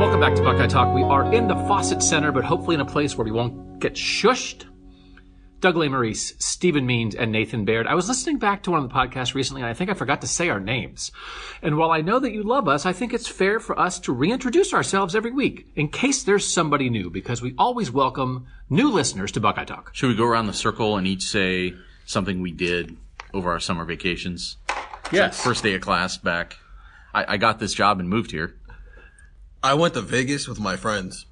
Welcome back to Buckeye Talk. We are in the Fawcett Center, but hopefully in a place where we won't get shushed. Doug Lesmerises, Stephen Means, and Nathan Baird. I was listening back to one of the podcasts recently, and I think I forgot to say our names. And while I know that you love us, I think it's fair for us to reintroduce ourselves every week in case there's somebody new, because we always welcome new listeners to Buckeye Talk. Should we go around the circle and each say something we did over our summer vacations? Yes. First day of class back. I, I got this job and moved here. I went to Vegas with my friends.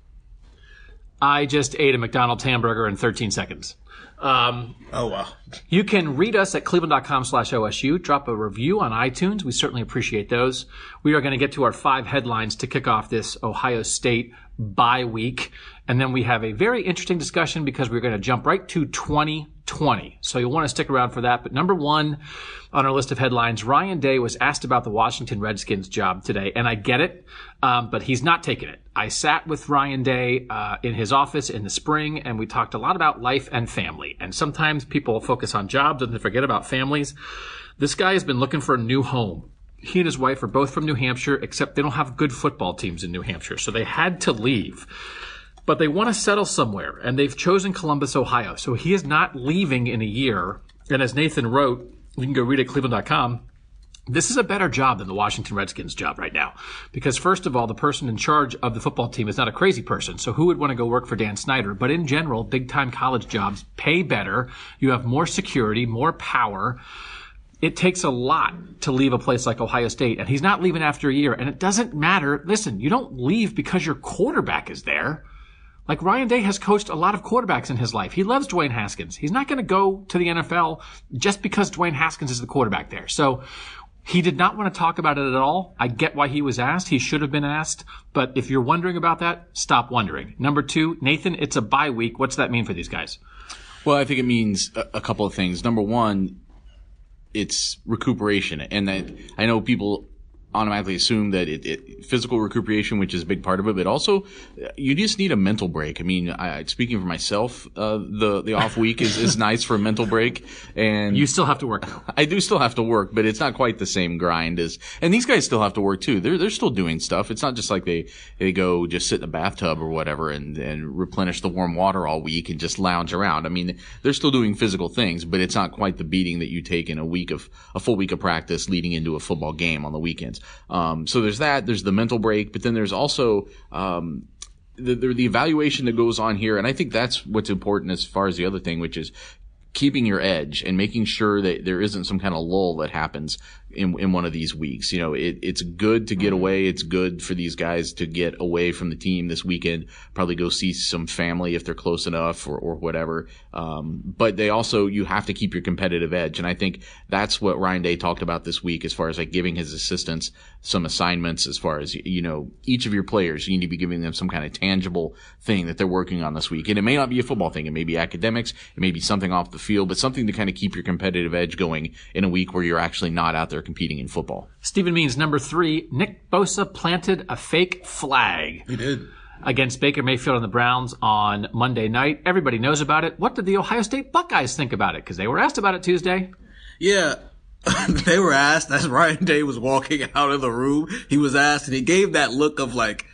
I just ate a McDonald's hamburger in 13 seconds. Um, Oh wow. You can read us at cleveland.com slash OSU. Drop a review on iTunes. We certainly appreciate those. We are going to get to our five headlines to kick off this Ohio State bye week. And then we have a very interesting discussion because we're going to jump right to 2020. So you'll want to stick around for that. But number one on our list of headlines, Ryan Day was asked about the Washington Redskins job today. And I get it, um, but he's not taking it. I sat with Ryan Day uh, in his office in the spring, and we talked a lot about life and family. And sometimes people focus on jobs and they forget about families. This guy has been looking for a new home. He and his wife are both from New Hampshire, except they don't have good football teams in New Hampshire, so they had to leave. But they want to settle somewhere, and they've chosen Columbus, Ohio. So he is not leaving in a year. And as Nathan wrote, you can go read at cleveland.com. This is a better job than the Washington Redskins job right now. Because first of all, the person in charge of the football team is not a crazy person. So who would want to go work for Dan Snyder? But in general, big time college jobs pay better. You have more security, more power. It takes a lot to leave a place like Ohio State. And he's not leaving after a year. And it doesn't matter. Listen, you don't leave because your quarterback is there. Like Ryan Day has coached a lot of quarterbacks in his life. He loves Dwayne Haskins. He's not going to go to the NFL just because Dwayne Haskins is the quarterback there. So he did not want to talk about it at all. I get why he was asked. He should have been asked. But if you're wondering about that, stop wondering. Number two, Nathan, it's a bye week. What's that mean for these guys? Well, I think it means a, couple of things. Number one, it's recuperation. And that, I know people automatically assume that it, it, physical recuperation, which is a big part of it, but also you just need a mental break. I mean, I, speaking for myself, uh, the the off week is, is nice for a mental break, and You still have to work. I do still have to work, but it's not quite the same grind as. And these guys still have to work too. They're they're still doing stuff. It's not just like they they go just sit in a bathtub or whatever and and replenish the warm water all week and just lounge around. I mean, they're still doing physical things, but it's not quite the beating that you take in a week of a full week of practice leading into a football game on the weekends. Um, so there's that. There's the mental break, but then there's also um, the, the the evaluation that goes on here, and I think that's what's important as far as the other thing, which is keeping your edge and making sure that there isn't some kind of lull that happens in, in one of these weeks. You know, it, it's good to get away. It's good for these guys to get away from the team this weekend, probably go see some family if they're close enough or, or whatever. Um, but they also, you have to keep your competitive edge. And I think that's what Ryan Day talked about this week as far as like giving his assistants some assignments as far as, you know, each of your players, you need to be giving them some kind of tangible thing that they're working on this week. And it may not be a football thing. It may be academics. It may be something off the field, but something to kind of keep your competitive edge going in a week where you're actually not out there competing in football. Stephen Means, number three, Nick Bosa planted a fake flag. He did. against Baker Mayfield and the Browns on Monday night. Everybody knows about it. What did the Ohio State Buckeyes think about it? Because they were asked about it Tuesday. Yeah. they were asked as Ryan Day was walking out of the room. He was asked and he gave that look of like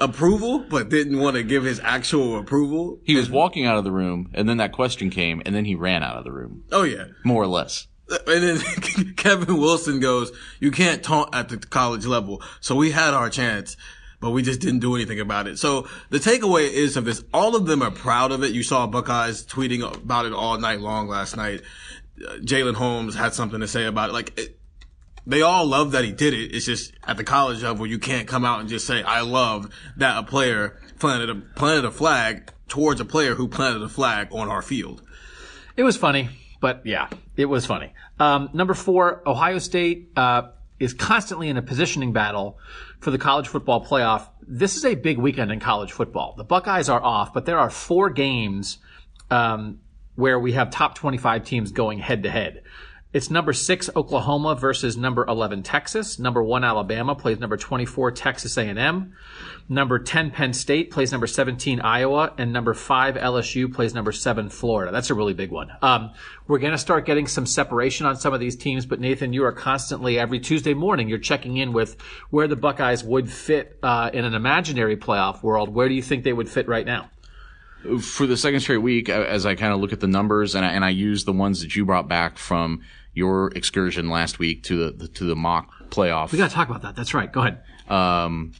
approval, but didn't want to give his actual approval. He was walking out of the room, and then that question came, and then he ran out of the room, Oh yeah. more or less. And then Kevin Wilson goes, you can't taunt at the college level. So we had our chance, but we just didn't do anything about it. So the takeaway is of this, all of them are proud of it. You saw Buckeyes tweeting about it all night long last night. Jalyn Holmes had something to say about it. Like, it, they all love that he did it. It's just at the college level, you can't come out and just say, I love that a player planted a, planted a flag towards a player who planted a flag on our field. It was funny, but yeah, it was funny. Um, number four, Ohio State uh, is constantly in a positioning battle for the college football playoff. This is a big weekend in college football. The Buckeyes are off, but there are four games um, where we have top 25 teams going head to head. It's number six Oklahoma versus number 11 Texas. Number one Alabama plays number 24 Texas A&M. Number 10 Penn State plays number 17 Iowa, and number five LSU plays number seven Florida. That's a really big one. Um, we're going to start getting some separation on some of these teams, but Nathan, you are constantly every Tuesday morning you're checking in with where the Buckeyes would fit uh, in an imaginary playoff world. Where do you think they would fit right now? For the second straight week, as I kind of look at the numbers and I, and I use the ones that you brought back from your excursion last week to the, to the mock playoff. We got to talk about that. That's right. Go ahead. Um,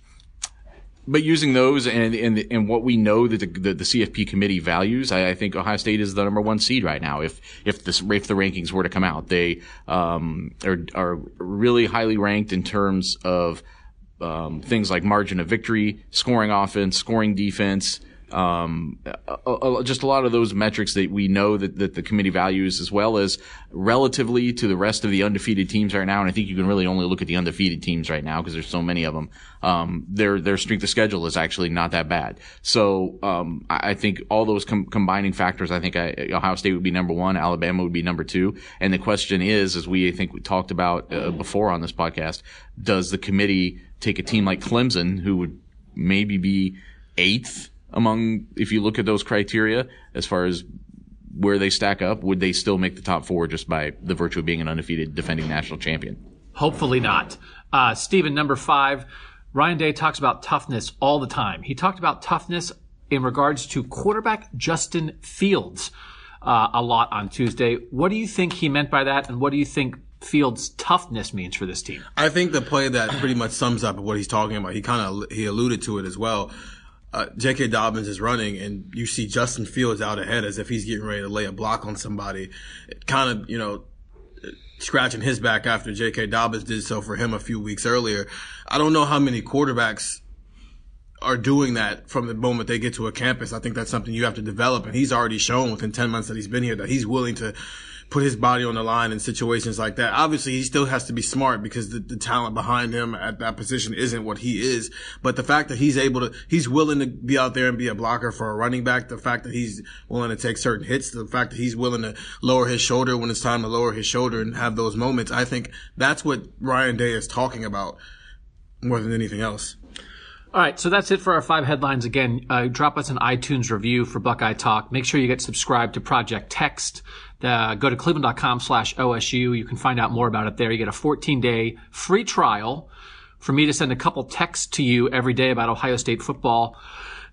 but using those and, and and what we know that the, the, the CFP committee values, I, I, think Ohio State is the number one seed right now. If if this if the rankings were to come out, they um, are are really highly ranked in terms of um, things like margin of victory, scoring offense, scoring defense um, just a lot of those metrics that we know that, that the committee values as well as relatively to the rest of the undefeated teams right now. And I think you can really only look at the undefeated teams right now because there's so many of them. Um, their, their strength of schedule is actually not that bad. So, um, I, I, think all those com- combining factors, I think I, Ohio State would be number one, Alabama would be number two. And the question is, as we, I think we talked about uh, before on this podcast, does the committee take a team like Clemson who would maybe be eighth among, if you look at those criteria as far as where they stack up, would they still make the top four just by the virtue of being an undefeated defending national champion? Hopefully not. Uh, Stephen, number five, Ryan Day talks about toughness all the time. He talked about toughness in regards to quarterback Justin Fields uh, a lot on Tuesday. What do you think he meant by that, and what do you think Fields' toughness means for this team? I think the play that pretty much sums up what he's talking about. He kind of he alluded to it as well uh, J.K. Dobbins is running and you see Justin Fields out ahead as if he's getting ready to lay a block on somebody, kind of, you know, scratching his back after J.K. Dobbins did so for him a few weeks earlier. I don't know how many quarterbacks are doing that from the moment they get to a campus. I think that's something you have to develop. And he's already shown within 10 months that he's been here that he's willing to put his body on the line in situations like that. Obviously, he still has to be smart because the, the, talent behind him at that position isn't what he is. But the fact that he's able to, he's willing to be out there and be a blocker for a running back, the fact that he's willing to take certain hits, the fact that he's willing to lower his shoulder when it's time to lower his shoulder and have those moments, I think that's what Ryan Day is talking about more than anything else. All right, so that's it for our five headlines. Again, uh, drop us an iTunes review for Buckeye Talk. Make sure you get subscribed to Project Text. Uh, go to cleveland.com slash OSU. You can find out more about it there. You get a 14 day free trial for me to send a couple texts to you every day about Ohio State football.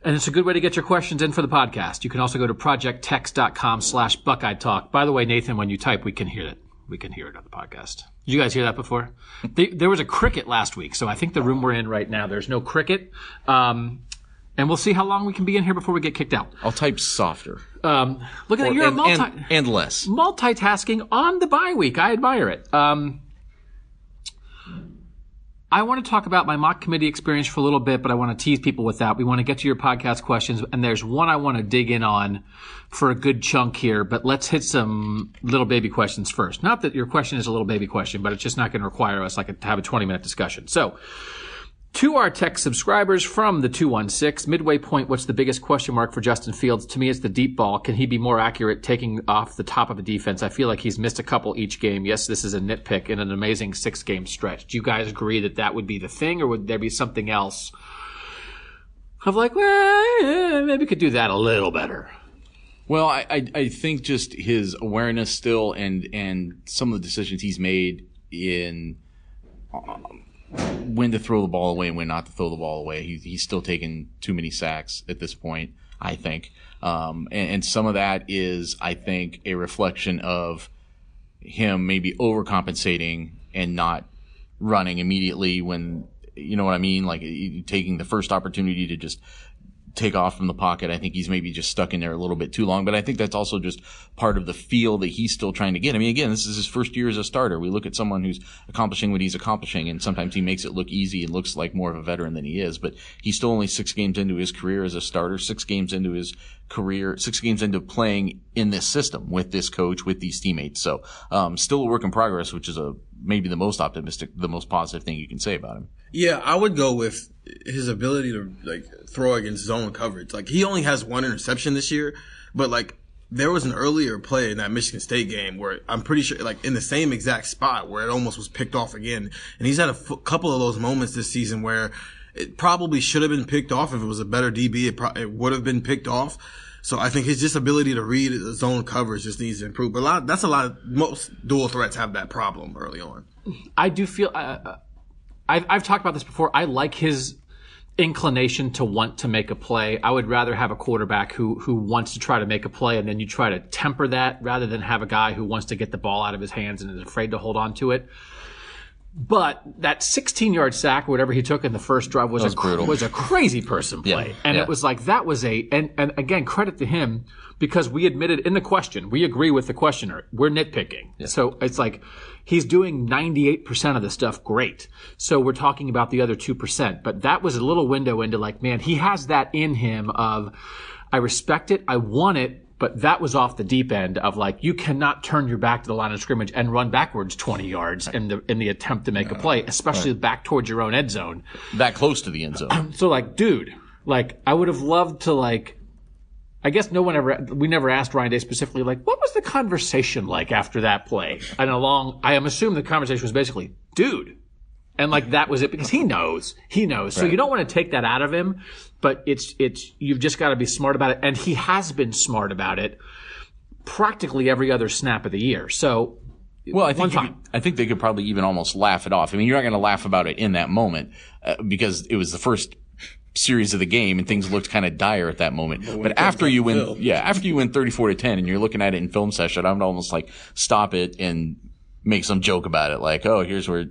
And it's a good way to get your questions in for the podcast. You can also go to projecttext.com slash Buckeye Talk. By the way, Nathan, when you type, we can hear it. We can hear it on the podcast. Did you guys hear that before? They, there was a cricket last week, so I think the room we're in right now, there's no cricket. Um, and we'll see how long we can be in here before we get kicked out. I'll type softer. Um, look at that. You're and, a multi- and, and, less. Multitasking on the bye week. I admire it. Um, I want to talk about my mock committee experience for a little bit, but I want to tease people with that. We want to get to your podcast questions, and there's one I want to dig in on for a good chunk here, but let's hit some little baby questions first. Not that your question is a little baby question, but it's just not going to require us like to have a 20 minute discussion. So, to our tech subscribers from the 216, midway point, what's the biggest question mark for Justin Fields? To me, it's the deep ball. Can he be more accurate taking off the top of a defense? I feel like he's missed a couple each game. Yes, this is a nitpick in an amazing six game stretch. Do you guys agree that that would be the thing, or would there be something else? of like, well, maybe could do that a little better. Well, I, I, I think just his awareness still and and some of the decisions he's made in um, when to throw the ball away and when not to throw the ball away. He, he's still taking too many sacks at this point, I think. Um, and, and some of that is, I think, a reflection of him maybe overcompensating and not running immediately when you know what I mean, like taking the first opportunity to just take off from the pocket. I think he's maybe just stuck in there a little bit too long, but I think that's also just part of the feel that he's still trying to get. I mean, again, this is his first year as a starter. We look at someone who's accomplishing what he's accomplishing, and sometimes he makes it look easy and looks like more of a veteran than he is, but he's still only six games into his career as a starter, six games into his career, six games into playing in this system with this coach, with these teammates. So, um, still a work in progress, which is a, maybe the most optimistic, the most positive thing you can say about him. Yeah, I would go with his ability to like throw against zone coverage. Like he only has one interception this year, but like there was an earlier play in that Michigan State game where I'm pretty sure, like in the same exact spot where it almost was picked off again. And he's had a f- couple of those moments this season where it probably should have been picked off if it was a better DB. It, pro- it would have been picked off. So I think his just ability to read zone coverage just needs to improve. But a lot, that's a lot. Most dual threats have that problem early on. I do feel. Uh, I've, I've talked about this before. I like his inclination to want to make a play. I would rather have a quarterback who who wants to try to make a play and then you try to temper that rather than have a guy who wants to get the ball out of his hands and is afraid to hold on to it. But that 16 yard sack, whatever he took in the first drive, was, was a brutal. was a crazy person play, Yeah, and yeah. it was like that was a and and again credit to him because we admitted in the question we agree with the questioner. We're nitpicking, so it's like he's doing 98 percent of the stuff great, so we're talking about the other two percent, but that was a little window into like man he has that in him of I respect it, I want it, but that was off the deep end of like you cannot turn your back to the line of scrimmage and run backwards 20 yards in the in the attempt to make a play, especially back towards your own end zone. That close to the end zone. So like, dude, like I would have loved to like. I guess no one ever, we never asked Ryan Day specifically, like, what was the conversation like after that play? And along, I am assuming the conversation was basically, dude. And like that was it because he knows, he knows. So you don't want to take that out of him, but it's, it's, you've just got to be smart about it. And he has been smart about it practically every other snap of the year. So Well, I One think time. could, I think they could probably even almost laugh it off. I mean, you're not going to laugh about it in that moment uh, because it was the first series of the game and things looked kind of dire at that moment. But, after you win, yeah, after you win 34 to 10 and you're looking at it in film session, I would almost like stop it and make some joke about it, like, oh, here's where.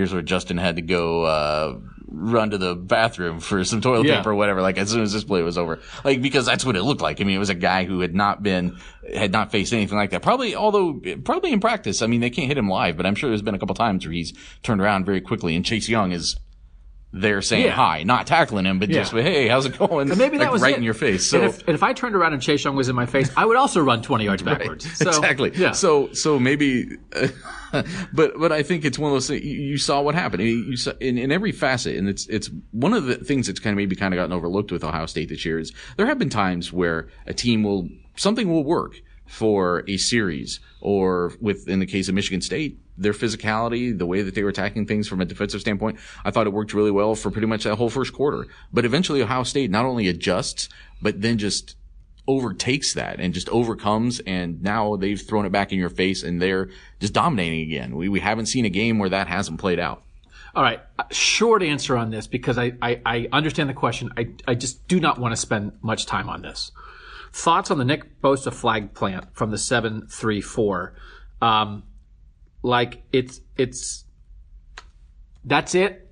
Here's where Justin had to go uh, run to the bathroom for some toilet Yeah. paper or whatever. Like as soon as this play was over, like because that's what it looked like. I mean, it was a guy who had not been, had not faced anything like that. Probably, although probably in practice. I mean, they can't hit him live, but I'm sure there's been a couple times where he's turned around very quickly. And Chase Young is there saying Yeah. hi, not tackling him, but just hey, how's it going? And maybe that Like, was right it. in your face. So and if, and if I turned around and Chase Young was in my face, I would also run 20 yards backwards. So, exactly. Yeah. So so maybe, but but I think it's one of those things. You, you saw what happened. You, you saw in, in every facet, and it's it's one of the things that's kind of maybe kind of gotten overlooked with Ohio State this year is there have been times where a team will something will work for a series, or with in the case of Michigan State, their physicality, the way that they were attacking things from a defensive standpoint, I thought it worked really well for pretty much that whole first quarter. But eventually, Ohio State not only adjusts, but then just overtakes that and just overcomes and now they've thrown it back in your face and they're just dominating again. We, we haven't seen a game where that hasn't played out. All right. Short answer on this because I, I, I understand the question. I, I just do not want to spend much time on this. Thoughts on the Nick Bosa flag plant from the 734. Um, like it's, it's, that's it.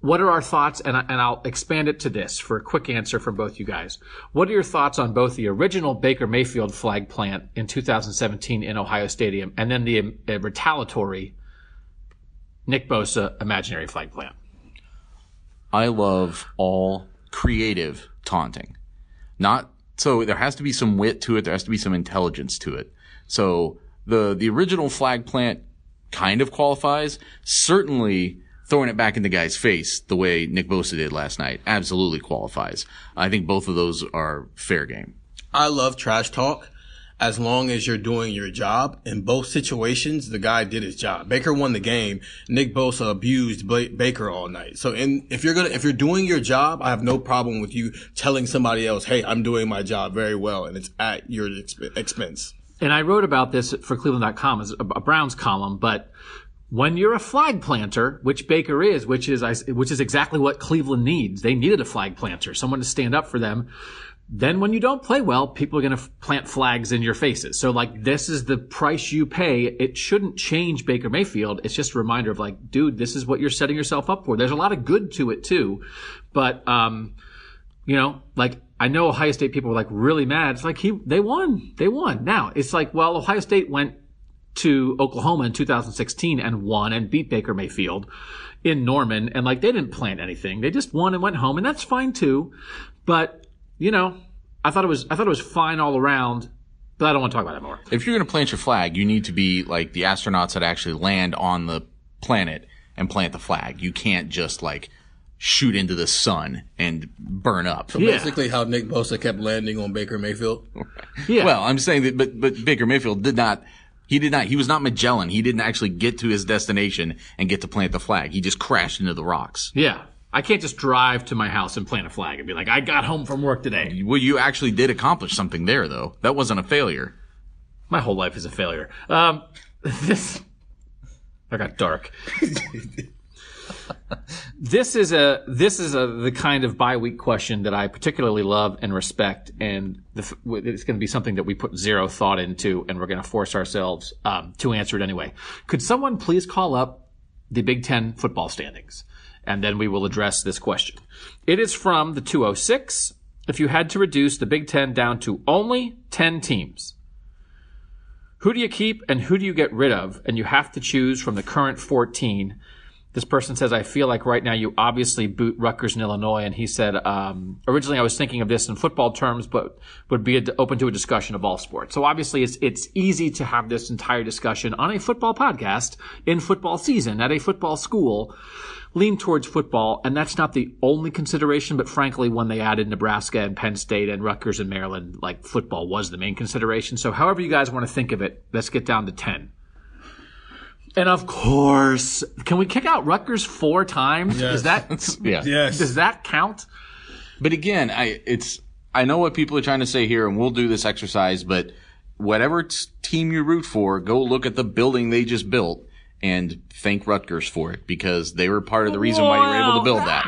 What are our thoughts? And, I, and I'll expand it to this for a quick answer from both you guys. What are your thoughts on both the original Baker Mayfield flag plant in 2017 in Ohio Stadium and then the uh, retaliatory Nick Bosa imaginary flag plant? I love all creative taunting. Not so there has to be some wit to it, there has to be some intelligence to it. So the the original flag plant kind of qualifies. Certainly throwing it back in the guy's face the way Nick Bosa did last night absolutely qualifies. I think both of those are fair game. I love trash talk. As long as you're doing your job. In both situations, the guy did his job. Baker won the game. Nick Bosa abused Ba- Baker all night. So, in, if you're gonna, if you're doing your job, I have no problem with you telling somebody else, "Hey, I'm doing my job very well," and it's at your exp- expense. and I wrote about this for Cleveland.com as a Browns column, but when you're a flag planter, which Baker is, which is which is exactly what Cleveland needs. They needed a flag planter, someone to stand up for them. Then when you don't play well, people are going to plant flags in your faces. So like this is the price you pay. It shouldn't change Baker Mayfield. It's just a reminder of like, dude, this is what you're setting yourself up for. There's a lot of good to it too, but um, you know, like I know Ohio State people were like really mad. It's like he they won, they won. Now it's like, well, Ohio State went to Oklahoma in 2016 and won and beat Baker Mayfield in Norman, and like they didn't plant anything. They just won and went home, and that's fine too. But you know, I thought it was I thought it was fine all around. But I don't want to talk about it more. If you're going to plant your flag, you need to be like the astronauts that actually land on the planet and plant the flag. You can't just like shoot into the sun and burn up. Yeah. Basically, how Nick Bosa kept landing on Baker Mayfield. Yeah. Well, I'm saying that, but but Baker Mayfield did not. He did not. He was not Magellan. He didn't actually get to his destination and get to plant the flag. He just crashed into the rocks. yeah. I can't just drive to my house and plant a flag and be like, I got home from work today. Well, you actually did accomplish something there, though. That wasn't a failure. My whole life is a failure. Um, this I got dark. this is a this is a the kind of bye-week question that I particularly love and respect, and the, it's going to be something that we put zero thought into, and we're going to force ourselves um, to answer it anyway. Could someone please call up the Big Ten football standings, and then we will address this question. It is from the 206. If you had to reduce the Big Ten down to only 10 teams, who do you keep and who do you get rid of? And you have to choose from the current 14. This person says, I feel like right now you obviously boot Rutgers in Illinois. And he said, um, originally I was thinking of this in football terms, but would be open to a discussion of all sports. So obviously it's, it's easy to have this entire discussion on a football podcast in football season at a football school lean towards football, and that's not the only consideration. But frankly, when they added Nebraska and Penn State and Rutgers and Maryland, like football was the main consideration. So, however you guys want to think of it, let's get down to ten. And of course, can we kick out Rutgers four times? Yes. Is that Yeah. Yes. does that count? But again, I it's I know what people are trying to say here, and we'll do this exercise. But whatever t- team you root for, go look at the building they just built and thank Rutgers for it because they were part of the reason why you were able to build that.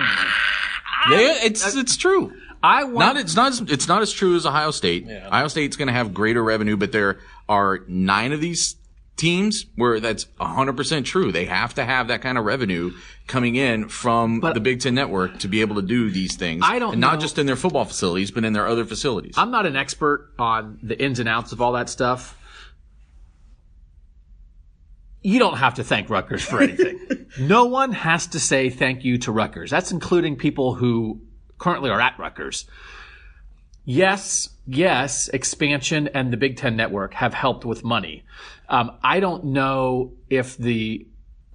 They, it's it's true. I want Not it's not as, it's not as true as Ohio State. Ohio State's going to have greater revenue, but there are nine of these teams where that's 100% true. They have to have that kind of revenue coming in from But- the Big Ten network to be able to do these things. I don't and not know- just in their football facilities, but in their other facilities. I'm not an expert on the ins and outs of all that stuff. You don't have to thank Rutgers for anything. no one has to say thank you to Rutgers. That's including people who currently are at Rutgers. Yes, yes, expansion and the Big Ten network have helped with money. Um, I don't know if the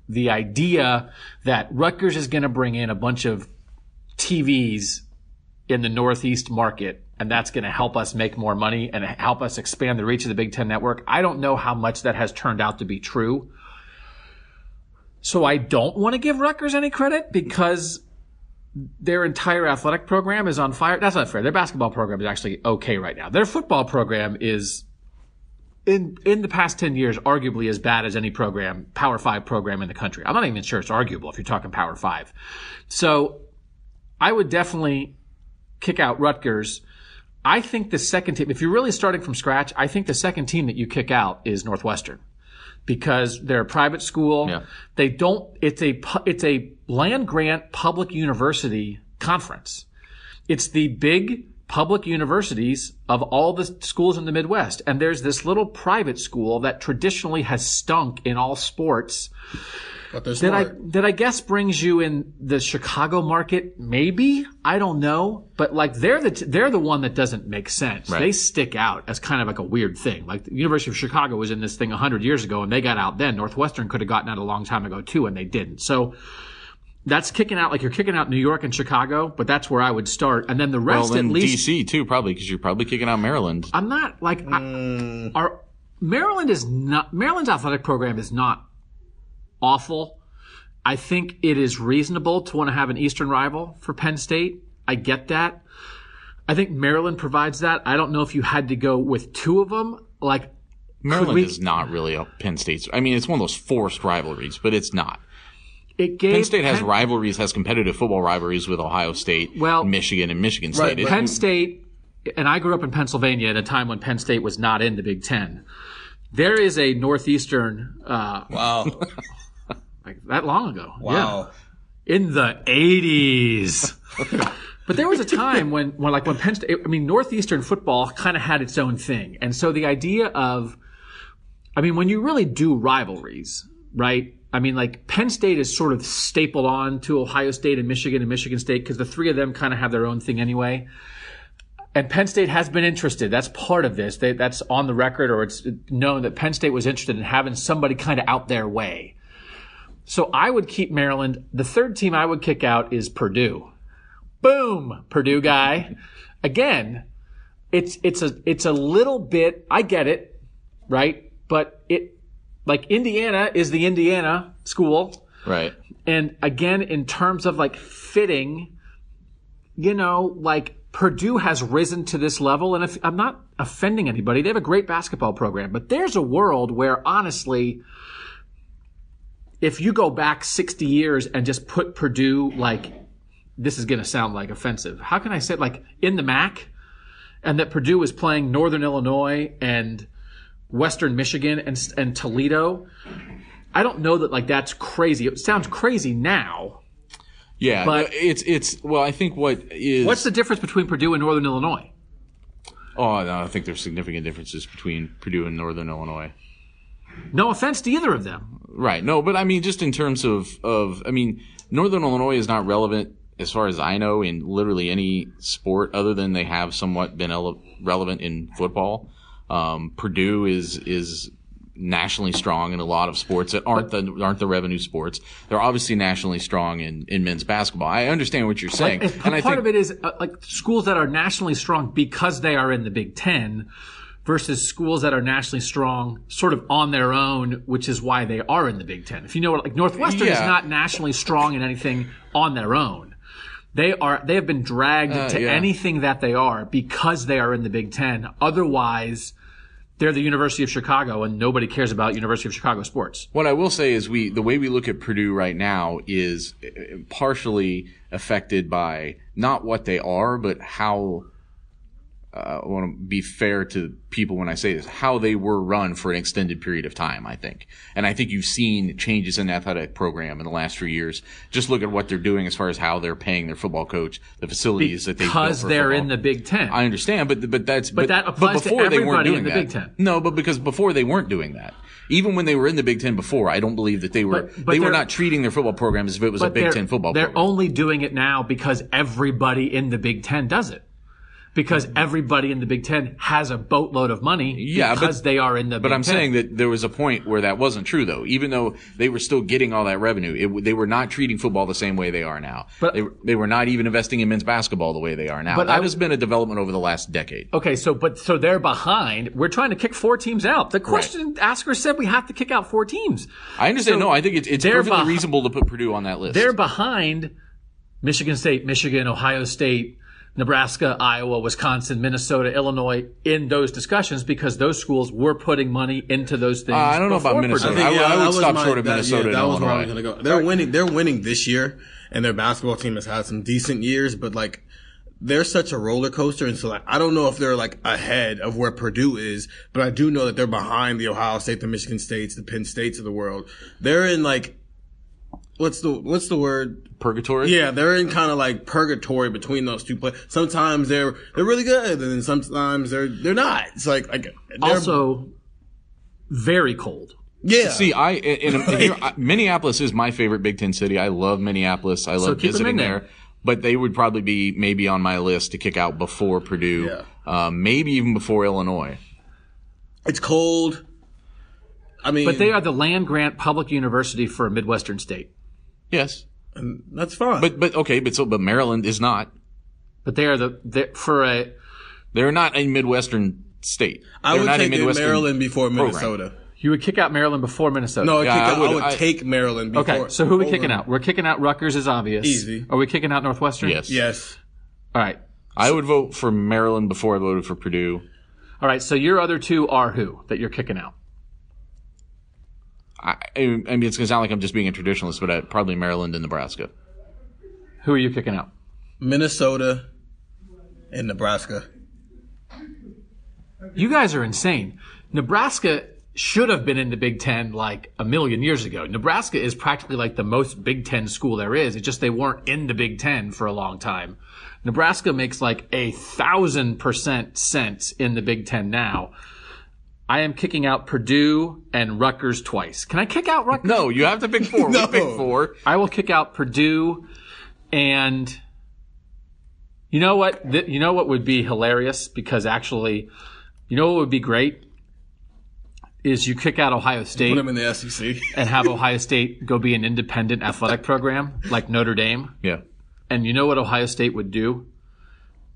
the idea that Rutgers is going to bring in a bunch of TVs in the Northeast market, and that's going to help us make more money and help us expand the reach of the Big Ten network. I don't know how much that has turned out to be true. So I don't want to give Rutgers any credit because their entire athletic program is on fire. That's not fair. Their basketball program is actually okay right now. Their football program is in in the past 10 years arguably as bad as any program, Power 5 program in the country. I'm not even sure it's arguable if you're talking Power 5. So I would definitely kick out Rutgers. I think the second team, if you're really starting from scratch, I think the second team that you kick out is Northwestern because they're a private school. Yeah. They don't, it's a, it's a land grant public university conference. It's the big public universities of all the schools in the Midwest. And there's this little private school that traditionally has stunk in all sports But they're that I that I guess brings you in the Chicago market. Maybe I don't know, but like they're the they're the one that doesn't make sense. They stick out as kind of like a weird thing. Like the University of Chicago was in this thing hundred years ago, and they got out then. Northwestern could have gotten out a long time ago too, and they didn't. So that's kicking out like you're kicking out New York and Chicago, but that's where I would start, and then the Well, rest then at least. DC too, probably because you're probably kicking out Maryland. I'm not like I, hmm. our Maryland is not Maryland's athletic program is not awful. I think it is reasonable to want to have an Eastern rival for Penn State. I get that. I think Maryland provides that. I don't know if you had to go with two of them. Like Maryland we- is not really a Penn State's. I mean, it's one of those forced rivalries, but it's not. it gave Penn State has Penn- rivalries, has competitive football rivalries with Ohio State, Well- Michigan, and Michigan State. Right, It- Penn State, and I grew up in Pennsylvania at a time when Penn State was not in the Big Ten. There is a Northeastern, uh, Wow. like that long ago. Wow. Yeah. In the 80s. but there was a time when, when like when Penn State, I mean, Northeastern football kind of had its own thing. And so the idea of, I mean, when you really do rivalries, right? I mean, like Penn State is sort of stapled on to Ohio State and Michigan and Michigan State because the three of them kind of have their own thing anyway. And Penn State has been interested. That's part of this. They, that's on the record, or it's known that Penn State was interested in having somebody kind of out their way. So I would keep Maryland. The third team I would kick out is Purdue. Boom, Purdue guy. Again, it's it's a it's a little bit. I get it, right? But it like Indiana is the Indiana school. right. And again, in terms of like fitting, you know, like Purdue has risen to this level. And if I'm not offending anybody, they have a great basketball program, but there's a world where honestly, if you go back 60 years and just put Purdue like, this is going to sound like offensive. How can I say like in the MAC and that Purdue is playing Northern Illinois and Western Michigan and, and Toledo? I don't know that like that's crazy. It sounds crazy now. Yeah, But- it's it's well, I think what is What's the difference between Purdue and Northern Illinois? oh, no, I think there's significant differences between Purdue and Northern Illinois. No offense to either of them. Right. No, but I mean, just in terms of of, I mean, Northern Illinois is not relevant as far as I know in literally any sport other than they have somewhat been ele- relevant in football. Um, Purdue is is nationally strong in a lot of sports that aren't the aren't the revenue sports. They're obviously nationally strong in, in men's basketball. I understand what you're saying, Like, and I part think of it is uh, like schools that are nationally strong because they are in the Big Ten versus schools that are nationally strong sort of on their own, which is why they are in the Big Ten. If you know what, like Northwestern is not nationally strong in anything on their own. They are, they have been dragged to Uh, yeah. anything that they are because they are in the Big Ten. Otherwise, they're the University of Chicago and nobody cares about University of Chicago sports. What I will say is we the way we look at Purdue right now is uh, partially affected by not what they are, but how uh, I want to be fair to people when I say this, how they were run for an extended period of time, I think. And I think you've seen changes in the athletic program in the last few years. Just look at what they're doing as far as how they're paying their football coach, the facilities that they Because they're in the Big Ten. I understand, but but that's but, that applies to before they weren't everybody doing in the that. Big Ten. No, but because before they weren't doing that. Even when they were in the Big Ten before, I don't believe that they were But- but they were not treating their football program as if it was a Big Ten football They're program. only doing it now because everybody in the Big Ten does it. Because mm-hmm. everybody in the Big Ten has a boatload of money Yeah, but- because they are in the but Big I'm Ten. saying that there was a point where that wasn't true, though. Even though they were still getting all that revenue, it, they were not treating football the same way they are now. But- they, they were not even investing in men's basketball the way they are now. But that I- has been a development over the last decade. Okay, so but so they're behind. We're trying to kick four teams out. The question asker said we have to kick out four teams. I understand. So no, I think it's, it's perfectly reasonable to put Purdue on that list. They're behind Michigan State, Michigan, Ohio State, Nebraska, Iowa, Wisconsin, Minnesota, Illinois in those discussions because those schools were putting money into those things. Uh, I don't know about before Minnesota. Purdue. I would- I would was stop my- short of that- Minnesota that and was where I was gonna go. They're winning. They're winning this year, and their basketball team has had some decent years. But like, they're such a roller coaster, and so like, I don't know if they're like ahead of where Purdue is, but I do know that they're behind the Ohio State, the Michigan States, the Penn States of the world. They're in like, what's the what's the word? Purgatory. Yeah, they're in kind of like purgatory between those two players. Sometimes they're they're really good, and then sometimes they're they're not. It's like like they're, Also, very cold. yeah. See, I in, in, here, I- Minneapolis is my favorite Big Ten city. I love Minneapolis. I love keep them visiting in there. there. But they would probably be maybe on my list to kick out before Purdue, Yeah. uh, maybe even before Illinois. it's cold. I mean, But they are the land grant public university for a Midwestern state. Yes, and that's fine. But but okay, but so but Maryland is not. But they are the they, for a They're not a Midwestern state. I They're would not a take in Maryland before program. Minnesota. you would kick out Maryland before Minnesota. No, I, Yeah, kick I out, I would- would, I- take Maryland before. Okay, so who are we over- kicking out? We're kicking out Rutgers is obvious. Easy. Are we kicking out Northwestern? Yes. Yes. All right. I would vote for Maryland before I voted for Purdue. All right. So your other two are who that you're kicking out? I, I mean, it's going to sound like I'm just being a traditionalist, but i probably Maryland and Nebraska. Who are you kicking out? Minnesota and Nebraska. You guys are insane. Nebraska should have been in the Big Ten like a million years ago. Nebraska is practically like the most Big Ten school there is. It's just they weren't in the Big Ten for a long time. Nebraska makes like a thousand percent sense in the Big Ten now. I am kicking out Purdue and Rutgers twice. Can I kick out Rutgers? No, you have to pick four. No. We picked four. I will kick out Purdue and you know what? Th- you know what would be hilarious because actually, you know what would be great is you kick out Ohio State Put them in the SEC. and have Ohio State go be an independent athletic program like Notre Dame. Yeah. And you know what Ohio State would do?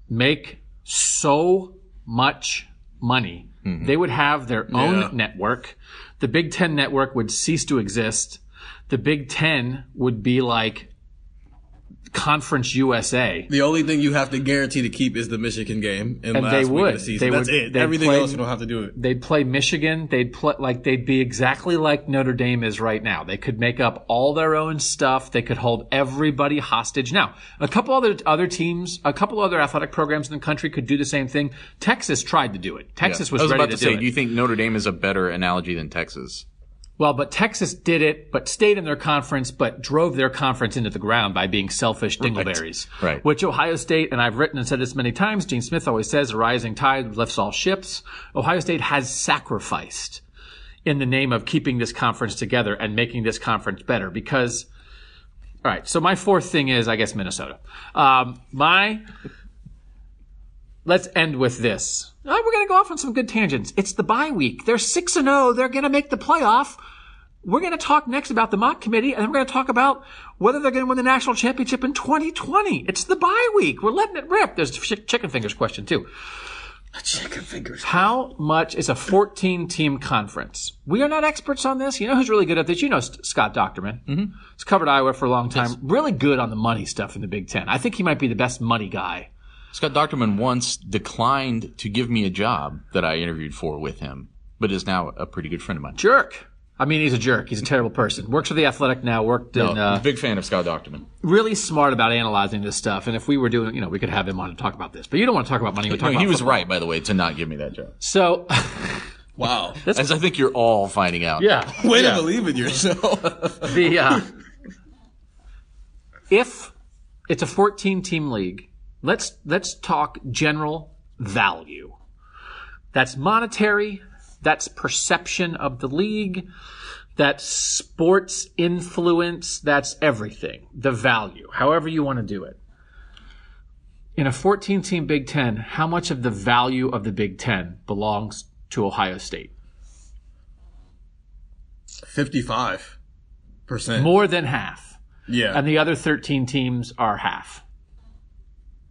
Make so much money. Mm-hmm. They would have their own Yeah. network. The Big Ten network would cease to exist. The Big Ten would be like Conference USA. The only thing you have to guarantee to keep is the Michigan game in And last they week would. of the season. They That's would- it. they'd Everything play- else you don't have to do it. They'd play Michigan. They'd play like they'd be exactly like Notre Dame is right now. They could make up all their own stuff. They could hold everybody hostage. Now, a couple other other teams, a couple other athletic programs in the country could do the same thing. Texas tried to do it. Texas Yeah. was, I was ready about to, to, say, do do it. you think Notre Dame is a better analogy than Texas? Well, but Texas did it, but stayed in their conference, but drove their conference into the ground by being selfish dingleberries. Right. Which Ohio State, and I've written and said this many times, Gene Smith always says, a rising tide lifts all ships. Ohio State has sacrificed in the name of keeping this conference together and making this conference better because, all right, so my fourth thing is, I guess, Minnesota. Um, my, let's end with this. Oh, we're going to go off on some good tangents. It's the bye week. They're 6 and 0. They're going to make the playoff. We're going to talk next about the mock committee, and then we're going to talk about whether they're going to win the national championship in 2020. It's the bye week. We're letting it rip. There's a chicken fingers question too. Chicken fingers. How much is a 14 team conference? We are not experts on this. You know who's really good at this? You know Scott Dochterman. Mm-hmm. He's covered Iowa for a long time. Really good on the money stuff in the Big Ten. I think he might be the best money guy. Scott Dochterman once declined to give me a job that I interviewed for with him, but is now a pretty good friend of mine. Jerk. I mean, he's a jerk. He's a terrible person. Works for the Athletic now. Worked in. I'm Uh, big fan of Scott Dochterman. really smart about analyzing this stuff. And if we were doing, you know, we could have him on to talk about this. But you don't want to talk about money. You want to No, talk he was football. right, by the way, to not give me that job. So, Wow. As I think you're all finding out. yeah. Way yeah. to believe in yourself. the uh, if it's a 14 team league, let's let's talk general value. That's monetary, that's perception of the league, that's sports influence, that's everything. The value, however you want to do it. In a 14 team Big 10, how much of the value of the Big 10 belongs to Ohio State? 55 percent. More than half. Yeah. And the other 13 teams are half.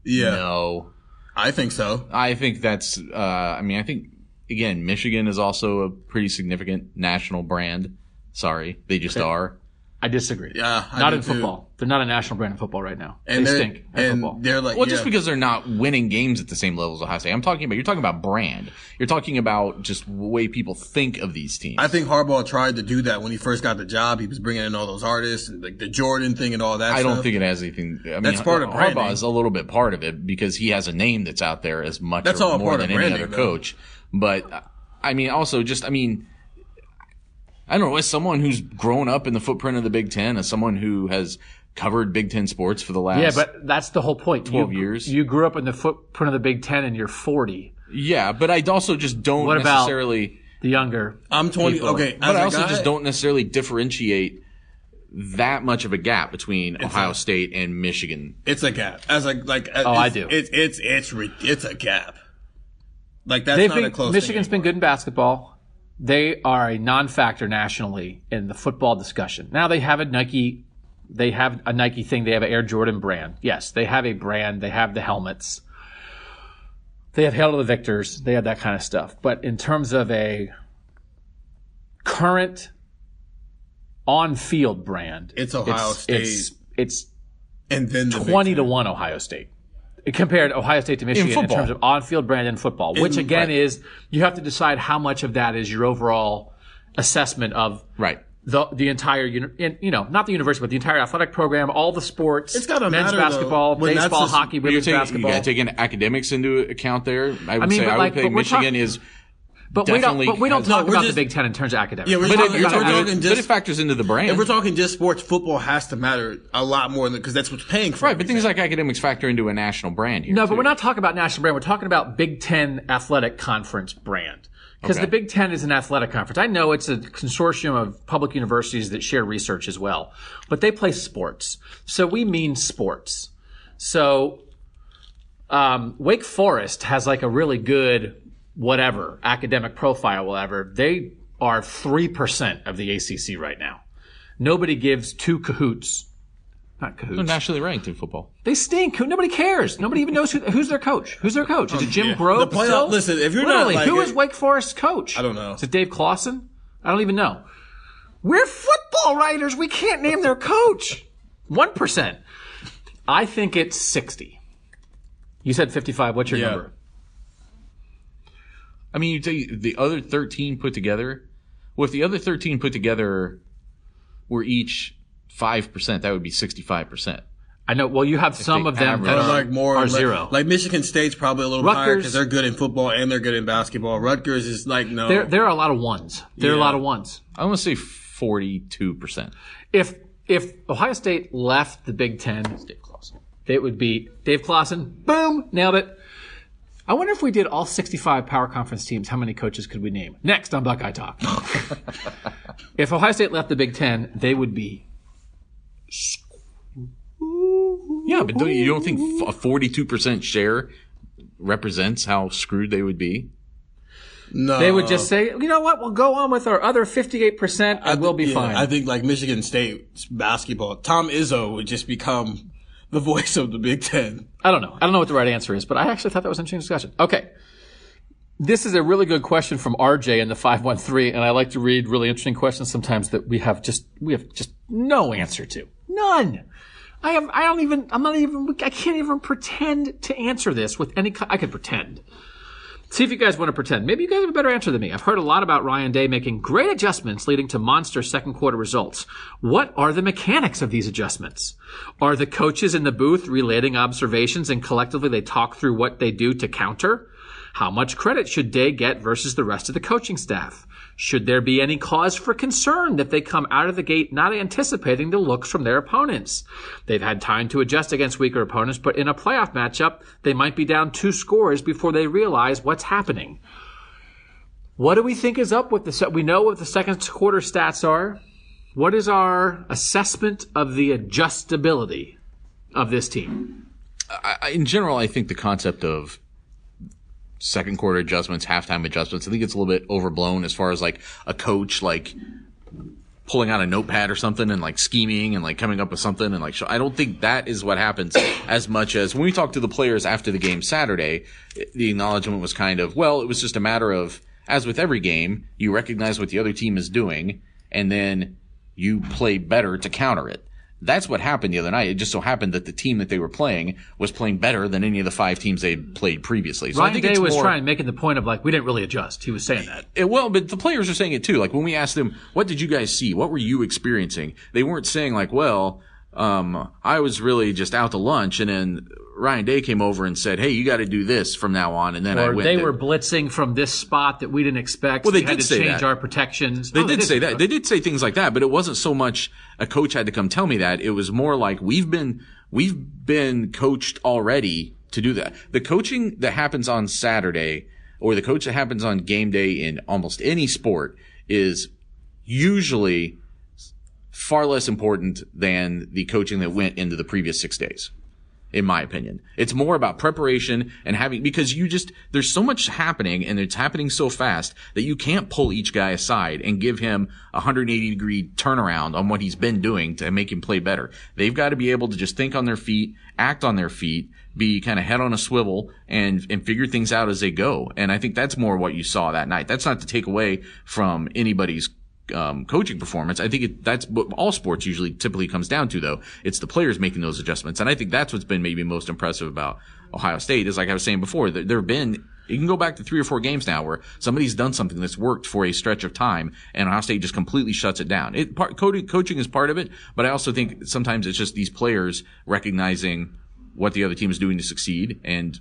Yeah. No. I think so. I think that's, uh, I mean, I think, again, Michigan is also a pretty significant national brand. Sorry. They just are. I disagree. Yeah, I not do in too. football. They're not a national brand in football right now. And they stink at and football. they're like, Well, yeah. just because they're not winning games at the same level as Ohio State. I'm talking about, you're talking about brand. You're talking about just the way people think of these teams. I think Harbaugh tried to do that when he first got the job. He was bringing in all those artists and like the Jordan thing and all that. I don't think it has anything. I mean, That's part of branding. Harbaugh is a little bit part of it because he has a name that's out there as much That's or all more part than of any other though. coach. But I mean, also just I mean, I don't know. As someone who's grown up in the footprint of the Big Ten, as someone who has covered Big Ten sports for the last yeah, but that's the whole point. 12 you, years. You grew up in the footprint of the Big Ten and you're 40. yeah, but I also just don't What about- necessarily. The younger. I'm 20. people. Okay. But as I a also guy- just don't necessarily differentiate that much of a gap between Ohio a- State and Michigan. It's a gap. As a like. Uh, oh, I do. It's it's it's re- it's a gap. Like that's They've not a been, close. Michigan's thing been good in basketball. They are a non-factor nationally in the football discussion. Now they have a Nike They have a Nike thing. They have an Air Jordan brand. Yes, they have a brand. They have the helmets. They have Hail to the Victors. They have that kind of stuff. But in terms of a current on-field brand, It's Ohio State. It's, it's and then the 20 to 1 Ohio State. Compared Ohio State to Michigan in, football. terms of on-field brand in football, which In- again right. is you have to decide how much of that is your overall assessment of Right. the the entire you know not the university but the entire athletic program, all the sports. It's gotta men's matter, though, basketball, that's baseball, hockey, you're women's taking, you basketball. got to take in academics into account there. I would mean, say I like- would say Michigan talk- is. But we don't but we don't talk No, about just- the Big Ten in terms of academics. Yeah, we're But talking, it, you're we're talking- talking but it factors into the brand. if we're talking just sports, football has to matter a lot more because that's what's paying for. right, but things like academics factor into a national brand here. No, too. but we're not talking about national brand. We're talking about Big Ten athletic conference brand. Because Okay. the Big Ten is an athletic conference. I know it's a consortium of public universities that share research as well, but they play sports. So we mean sports. So um, Wake Forest has like a really good whatever academic profile, whatever. They are three percent of the ACC right now. Nobody gives two cahoots. Not cahoots. They're nationally ranked in football. They stink. Who- Nobody cares. Nobody even knows who, who's their coach. Who's their coach? Is it oh, Jim yeah. Grobe? The playoff- still? listen, if you're not like who it- is Wake Forest's coach? I don't know. Is it Dave Clawson? I don't even know. We're football writers. We can't name their coach. One percent. I think it's sixty. You said fifty-five. What's your Yeah. number? I mean, you take the other 13 put together. Well, if the other 13 put together were each 5%, that would be 65%. I know. Well, you have some of them that are, like more are like, zero. Like Michigan State's probably a little higher Rutgers- because they're good in football and they're good in basketball. Rutgers is like no. there, there are a lot of ones. There are a lot of ones. I want to say 42%. if if Ohio State left the Big Ten, it would be Dave Clawson. Boom, nailed it. I wonder if we did all 65 power conference teams, how many coaches could we name? Next on Buckeye Talk. if Ohio State left the Big Ten, they would be. Yeah, but don't, you don't think a 42% share represents how screwed they would be? no. They would just say, you know what, we'll go on with our other 58% and we'll be Yeah, fine. I think like Michigan State basketball, Tom Izzo would just become the voice of the Big Ten. I don't know. I don't know what the right answer is, but I actually thought that was an interesting discussion. Okay. This is a really good question from RJ in the 513, and I like to read really interesting questions sometimes that we have just, we have just no answer to. None. I have, I don't even, I'm not even, I can't even pretend to answer this with any, I could pretend. See if you guys want to pretend. Maybe you guys have a better answer than me. I've heard a lot about Ryan Day making great adjustments leading to monster second quarter results. What are the mechanics of these adjustments? Are the coaches in the booth relating observations and collectively they talk through what they do to counter? How much credit should Day get versus the rest of the coaching staff? Should there be any cause for concern that they come out of the gate not anticipating the looks from their opponents? They've had time to adjust against weaker opponents, but in a playoff matchup, they might be down two scores before they realize what's happening. What do we think is up with the set? We know what the second quarter stats are. What is our assessment of the adjustability of this team? I, in general, I think the concept of second quarter adjustments, halftime adjustments, I think it's a little bit overblown as far as like a coach like pulling out a notepad or something and like scheming and like coming up with something and like I don't think that is what happens as much as when we talked to the players after the game Saturday, the acknowledgement was kind of well, it was just a matter of as with every game, you recognize what the other team is doing and then you play better to counter it. That's what happened the other night. It just so happened that the team that they were playing was playing better than any of the five teams they'd played previously. So I think Day was more, trying, making the point of like, we didn't really adjust. He was saying that. it- well, but the players are saying it too. Like when we asked them, "What did you guys see? What were you experiencing?" They weren't saying like, "Well, um, I was really just out to lunch, and then Ryan Day came over and said, "Hey, you got to do this from now on." And then I went. they were blitzing from this spot that we didn't expect. Well, they we did to say change that. our protections. They Oh, did say that. They did say things like that, but it wasn't so much a coach had to come tell me that. It was more like we've been we've been coached already to do that. The coaching that happens on Saturday or the coach that happens on game day in almost any sport is usually far less important than the coaching that went into the previous 6 days. in my opinion. It's more about preparation and having, because you just, there's so much happening and it's happening so fast that you can't pull each guy aside and give him a 180 degree turnaround on what he's been doing to make him play better. They've got to be able to just think on their feet, act on their feet, be kind of head on a swivel and, and figure things out as they go. And I think that's more what you saw that night. That's not to take away from anybody's um, coaching performance. I think it, that's what all sports usually typically comes down to, though. It's the players making those adjustments, and I think that's what's been maybe most impressive about Ohio State. Is like I was saying before, there, there have been you can go back to three or four games now where somebody's done something that's worked for a stretch of time, and Ohio State just completely shuts it down. It part, coaching is part of it, but I also think sometimes it's just these players recognizing what the other team is doing to succeed and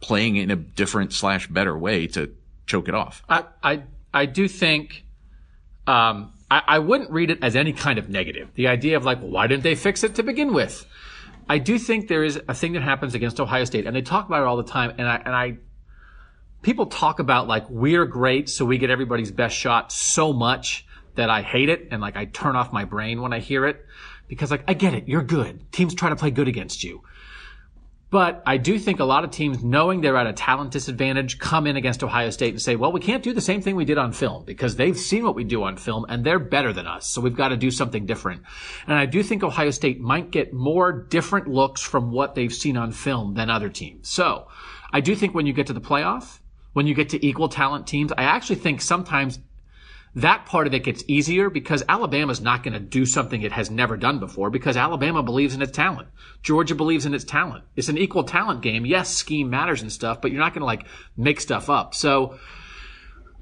playing in a different slash better way to choke it off. I I, I do think um, I, I, wouldn't read it as any kind of negative. The idea of like, well, why didn't they fix it to begin with? I do think there is a thing that happens against Ohio State, and they talk about it all the time. And I, and I, people talk about like we're great, so we get everybody's best shot so much that I hate it, and like I turn off my brain when I hear it because like I get it, you're good. Teams try to play good against you. But I do think a lot of teams, knowing they're at a talent disadvantage, come in against Ohio State and say, well, we can't do the same thing we did on film because they've seen what we do on film and they're better than us. So we've got to do something different. And I do think Ohio State might get more different looks from what they've seen on film than other teams. So I do think when you get to the playoff, when you get to equal talent teams, I actually think sometimes that part of it gets easier because Alabama's not going to do something it has never done before because Alabama believes in its talent. Georgia believes in its talent. It's an equal talent game. Yes, scheme matters and stuff, but you're not going to like make stuff up. So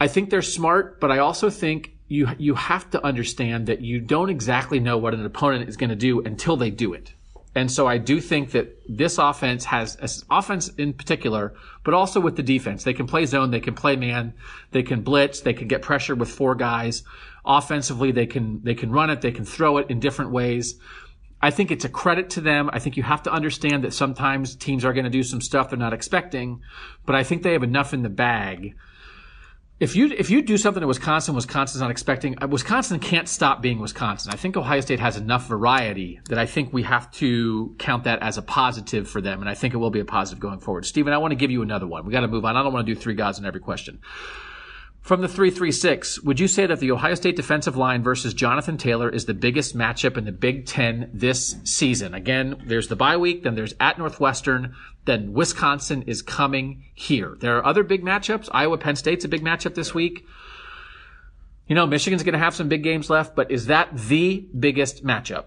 I think they're smart, but I also think you you have to understand that you don't exactly know what an opponent is going to do until they do it. And so I do think that this offense has offense in particular, but also with the defense. They can play zone, they can play man, they can blitz, they can get pressure with four guys. Offensively, they can they can run it, they can throw it in different ways. I think it's a credit to them. I think you have to understand that sometimes teams are going to do some stuff they're not expecting, but I think they have enough in the bag if you if you do something in Wisconsin, Wisconsin's not expecting. Uh, Wisconsin can't stop being Wisconsin. I think Ohio State has enough variety that I think we have to count that as a positive for them, and I think it will be a positive going forward. Stephen, I want to give you another one. We got to move on. I don't want to do three gods in every question. From the 336, would you say that the Ohio State defensive line versus Jonathan Taylor is the biggest matchup in the Big Ten this season? Again, there's the bye week, then there's at Northwestern, then Wisconsin is coming here. There are other big matchups. Iowa Penn State's a big matchup this week. You know, Michigan's going to have some big games left, but is that the biggest matchup?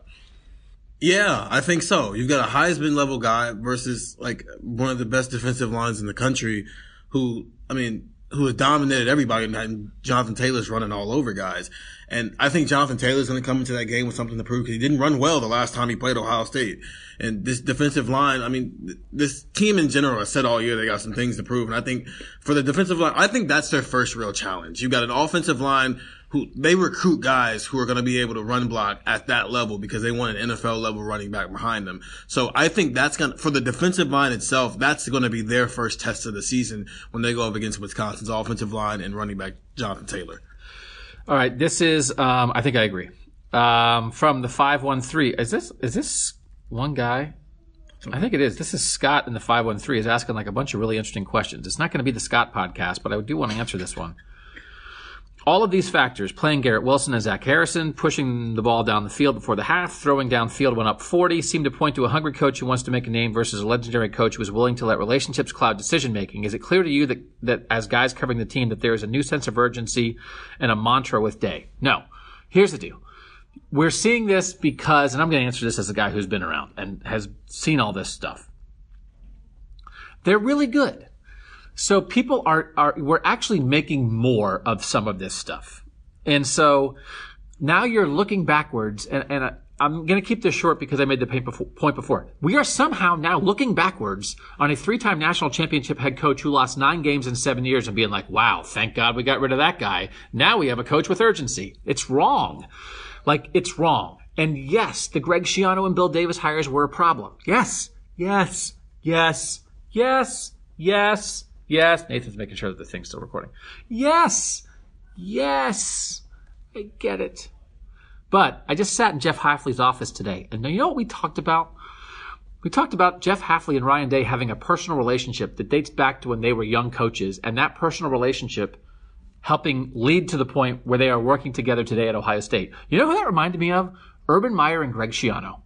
Yeah, I think so. You've got a Heisman level guy versus like one of the best defensive lines in the country who, I mean, who has dominated everybody, and Jonathan Taylor's running all over guys. And I think Jonathan Taylor's going to come into that game with something to prove because he didn't run well the last time he played Ohio State. And this defensive line, I mean, this team in general has said all year they got some things to prove. And I think for the defensive line, I think that's their first real challenge. You've got an offensive line who they recruit guys who are going to be able to run block at that level because they want an NFL level running back behind them. So I think that's going to, for the defensive line itself, that's going to be their first test of the season when they go up against Wisconsin's offensive line and running back Jonathan Taylor. All right. This is, um, I think I agree. Um, from the 513. Is this, is this one guy? I think it is. This is Scott in the 513 is asking like a bunch of really interesting questions. It's not going to be the Scott podcast, but I do want to answer this one. All of these factors, playing Garrett Wilson and Zach Harrison, pushing the ball down the field before the half, throwing downfield when up 40, seem to point to a hungry coach who wants to make a name versus a legendary coach who is willing to let relationships cloud decision making. Is it clear to you that, that as guys covering the team that there is a new sense of urgency and a mantra with Day? No. Here's the deal. We're seeing this because, and I'm going to answer this as a guy who's been around and has seen all this stuff. They're really good. So people are, are, we're actually making more of some of this stuff. And so now you're looking backwards and, and I'm going to keep this short because I made the point before. We are somehow now looking backwards on a three-time national championship head coach who lost nine games in seven years and being like, wow, thank God we got rid of that guy. Now we have a coach with urgency. It's wrong. Like, it's wrong. And yes, the Greg Schiano and Bill Davis hires were a problem. Yes, yes, yes, yes, yes, Yes, Nathan's making sure that the thing's still recording. Yes, yes, I get it. But I just sat in Jeff Hafley's office today, and you know what we talked about? We talked about Jeff Hafley and Ryan Day having a personal relationship that dates back to when they were young coaches, and that personal relationship helping lead to the point where they are working together today at Ohio State. You know who that reminded me of? Urban Meyer and Greg Schiano,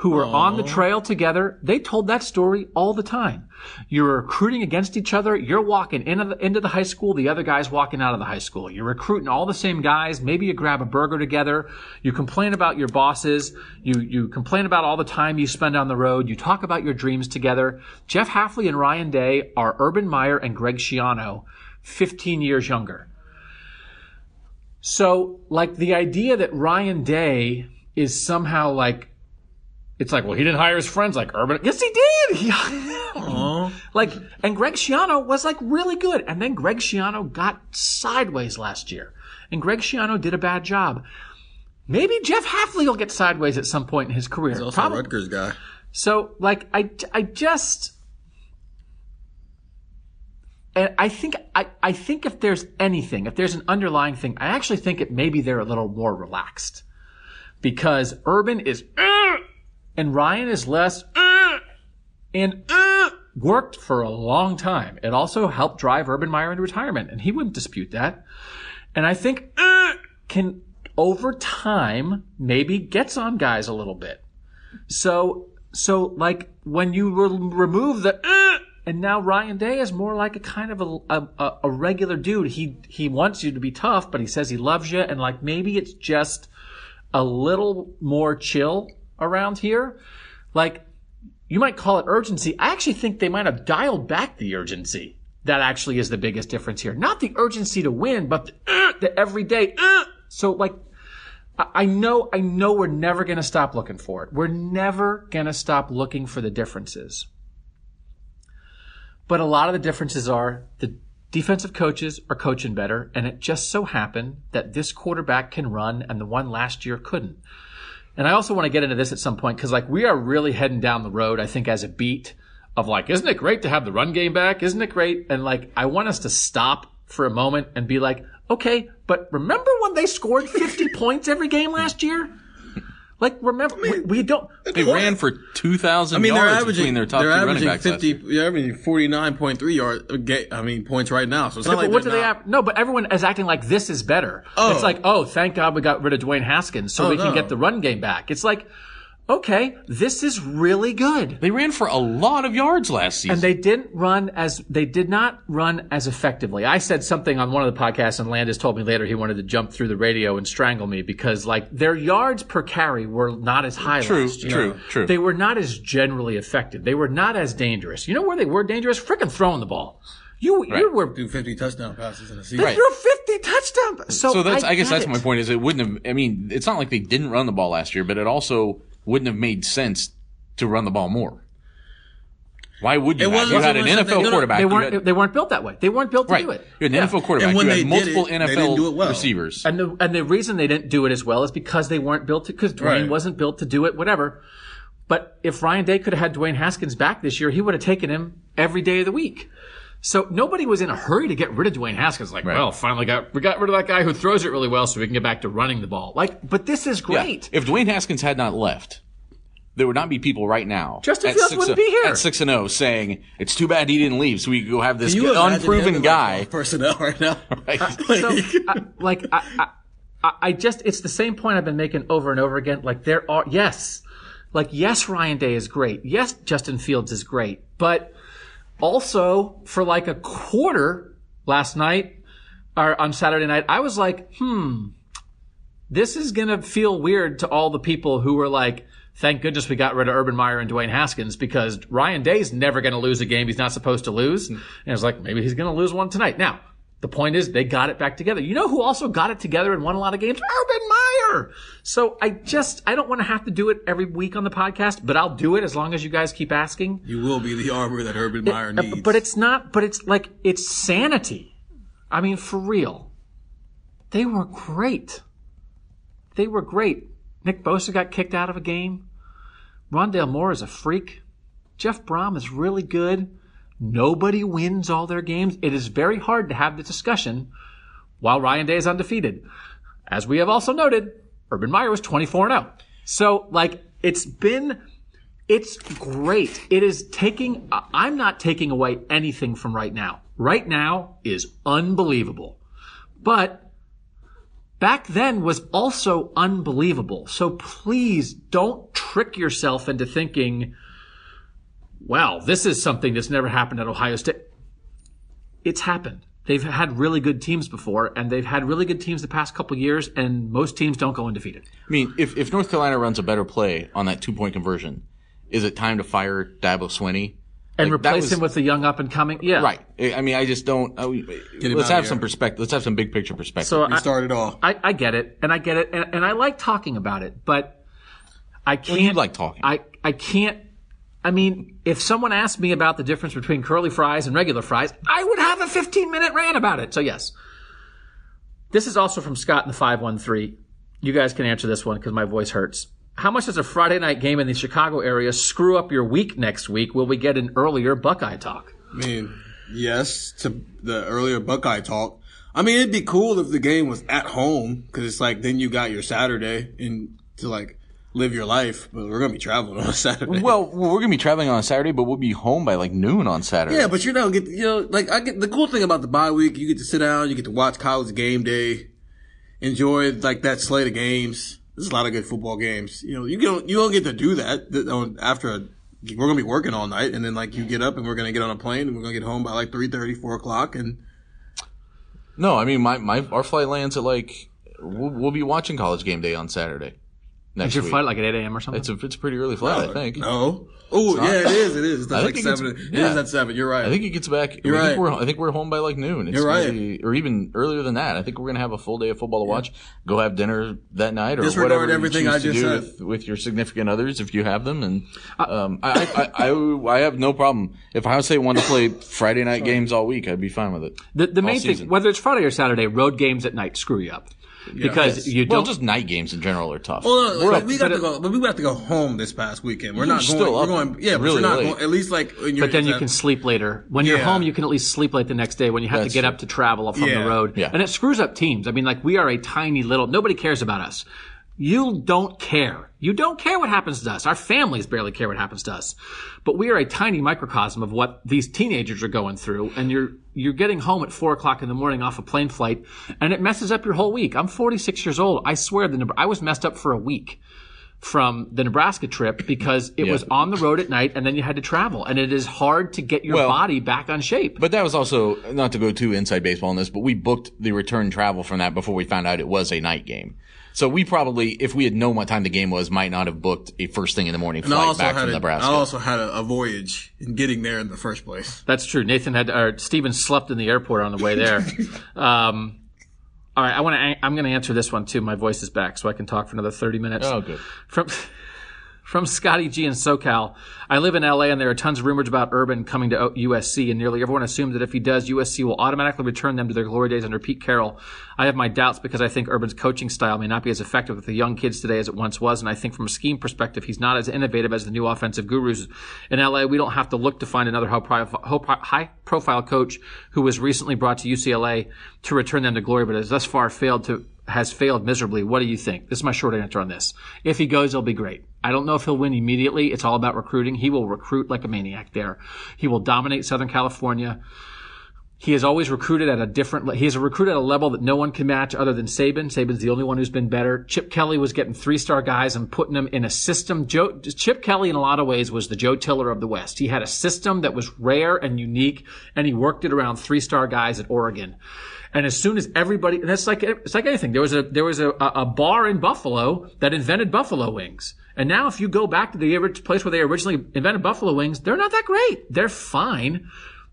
who were on the trail together. They told that story all the time. You're recruiting against each other. You're walking into the, into the high school. The other guy's walking out of the high school. You're recruiting all the same guys. Maybe you grab a burger together. You complain about your bosses. You, you complain about all the time you spend on the road. You talk about your dreams together. Jeff Hafley and Ryan Day are Urban Meyer and Greg Schiano, 15 years younger. So, like the idea that Ryan Day is somehow like, it's like, well, he didn't hire his friends like Urban. Yes, he did. He, like, and Greg Schiano was like really good. And then Greg Schiano got sideways last year. And Greg Schiano did a bad job. Maybe Jeff Hafley will get sideways at some point in his career. He's also Probably- a Rutgers guy. so, like, I, I just, and I think, I, I think if there's anything, if there's an underlying thing, I actually think it maybe they're a little more relaxed because Urban is, "Uh," and Ryan is less, "Uh," and "Uh," worked for a long time. It also helped drive Urban Meyer into retirement, and he wouldn't dispute that. And I think "Uh," can, over time, maybe gets on guys a little bit. So, so like when you re- remove the, "Uh," and now Ryan Day is more like a kind of a, a, a regular dude. He, he wants you to be tough, but he says he loves you. And like maybe it's just a little more chill around here. Like you might call it urgency. I actually think they might have dialed back the urgency. That actually is the biggest difference here. Not the urgency to win, but the, uh, the everyday. Uh. So like, I know, I know we're never going to stop looking for it. We're never going to stop looking for the differences. But a lot of the differences are the defensive coaches are coaching better, and it just so happened that this quarterback can run and the one last year couldn't. And I also want to get into this at some point because like we are really heading down the road, I think, as a beat of like, isn't it great to have the run game back? Isn't it great? And like, I want us to stop for a moment and be like, okay, but remember when they scored 50 points every game last year? Like, remember, we, we don't, They ran for 2,000 I mean, they're yards averaging their top they're two running averaging backs. fifty. They're averaging forty nine point three yard. uh, I mean, points right now. So it's not like what do they're they not- have? No, but everyone is acting like this is better. Oh. It's like, oh, thank God we got rid of Dwayne Haskins so Oh, we can no. get the run game back. It's like, okay, this is really good. They ran for a lot of yards last season. And they didn't run as, they did not run as effectively. I said something on one of the podcasts and Landis told me later he wanted to jump through the radio and strangle me because like their yards per carry were not as high true, last year. true, true. They were not as generally effective. They were not as dangerous. You know where they were dangerous? Freaking throwing the ball. You, you were do fifty touchdown passes in a season. They threw 50 touchdowns. So, so that's, I, guess that's it. my point is it wouldn't have, I mean, it's not like they didn't run the ball last year, but it also wouldn't have made sense to run the ball more. Why would you? It wasn't You had an NFL they- quarterback. They weren't. had- they weren't built that way. They weren't built to right. do it. You had an Yeah. NFL quarterback. And when you they had multiple it, NFL didn't do it well. receivers. And the and the reason they didn't do it as well is because they weren't built to. Because Dwayne Right. wasn't built to do it. Whatever. But if Ryan Day could have had Dwayne Haskins back this year, he would have taken him every day of the week. So nobody was in a hurry to get rid of Dwayne Haskins. Like, Right. well, finally got we got rid of that guy who throws it really well, so we can get back to running the ball. Like, but this is Yeah. great. If Dwayne Haskins had not left, there would not be people right now. Justin Fields wouldn't oh be here. At 6 and 0 saying, it's too bad he didn't leave so we could go have this you imagine unproven him in, like, guy. personnel right now. Right. so, I, like, I, I, I- I just, it's the same point I've been making over and over again. Like, there are, yes, like, yes, Ryan Day is great. Yes, Justin Fields is great. But also, for like a quarter last night, or on Saturday night, I was like, hmm, this is going to feel weird to all the people who were like, thank goodness we got rid of Urban Meyer and Dwayne Haskins because Ryan Day's never going to lose a game he's not supposed to lose. And it's like, maybe he's going to lose one tonight. Now, the point is they got it back together. You know who also got it together and won a lot of games? Urban Meyer. So I just, I don't want to have to do it every week on the podcast, but I'll do it as long as you guys keep asking. You will be the armor that Urban Meyer Uh, needs. But it's not, but it's like, it's sanity. I mean, for real. They were great. They were great. Nick Bosa got kicked out of a game. Rondale Moore is a freak. Jeff Brohm is really good. Nobody wins all their games. It is very hard to have the discussion while Ryan Day is undefeated. As we have also noted, Urban Meyer was 24 0. So, like, it's been, It's great. It is taking, I'm not taking away anything from right now. Right now is unbelievable. But back then was also unbelievable. So please don't trick yourself into thinking, well, this is something that's never happened at Ohio State. It's happened. They've had really good teams before, and they've had really good teams the past couple years, and most teams don't go undefeated. I mean, if, if North Carolina runs a better play on that two point conversion, is it time to fire Dabo Swinney? And Like, replace was- him with the young up and coming. Yeah. Right. I I mean, I just don't. I, him let's have some perspective. Let's have some big picture perspective. So He I, started all. I, I get it, and I get it, and, and I like talking about it, but I can't. you like talking. I I can't. I mean, if someone asked me about the difference between curly fries and regular fries, I would have a 15 minute rant about it. So yes, this is also from Scott in the 513. You guys can answer this one because my voice hurts. How much does a Friday night game in the Chicago area screw up your week next week? Will we get an earlier Buckeye talk? I mean, yes, to the earlier Buckeye talk. I mean, it'd be cool if the game was at home because it's like then you got your Saturday and to like live your life. But we're gonna be traveling on Saturday. well, we're going to be traveling on Saturday, but we'll be home by like noon on Saturday. yeah, but you don't get you know like I get the cool thing about the bye week. You get to sit down, you get to watch college game day, enjoy like that slate of games. There's a lot of good football games. You know, you don't you don't get to do that after. A, we're gonna be working all night, and then like you get up and we're gonna get on a plane, and we're gonna get home by like three thirty, four o'clock, and No, I mean, my, my our flight lands at like we'll, we'll be watching college game day on Saturday. Next Is your week. flight like at 8 a.m. or something? It's a it's a pretty early flight, I think. No. Oh, not. yeah, it is. It is. It's I like think it gets- seven. It yeah. is at seven. You're right. I think it gets back. You're I think right. we're I think we're home by like noon. It's You're gonna right. be- or even earlier than that. I think we're gonna have a full day of football to watch. Go have dinner that night or Disregard whatever you everything choose I to just do said. with, with your significant others if you have them. And Uh, um, I, I, I I have no problem if Ohio State wanted to play Friday night games all week. I'd be fine with it. The, the main season. thing, whether it's Friday or Saturday, road games at night screw you up because you Well, don't. just night games in general are tough. Well, no, We're like, up- we got but to it- go, but we got to go home this past weekend. We're You're not going. still we're going. Yeah, but really you're not late. going. At least like when you're. but then you can sleep later. When you're home, you can at least sleep late the next day when you have That's to get true. up to travel from Yeah. the road. Yeah. And it screws up teams. I mean, like we are a tiny little, nobody cares about us. You don't care. You don't care what happens to us. Our families barely care what happens to us. But we are a tiny microcosm of what these teenagers are going through. And you're, you're getting home at four o'clock in the morning off a plane flight and it messes up your whole week. I'm 46 years old. I swear the, I was messed up for a week from the Nebraska trip because it Yeah. was on the road at night and then you had to travel and it is hard to get your Well, body back on shape. But that was also not to go too inside baseball on this, but we booked the return travel from that before we found out it was a night game. So we probably, if we had known what time the game was, might not have booked a first thing in the morning And I flight also back had from a, Nebraska. I also had a, a voyage in getting there in the first place. That's true. Nathan had, or Steven slept in the airport on the way there. um, all right, I want to. I'm going to answer this one too. My voice is back, so I can talk for another 30 minutes. oh, good. From from Scotty G in SoCal. I live in LA, and there are tons of rumors about Urban coming to USC, and nearly everyone assumes that if he does, USC will automatically return them to their glory days under Pete Carroll. I have my doubts because I think Urban's coaching style may not be as effective with the young kids today as it once was, and I think from a scheme perspective, he's not as innovative as the new offensive gurus in LA. We don't have to look to find another high profile coach who was recently brought to UCLA to return them to glory, but has thus far failed to has failed miserably. What do you think? This is my short answer on this. If he goes, it'll be great. I don't know if he'll win immediately. It's all about recruiting. He will recruit like a maniac there. He will dominate Southern California. He has always recruited at a different, he has recruited at a level that no one can match other than Saban. Saban's the only one who's been better. Chip Kelly was getting three star guys and putting them in a system. Joe, Chip Kelly in a lot of ways was the Joe Tiller of the West. He had a system that was rare and unique and he worked it around three star guys at Oregon. And as soon as everybody, and that's like, it's like anything. There was a, there was a, a bar in Buffalo that invented buffalo wings. And now if you go back to the place where they originally invented buffalo wings, they're not that great. They're fine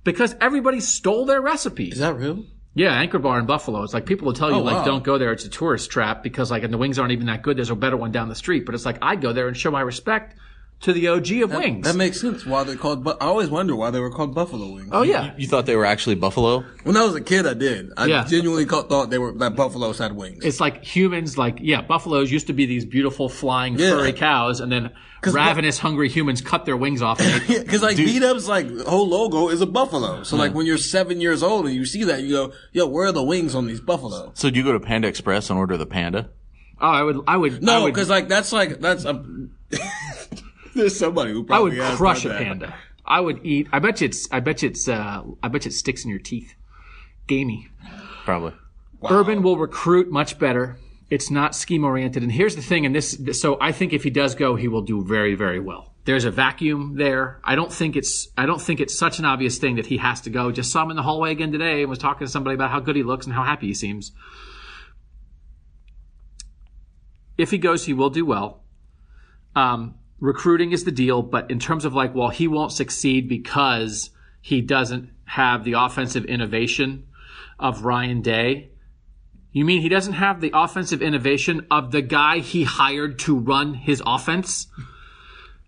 because everybody stole their recipes. Is that real? Yeah, Anchor Bar in Buffalo. It's like people will tell you Oh, like wow. don't go there. It's a tourist trap because like and the wings aren't even that good. There's a better one down the street. But it's like I go there and show my respect to the OG of wings. That makes sense. Why they're called? But I always wonder why they were called buffalo wings. oh yeah. You thought they were actually buffalo? When I was a kid, I did. I Yeah. genuinely co- thought they were that buffaloes had wings. It's like humans, like, yeah, buffaloes used to be these beautiful flying Yeah. furry cows, and then ravenous, hungry humans cut their wings off. And ate- Because like beat up's like whole logo is a buffalo. So like when you're seven years old and you see that, you go, "Yo, where are the wings on these buffalo?" So do you go to Panda Express and order the panda? oh, I would, I would, I No, would, because like that's like that's a. There's somebody who I would has crush a done that. panda. I would eat. I bet you it's. I bet you it's. Uh, I bet you it sticks in your teeth. Gamey. Probably. Urban will recruit much better. It's not scheme oriented. And here's the thing, and this, so I think if he does go, he will do very, very well. There's a vacuum there. I don't think it's, I don't think it's such an obvious thing that he has to go. Just saw him in the hallway again today and was talking to somebody about how good he looks and how happy he seems. If he goes, he will do well. Um, recruiting is the deal, but in terms of like, well, he won't succeed because he doesn't have the offensive innovation of Ryan Day. You mean he doesn't have the offensive innovation of the guy he hired to run his offense?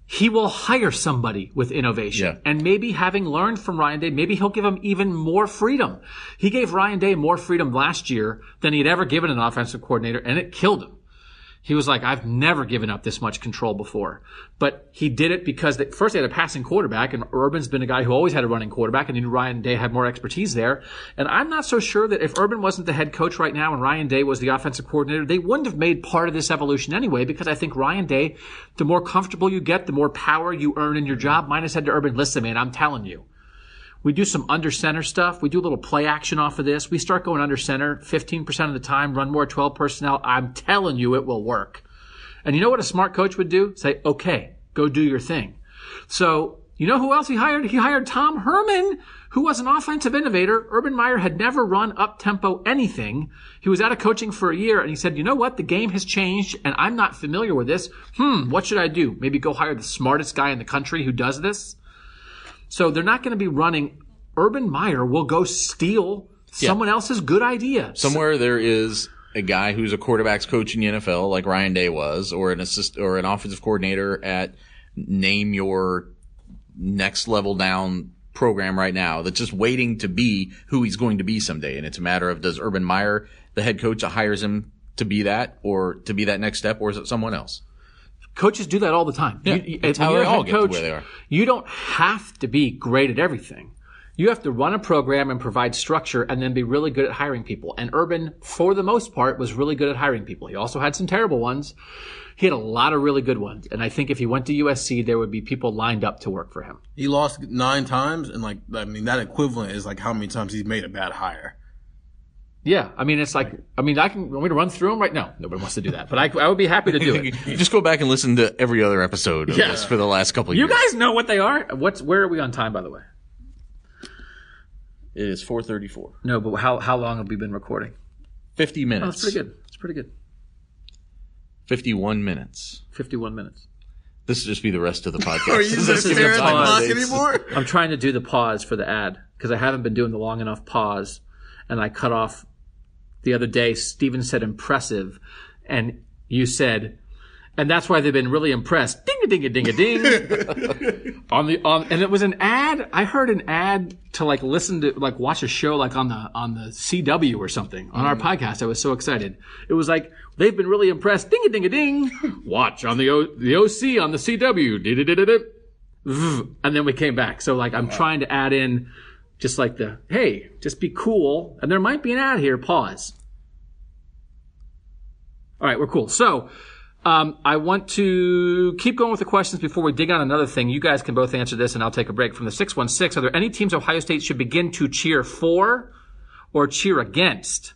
He will hire somebody with innovation. Yeah. And maybe having learned from Ryan Day, maybe he'll give him even more freedom. He gave Ryan Day more freedom last year than he'd ever given an offensive coordinator, and it killed him. He was like, I've never given up this much control before. But he did it because they, first they had a passing quarterback, and Urban's been a guy who always had a running quarterback, and he knew Ryan Day had more expertise there. And I'm not so sure that if Urban wasn't the head coach right now and Ryan Day was the offensive coordinator, they wouldn't have made part of this evolution anyway, because I think Ryan Day, the more comfortable you get, the more power you earn in your job. minus said to Urban, listen, man, I'm telling you. We do some under center stuff. We do a little play action off of this. We start going under center 15% of the time, run more 12 personnel. I'm telling you it will work. And you know what a smart coach would do? Say, okay, go do your thing. So, you know who else he hired? He hired Tom Herman, who was an offensive innovator. Urban Meyer had never run up tempo anything. He was out of coaching for a year and he said, you know what? The game has changed and I'm not familiar with this. Hmm, what should I do? Maybe go hire the smartest guy in the country who does this? So they're not going to be running. Urban Meyer will go steal someone else's good idea. Somewhere there is a guy who's a quarterbacks coach in the NFL, like Ryan Day was, or an assist or an offensive coordinator at name your next level down program right now that's just waiting to be who he's going to be someday. And it's a matter of does Urban Meyer, the head coach, hires him to be that or to be that next step, or is it someone else? Coaches do that all the time. Yeah, You- that's when how they all head get to coach, where they are. You don't have to be great at everything. You have to run a program and provide structure and then be really good at hiring people. And Urban, for the most part, was really good at hiring people. He also had some terrible ones. He had a lot of really good ones. And I think if he went to USC, there would be people lined up to work for him. He lost nine times, and like I mean, that equivalent is like how many times he's made a bad hire. Yeah. I mean, it's like, I mean, I can, want me to run through them right now? Nobody wants to do that, but I, I would be happy to do it. Just go back and listen to every other episode of Yeah. this for the last couple of years. You years. guys know what they are. What's, where are we on time, by the way? it is 434. No, but how, how long have we been recording? 50 Oh, minutes. that's pretty good. It's pretty good. 51 minutes. 51 minutes. This will just be the rest of the podcast. Are you This just is staring at the time clock anymore? I'm trying to do the pause for the ad because I haven't been doing the long enough pause, and I cut off the other day. Steven said impressive, and you said, and that's why they've been really impressed. Ding a ding a ding a ding on the on, and it was an ad. I heard an ad to like listen to like watch a show like on the on the CW or something on our mm-hmm. podcast. I was so excited. It was like they've been really impressed. Ding a ding a ding. Watch on the o, the OC on the CW. And then we came back. So like I'm trying to add in just like the hey, just be cool. And there might be an ad here. Pause. All right, we're cool. So um, I want to keep going with the questions before we dig on another thing. You guys can both answer this, and I'll take a break from the six one six. Are there any teams Ohio State should begin to cheer for or cheer against?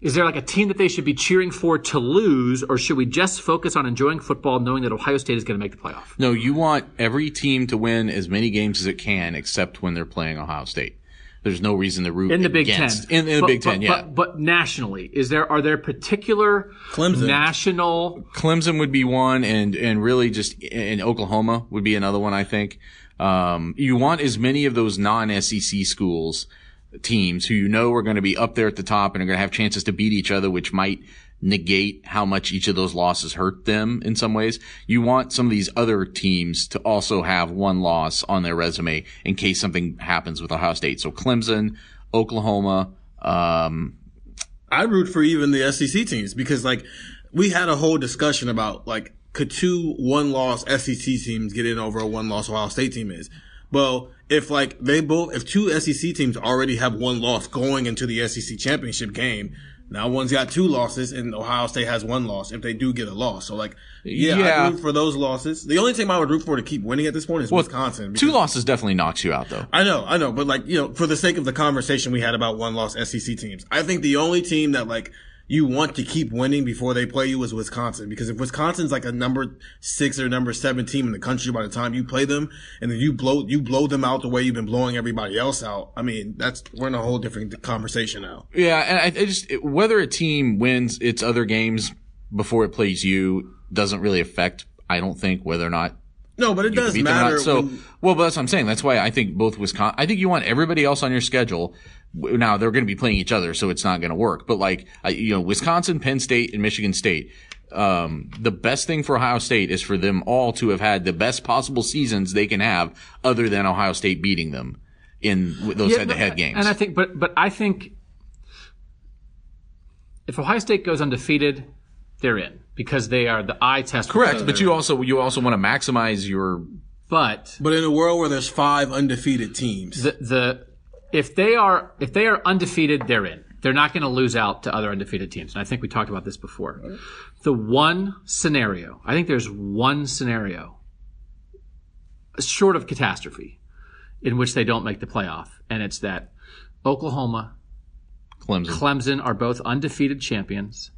Is there like a team that they should be cheering for to lose, or should we just focus on enjoying football, knowing that Ohio State is going to make the playoff? No, you want every team to win as many games as it can, except when they're playing Ohio State. There's no reason to root in the Big against. Ten. In, in the But- Big Ten, but, yeah. But, but nationally, is there are there particular Clemson. national? Clemson would be one, and and really just in Oklahoma would be another one. I think um, you want as many of those non-SEC schools teams who you know are going to be up there at the top and are going to have chances to beat each other, which might negate how much each of those losses hurt them in some ways. You want some of these other teams to also have one loss on their resume in case something happens with Ohio State. So Clemson, Oklahoma, um, I root for even the SEC teams because like we had a whole discussion about like could two one loss SEC teams get in over a one loss Ohio State team is. Well, if like they both if two SEC teams already have one loss going into the SEC championship game, Now one's got two losses, and Ohio State has one loss. If they do get a loss, so like, yeah, Yeah. I root for those losses. The only team I would root for to keep winning at this point is Wisconsin. Two losses definitely knocks you out though. I know, I know, but like you know, for the sake of the conversation we had about one loss SEC teams, I think the only team that like you want to keep winning before they play you is Wisconsin because if Wisconsin's like a number six or number seven team in the country by the time you play them, and then you blow you blow them out the way you've been blowing everybody else out, I mean that's we're in a whole different conversation now. Yeah, and I, I just it- whether a team wins its other games before it plays you doesn't really affect. I don't think whether or not No, but it does matter. So, when- well, but that's what I'm saying. That's why I think both Wisconsin. I think you want everybody else on your schedule. Now they're going to be playing each other, so it's not going to work. But like you know, Wisconsin, Penn State, and Michigan State. Um, the best thing for Ohio State is for them all to have had the best possible seasons they can have, other than Ohio State beating them in those Yeah, head-to-head games. And I think, but but I think if Ohio State goes undefeated, they're in because they are the eye test. Correct, but you also you also want to maximize your but but in a world where there's five undefeated teams, the the if they are if they are undefeated, they're in. They're not going to lose out to other undefeated teams. And I think we talked about this before. The one scenario, I think there's one scenario short of catastrophe in which they don't make the playoff, and it's that Oklahoma, Clemson. Clemson are both undefeated champions,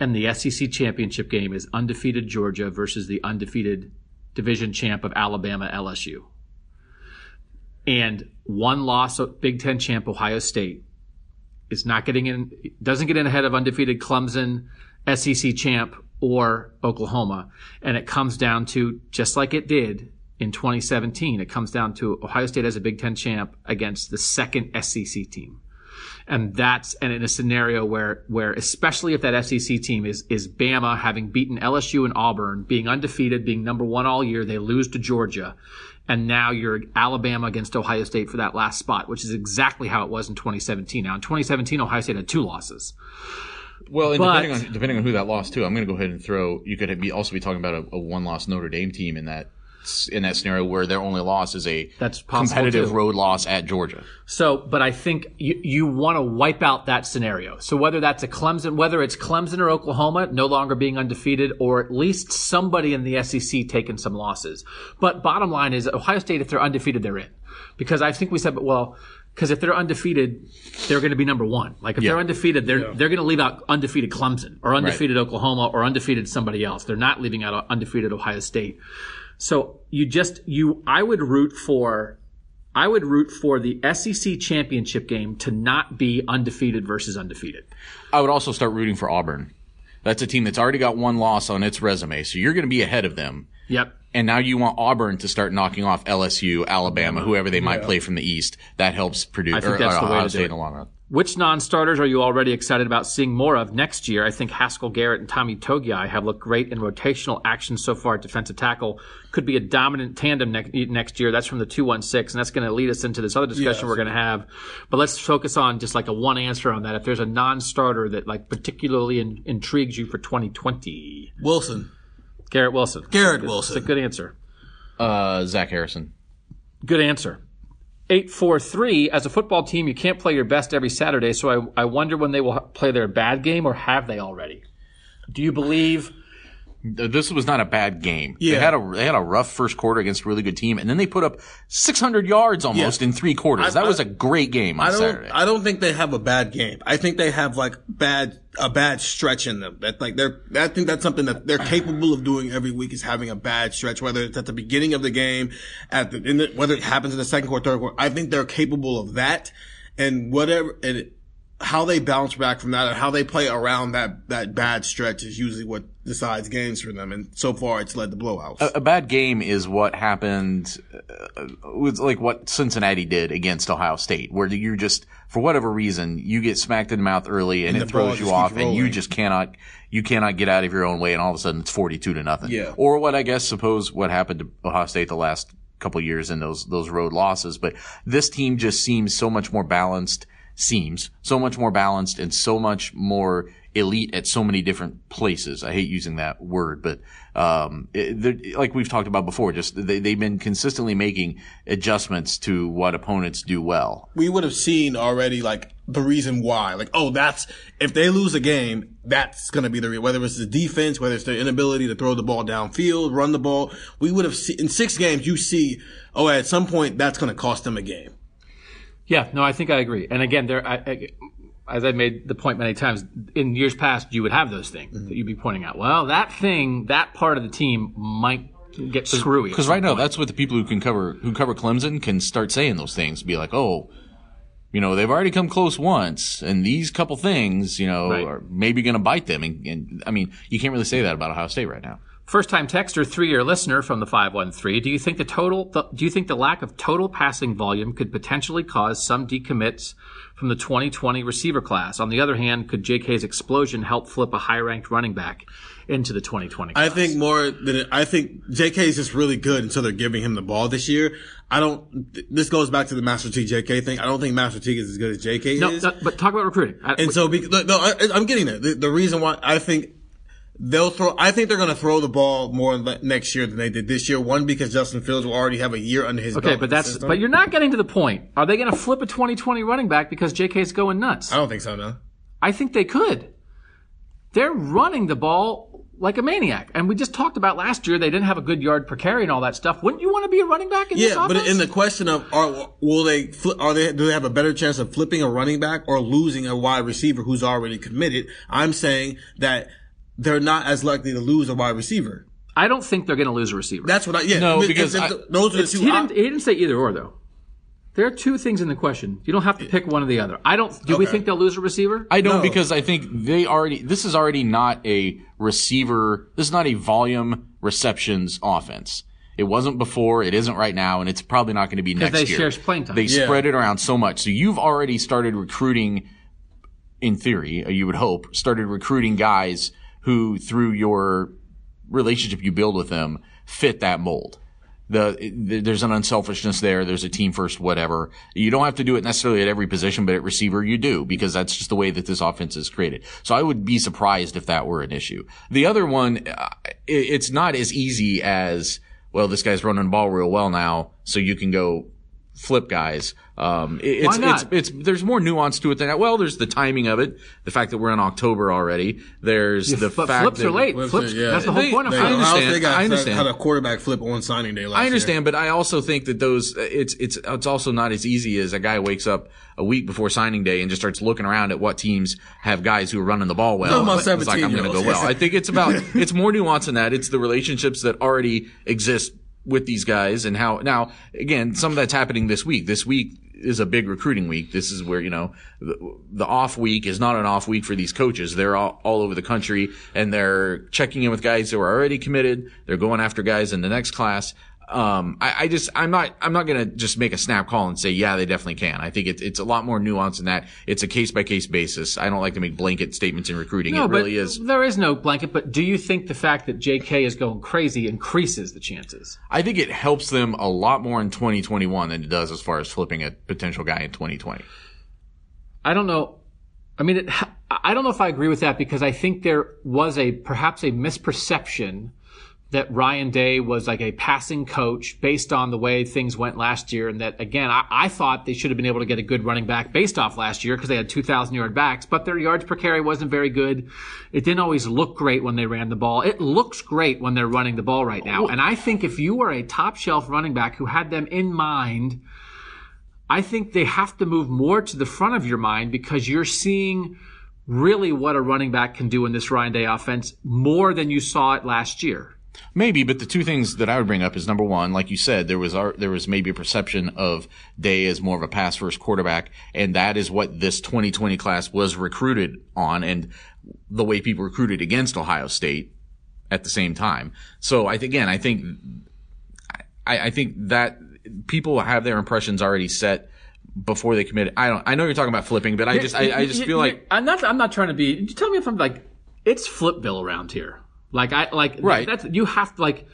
and the SEC championship game is undefeated Georgia versus the undefeated division champ of Alabama LSU. And one loss of Big Ten champ Ohio State is not getting in, doesn't get in ahead of undefeated Clemson, SEC champ, or Oklahoma. And it comes down to, just like it did in 2017, it comes down to Ohio State as a Big Ten champ against the second SEC team and that's and in a scenario where where especially if that SEC team is is Bama having beaten LSU and Auburn, being undefeated, being number one all year, they lose to Georgia, and now you're Alabama against Ohio State for that last spot, which is exactly how it was in 2017. Now in 2017, Ohio State had two losses. Well, and But- depending on depending on who that lost to, I'm going to go ahead and throw. You could be also be talking about a, a one loss Notre Dame team in that in that scenario where their only loss is a That's competitive too. road loss at Georgia. So, but I think you, you want to wipe out that scenario. So whether that's a Clemson, whether it's Clemson or Oklahoma no longer being undefeated, or at least somebody in the SEC taking some losses. But bottom line is Ohio State, if they're undefeated, they're in. Because I think we said, but well, because if they're undefeated, they're going to be number one. Like if Yeah. they're undefeated, they're they're going to leave out undefeated Clemson or undefeated Oklahoma or undefeated somebody else. They're not leaving out undefeated Ohio State. So you just you I would root for I would root for the SEC championship game to not be undefeated versus undefeated. I would also start rooting for Auburn. That's a team that's already got one loss on its resume, so you're going to be ahead of them. Yep. And now you want Auburn to start knocking off LSU, Alabama, whoever they might play from the East. That helps produce I think or, that's or the way to do it. in the long run. Which non-starters are you already excited about seeing more of next year? I think Haskell Garrett and Tommy Togiai have looked great in rotational action so far at defensive tackle. Could be a dominant tandem next next year. That's from the 216, and that's going to lead us into this other discussion we're going to have. But let's focus on just like a one answer on that. If there's a non-starter that like particularly in, intrigues you for 2020, Wilson, Garrett Wilson. Garrett It's Wilson. a good answer. Uh, Zach Harrison. Good answer. 843 as a football team you can't play your best every saturday so I, I wonder when they will play their bad game or have they already? Do you believe This was not a bad game. Yeah. They had a they had a rough first quarter against a really good team, and then they put up 600 yards almost Yeah. in three quarters. I- that I- was a great game on I don't. Saturday. I don't think they have a bad game. I think they have like bad a bad stretch in them. That like they're. I think that's something that they're capable of doing every week is having a bad stretch, whether it's at the beginning of the game, at the, in the whether it happens in the second quarter, third quarter. I think they're capable of that, and whatever and how they bounce back from that and how they play around that that bad stretch is usually what decides games for them. And so far, it's led to blowouts. a bad game is what happened uh, with like what Cincinnati did against Ohio State, where you just for whatever reason you get smacked in the mouth early and, And it throws you off, and you just cannot you cannot get out of your own way, and all of a sudden it's forty two to nothing. Yeah. Or what I guess suppose what happened to Ohio State the last couple years in those those road losses, but this team just seems so much more balanced seems so much more balanced and so much more elite at so many different places. I hate using that word, but um, it, like we've talked about before, just they, they've been consistently making adjustments to what opponents do well. We would have seen already like the reason why. Like, oh, that's if they lose a game, that's going to be the reason. Whether it's the defense, whether it's their inability to throw the ball downfield, run the ball, we would have seen in six games. You see, oh, at some point that's going to cost them a game. Yeah, no, I think I agree. And again, there, I, I, as I've made the point many times, in years past, you would have those things Mm-hmm. that you'd be pointing out. Well, that thing, that part of the team might get screwy. Because right now, point. that's what the people who can cover who cover Clemson can start saying those things. Be like, oh, you know, they've already come close once, and these couple things, you know, Right. are maybe going to bite them. And, and I mean, you can't really say that about Ohio State right now. First time texter, three year listener from the 513. Do you think the total, the, do you think the lack of total passing volume could potentially cause some decommits from the 2020 receiver class? On the other hand, could JK's explosion help flip a high ranked running back into the 2020 class? I think more than I think JK is just really good until they're giving him the ball this year. I don't. This goes back to the Master T JK thing. I don't think Master T is as good as JK no, is. no, but talk about recruiting. I- And so, be- no, I, I'm getting there. The, the reason why I think they'll throw, I think they're going to throw the ball more next year than they did this year. One, because Justin Fields will already have a year under his belt. okay, but that's, system. but you're not getting to the point. Are they going to flip a 2020 running back because JK's going nuts? I don't think so, no. I think they could. They're running the ball like a maniac. And we just talked about last year they didn't have a good yard per carry and all that stuff. Wouldn't you want to be a running back in this Yeah, but in the question of are will they are they do they have a better chance of flipping a running back or losing a wide receiver who's already committed? I'm saying that they're not as likely to lose a wide receiver. I don't think they're going to lose a receiver. That's what I yeah. No, if- because if I- those are the two. he, didn't, he didn't say either or though. There are two things in the question. You don't have to pick one or the other. I don't. Do we think they'll lose a receiver? I don't No. because I think they already. This is already not a receiver. This is not a volume receptions offense. It wasn't before. It isn't right now, and it's probably not going to be next they year. share playing time. They Yeah. spread it around so much, so you've already started recruiting. In theory, you would hope started recruiting guys who, through your relationship you build with them, fit that mold. The, there's an unselfishness there. There's a team first, whatever. You don't have to do it necessarily at every position, but at receiver you do because that's just the way that this offense is created. So I would be surprised if that were an issue. The other one, uh, it's not as easy as, well, this guy's running the ball real well now, so you can go flip guys. Um, it- it's, Why not? it's, it's, there's more nuance to it than that. Well, there's the timing of it, the fact that we're in October already. There's the but fact flips that are late. Flips Flips. are- yeah. That's the whole They- point of they- I understand. understand. They got, I understand. had a quarterback flip on signing day last I year. understand, but I also think that those it's it's it's also not as easy as a guy wakes up a week before signing day and just starts looking around at what teams have guys who are running the ball well. Talking about It's like I'm going to go well. I think it's about it's more nuance than that. It's the relationships that already exist with these guys and how now again some of that's happening this week. This week is a big recruiting week. This is where you know the, the off week is not an off week for these coaches. They're all, all over the country and they're checking in with guys who are already committed. They're going after guys in the next class. Um, I, I just, I'm not, I'm not to just make a snap call and say, yeah, they definitely can. I think it's, it's a lot more nuanced than that. It's a case by case basis. I don't like to make blanket statements in recruiting. No, it really but is. there is no blanket. But do you think the fact that J.K. is going crazy increases the chances? I think it helps them a lot more in 2021 than it does as far as flipping a potential guy in 2020. I don't know. I mean, it, I don't know if I agree with that because I think there was a perhaps a misperception that Ryan Day was like a passing coach based on the way things went last year, and that again, I, I thought they should have been able to get a good running back based off last year because they had 2,000 yard backs, but their yards per carry wasn't very good. It didn't always look great when they ran the ball. It looks great when they're running the ball right now, and I think if you were a top shelf running back who had them in mind. I think they have to move more to the front of your mind because you're seeing really what a running back can do in this Ryan Day offense more than you saw it last year. Maybe, but the two things that I would bring up is number one, like you said, there was our, there was maybe a perception of Day as more of a pass first quarterback, and that is what this 2020 class was recruited on, and the way people recruited against Ohio State at the same time. So I think again, I think I, I think that people have their impressions already set before they commit. I don't. I know you're talking about flipping, but I just I, I just feel like I'm not. I'm not trying to be. Tell me if I'm like it's flip bill around here. Like I like Right. That's you have to like.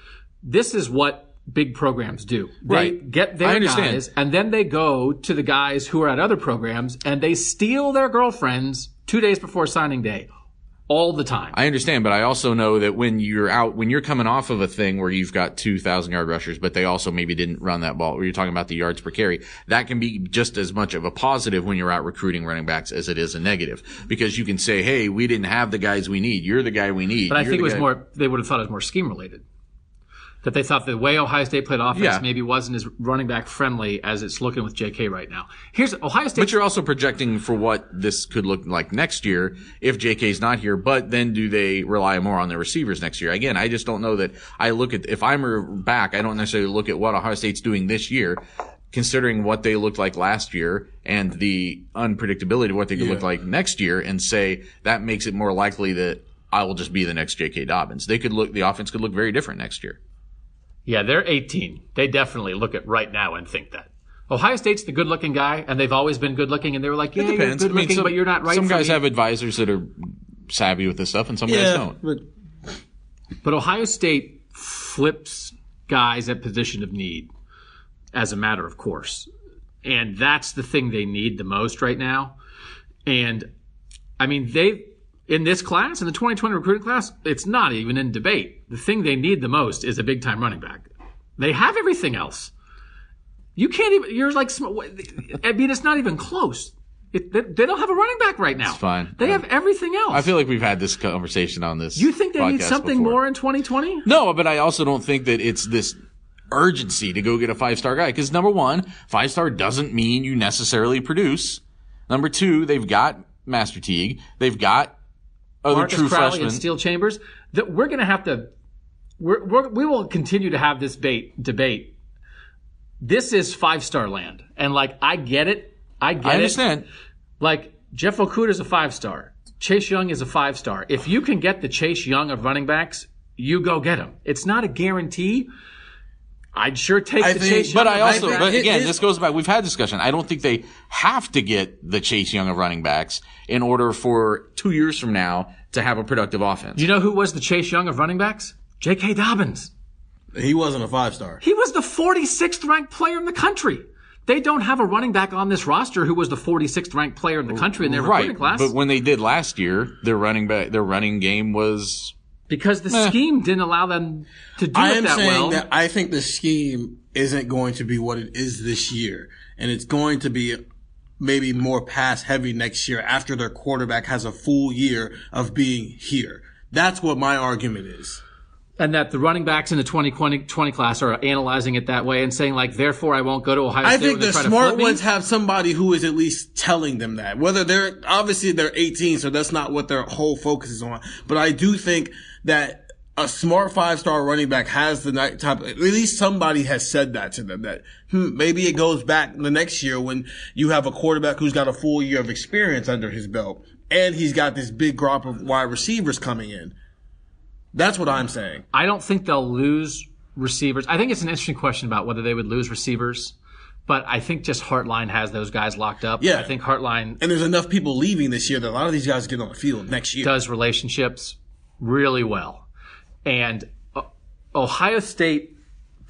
This is what big programs do. They Right. get their guys, and then they go to the guys who are at other programs, and they steal their girlfriends two days before signing day, all the time. I understand, but I also know that when you're out, when you're coming off of a thing where you've got 2,000 yard rushers, but they also maybe didn't run that ball, where you're talking about the yards per carry, that can be just as much of a positive when you're out recruiting running backs as it is a negative. Because you can say, hey, we didn't have the guys we need. You're the guy we need. but I You're think it was guy- more. They would have thought it was more scheme related. That they thought the way Ohio State played offense Yeah. maybe wasn't as running back friendly as it's looking with J.K. right now. Here's Ohio State. But you're also projecting for what this could look like next year if JK's not here. But then do they rely more on their receivers next year? Again, I just don't know that I look at, if I'm back, I don't necessarily look at what Ohio State's doing this year, considering what they looked like last year and the unpredictability of what they could look like next year and say that makes it more likely that I will just be the next JK Dobbins. They could look, the offense could look very different next year. Yeah, they're 18. They definitely look at right now and think that. Ohio State's the good-looking guy, and they've always been good-looking. And they were like, "Yeah, you're good-looking, some- but you're not right." Some for guys me." have advisors that are savvy with this stuff and some guys don't. but But Ohio State flips guys at position of need as a matter of course. And that's the thing they need the most right now. And I mean, they in this class, in the 2020 recruiting class, it's not even in debate. The thing they need the most is a big time running back. They have everything else. You can't even, you're like, I mean, it's not even close. It, they, they don't have a running back right now. It's fine. They have everything else. I feel like we've had this conversation on this. you think they need something before. more in 2020? No, but I also don't think that it's this urgency to go get a five star guy. Because number one, five star doesn't mean you necessarily produce. Number two, they've got Master Teague. They've got Oh, other Marcus true Crowley freshmen. and Steele Chambers, that we're going to have to, we're, we're, we will continue to have this bait, debate. This is five star land. And like, I get it. I get it I it. understand. Like, Jeff Okudah is a five star. Chase Young is a five star. If you can get the Chase Young of running backs, you go get him. It's not a guarantee. I'd sure take I the think- Chase But Young. I of also, running but backs. His- again, this goes back. We've had discussion. I don't think they have to get the Chase Young of running backs in order for two years from now to have a productive offense. you know who was the Chase Young of running backs? J.K. Dobbins. he wasn't a five star. He was the 46th ranked player in the country. They don't have a running back on this roster who was the 46th ranked player in the country in their recruiting right, class but when they did last year, their running back, their running game was because the eh. scheme didn't allow them to do I it am that saying well. that I think the scheme isn't going to be what it is this year, and it's going to be maybe more pass heavy next year after their quarterback has a full year of being here. That's what my argument is. and that the running backs in the 2020 20 class are analyzing it that way and saying like, therefore I won't go to Ohio I State. I think the smart me. ones have somebody who is at least telling them that. Whether they're obviously they're 18, so that's not what their whole focus is on. But I do think that a smart five star running back has the night type. At least somebody has said that to them. That hmm, maybe it goes back the next year when you have a quarterback who's got a full year of experience under his belt, and he's got this big crop of wide receivers coming in. That's what I'm saying. I don't think they'll lose receivers. I think it's an interesting question about whether they would lose receivers. But I think just Hartline has those guys locked up. Yeah. I think Hartline. And there's enough people leaving this year that a lot of these guys get on the field next year. does relationships really well. And uh, Ohio State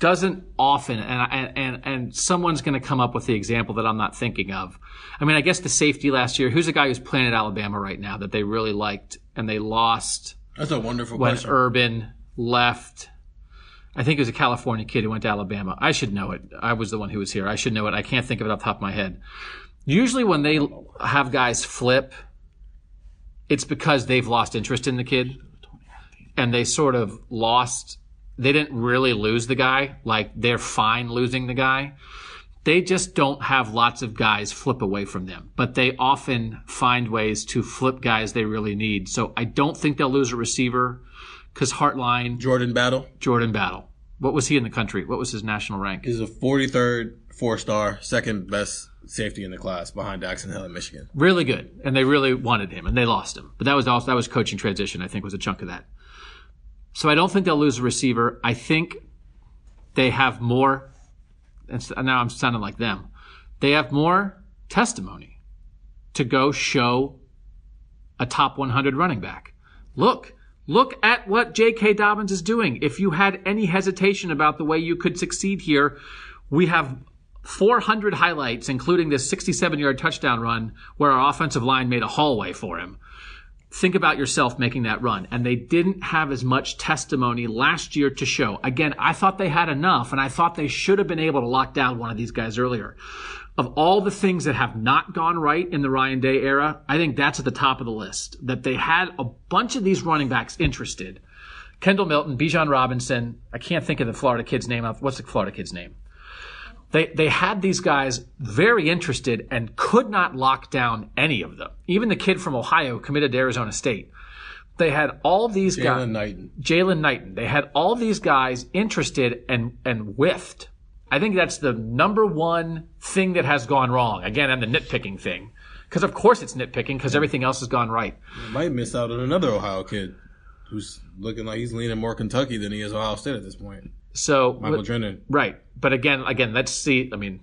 doesn't often, and and and, and someone's going to come up with the example that I'm not thinking of. I mean, I guess the safety last year. Who's the guy who's playing at Alabama right now that they really liked and they lost That's a wonderful when question. Urban left? I think it was a California kid who went to Alabama. I should know it. I was the one who was here. I should know it. I can't think of it off the top of my head. Usually, when they have guys flip, it's because they've lost interest in the kid and they sort of lost they didn't really lose the guy like they're fine losing the guy. They just don't have lots of guys flip away from them but they often find ways to flip guys they really need. So i don't think they'll lose a receiver because hartline Jordan Battle. jordan battle. What was he in the country? What was his national rank? He's a 43rd four star, second best safety in the class behind Daxton Hill in Michigan. really good and they really wanted him and they lost him. But that was also that was coaching transition i think was a chunk of that so i don't think they'll lose a receiver i think they have more and now i'm sounding like them they have more testimony to go show a top 100 running back look Look at what J.K. Dobbins is doing. If you had any hesitation about the way you could succeed here, we have 400 highlights, including this 67 yard touchdown run where our offensive line made a hallway for him. Think about yourself making that run. And they didn't have as much testimony last year to show. Again, I thought they had enough and I thought they should have been able to lock down one of these guys earlier. Of all the things that have not gone right in the Ryan Day era, I think that's at the top of the list. That they had a bunch of these running backs interested. Kendall Milton, Bijan Robinson. I can't think of the Florida kid's name. What's the Florida kid's name? They, they had these guys very interested and could not lock down any of them. Even the kid from Ohio committed to Arizona State. They had all these guys. Jaylan Knighton. Jaylan Knighton. They had all these guys interested and, and whiffed. I think that's the number one thing that has gone wrong. Again, and the nitpicking thing. Because of course it's nitpicking because everything else has gone right. You Might miss out on another Ohio kid who's looking like he's leaning more Kentucky than he is Ohio State at this point. So Michael Drennen. Right. But again, again, let's see. I mean,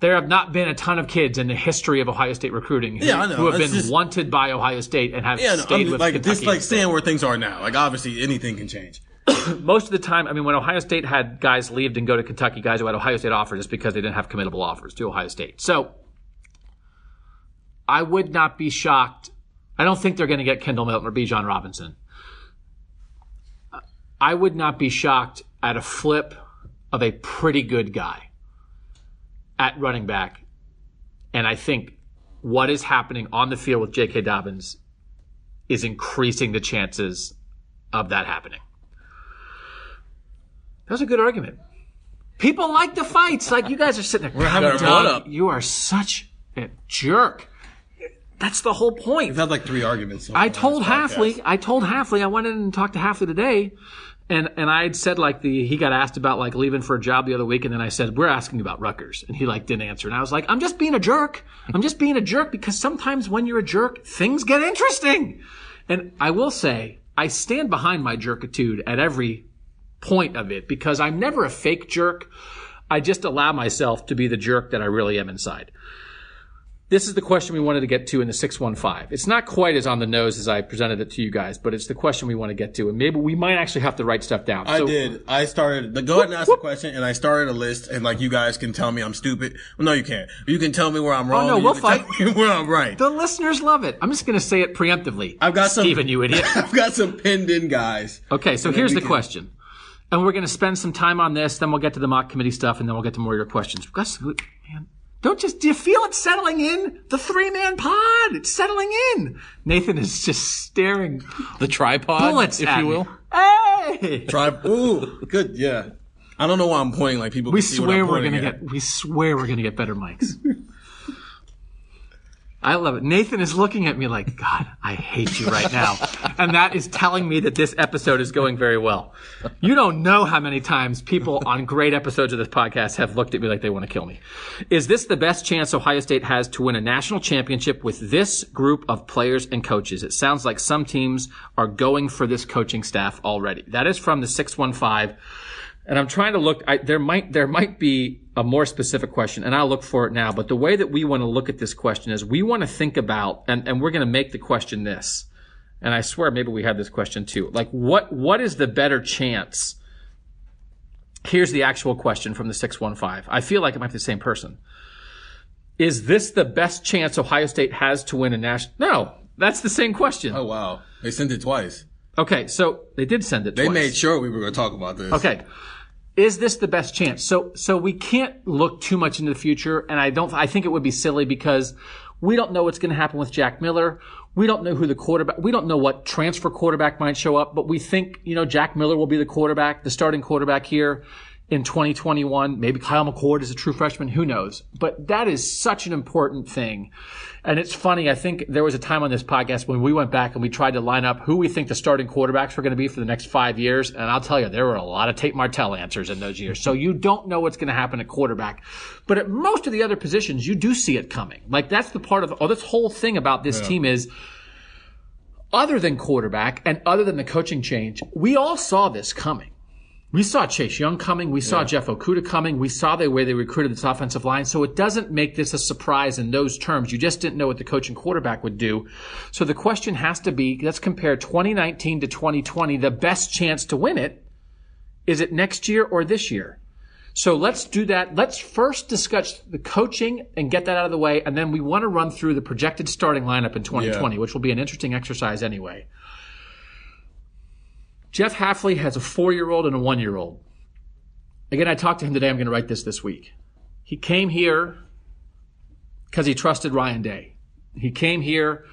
there have not been a ton of kids in the history of Ohio State recruiting who, Yeah, who have It's been just- wanted by Ohio State and have Yeah, no, stayed I'm, with like Kentucky. just like saying where things are now. Like obviously anything can change. most of the time, I mean, when Ohio State had guys leave and go to Kentucky, guys who had Ohio State offers just because they didn't have committable offers to Ohio State. So I would not be shocked. I don't think they're going to get Kendall Milton or Bijan Robinson. I would not be shocked at a flip of a pretty good guy at running back. And I think what is happening on the field with J.K. Dobbins is increasing the chances of that happening. That was a good argument. People like the fights. Like you guys are sitting there. We're having fun up. You are such a jerk. That's the whole point. We've had like three arguments. so I told Hafley, podcast. I told Hafley, I went in and talked to Hafley today, and and I had said like the he got asked about like leaving for a job the other week, and then I said we're asking about Rutgers, and he like didn't answer, and I was like I'm just being a jerk, I'm just being a jerk because sometimes when you're a jerk, things get interesting, and I will say I stand behind my jerkitude at every point of it because I'm never a fake jerk. I just allow myself to be the jerk that I really am inside. This is the question we wanted to get to in the 615. It's not quite as on the nose as I presented it to you guys, but it's the question we want to get to. And maybe we might actually have to write stuff down. I So- did. I started. The, go ahead and ask the question, and I started a list. And like you guys can tell me I'm stupid. Well, no, you can't. You can tell me where I'm oh, wrong. Oh, no, we'll fight. where I'm right. The listeners love it. I'm just going to say it preemptively. I've got some. Stephen, you idiot. I've got some pinned in guys. Okay, so here's the can- question. And we're going to spend some time on this, then we'll get to the mock committee stuff, and then we'll get to more of your questions. Gus, man, don't just, do you feel it settling in? The three man pod, it's settling in. Nathan is just staring The tripod, bullets if at you me. will. Hey! Try. Ooh, good. Yeah. I don't know why I'm pointing like people. We can see what swear I'm we're gonna at. get. We swear we're gonna get better mics. I love it. Nathan is looking at me like, God, I hate you right now, and that is telling me that this episode is going very well. You don't know how many times people on great episodes of this podcast have looked at me like they want to kill me. Is this the best chance Ohio State has to win a national championship with this group of players and coaches? It sounds like some teams are going for this coaching staff already. That is from the six one five. And I'm trying to look. I, there might there might be a more specific question, and I'll look for it now. But the way that we want to look at this question is we want to think about, and, and we're going to make the question this. And I swear, maybe we had this question too. Like, what what is the better chance? Here's the actual question from the six one five. I feel like it might be the same person. Is this the best chance Ohio State has to win a national? No, that's the same question. Oh wow, they sent it twice. Okay, so they did send it. Twice. They twice. made sure we were going to talk about this. Okay. Is this the best chance? So, so we can't look too much into the future, and I don't. I think it would be silly because we don't know what's going to happen with Jack Miller. We don't know who the quarterback. We don't know what transfer quarterback might show up, but we think you know Jack Miller will be the quarterback, the starting quarterback here in 2021. Maybe Kyle McCord is a true freshman. Who knows? But that is such an important thing. And it's funny. I think there was a time on this podcast when we went back and we tried to line up who we think the starting quarterbacks were going to be for the next five years. And I'll tell you, there were a lot of Tate Martell answers in those years. So you don't know what's going to happen at quarterback. But at most of the other positions, you do see it coming. Like that's the part of, oh, this whole thing about this team is, other than quarterback and other than the coaching change, we all saw this coming. We saw Chase Young coming. We saw Jeff Okudah coming. We saw the way they recruited this offensive line. So it doesn't make this a surprise in those terms. You just didn't know what the coach and quarterback would do. So the question has to be, let's compare 2019 to 2020. The best chance to win it, is it next year or this year? So let's do that. Let's first discuss the coaching and get that out of the way. And then we want to run through the projected starting lineup in 2020, which will be an interesting exercise anyway. Jeff Hafley has a four year old and a one year old. Again, I talked to him today. I'm going to write this this week. He came here because he trusted Ryan Day. He came here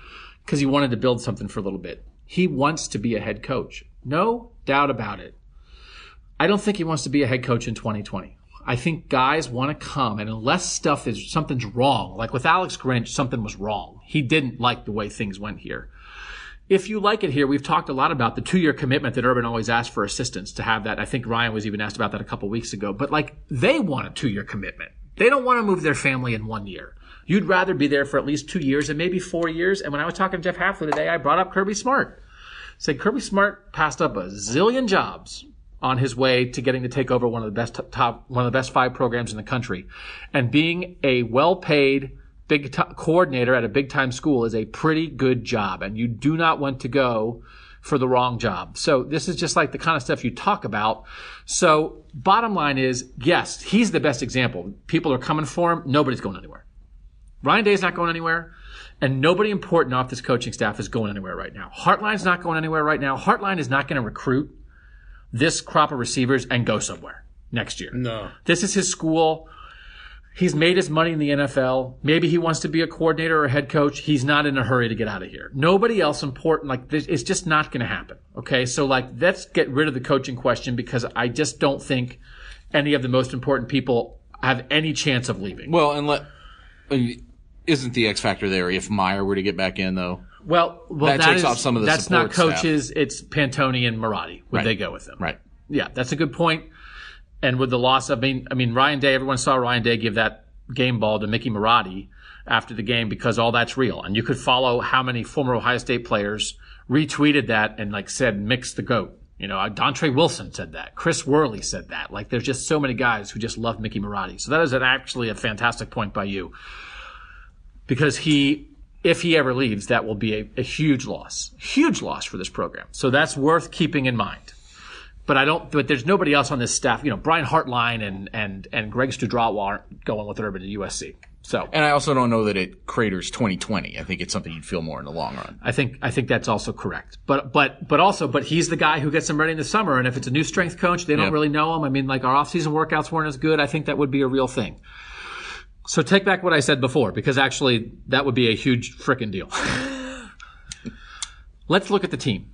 because he wanted to build something for a little bit. He wants to be a head coach. No doubt about it. I don't think he wants to be a head coach in 2020. I think guys want to come, and unless stuff is something's wrong, like with Alex Grinch, something was wrong. He didn't like the way things went here. If you like it here, we've talked a lot about the two year commitment that Urban always asked for assistants to have that. I think Ryan was even asked about that a couple weeks ago. But like, they want a two year commitment. They don't want to move their family in one year. You'd rather be there for at least two years and maybe four years. And when I was talking to Jeff Hafley today, I brought up Kirby Smart. Said Kirby Smart passed up a zillion jobs on his way to getting to take over one of the best top, one of the best five programs in the country. And being a well paid big t- coordinator at a big time school is a pretty good job. And you do not want to go for the wrong job. So this is just like the kind of stuff you talk about. So bottom line is, yes, he's the best example. People are coming for him. Nobody's going anywhere. Ryan Day's not going anywhere. And nobody important off this coaching staff is going anywhere right now. Hartline's not going anywhere right now. Hartline is not going to recruit this crop of receivers and go somewhere next year. No. This is his school. He's made his money in the NFL. Maybe he wants to be a coordinator or a head coach. He's not in a hurry to get out of here. Nobody else important. Like this, it's just not going to happen. Okay. So like, let's get rid of the coaching question because I just don't think any of the most important people have any chance of leaving. Well, and let isn't the X factor there if Meyer were to get back in though? Well, well, That takes off some of the That's not support staff. coaches. It's Pantoni and Marotti. Would Right. they go with them? Right. Yeah, that's a good point. And with the loss, I mean, I mean, Ryan Day. Everyone saw Ryan Day give that game ball to Mickey Marotti after the game because all that's real. And you could follow how many former Ohio State players retweeted that and like said, "Mix the goat." You know, Dontre Wilson said that. Chris Worley said that. Like, there's just so many guys who just love Mickey Marotti. So that is an, actually a fantastic point by you because he, if he ever leaves, that will be a, a huge loss, huge loss for this program. So that's worth keeping in mind. But I don't. But there's nobody else on this staff. You know, Brian Hartline and and and Greg Studrawa aren't going with Urban to USC. So And I also don't know that it craters 2020. I think it's something you'd feel more in the long run. I think I think that's also correct. But but but also, but he's the guy who gets them ready in the summer. And if it's a new strength coach, they don't really know him. I mean, like our offseason workouts weren't as good. I think that would be a real thing. So take back what I said before, because actually that would be a huge frickin' deal. Let's look at the team.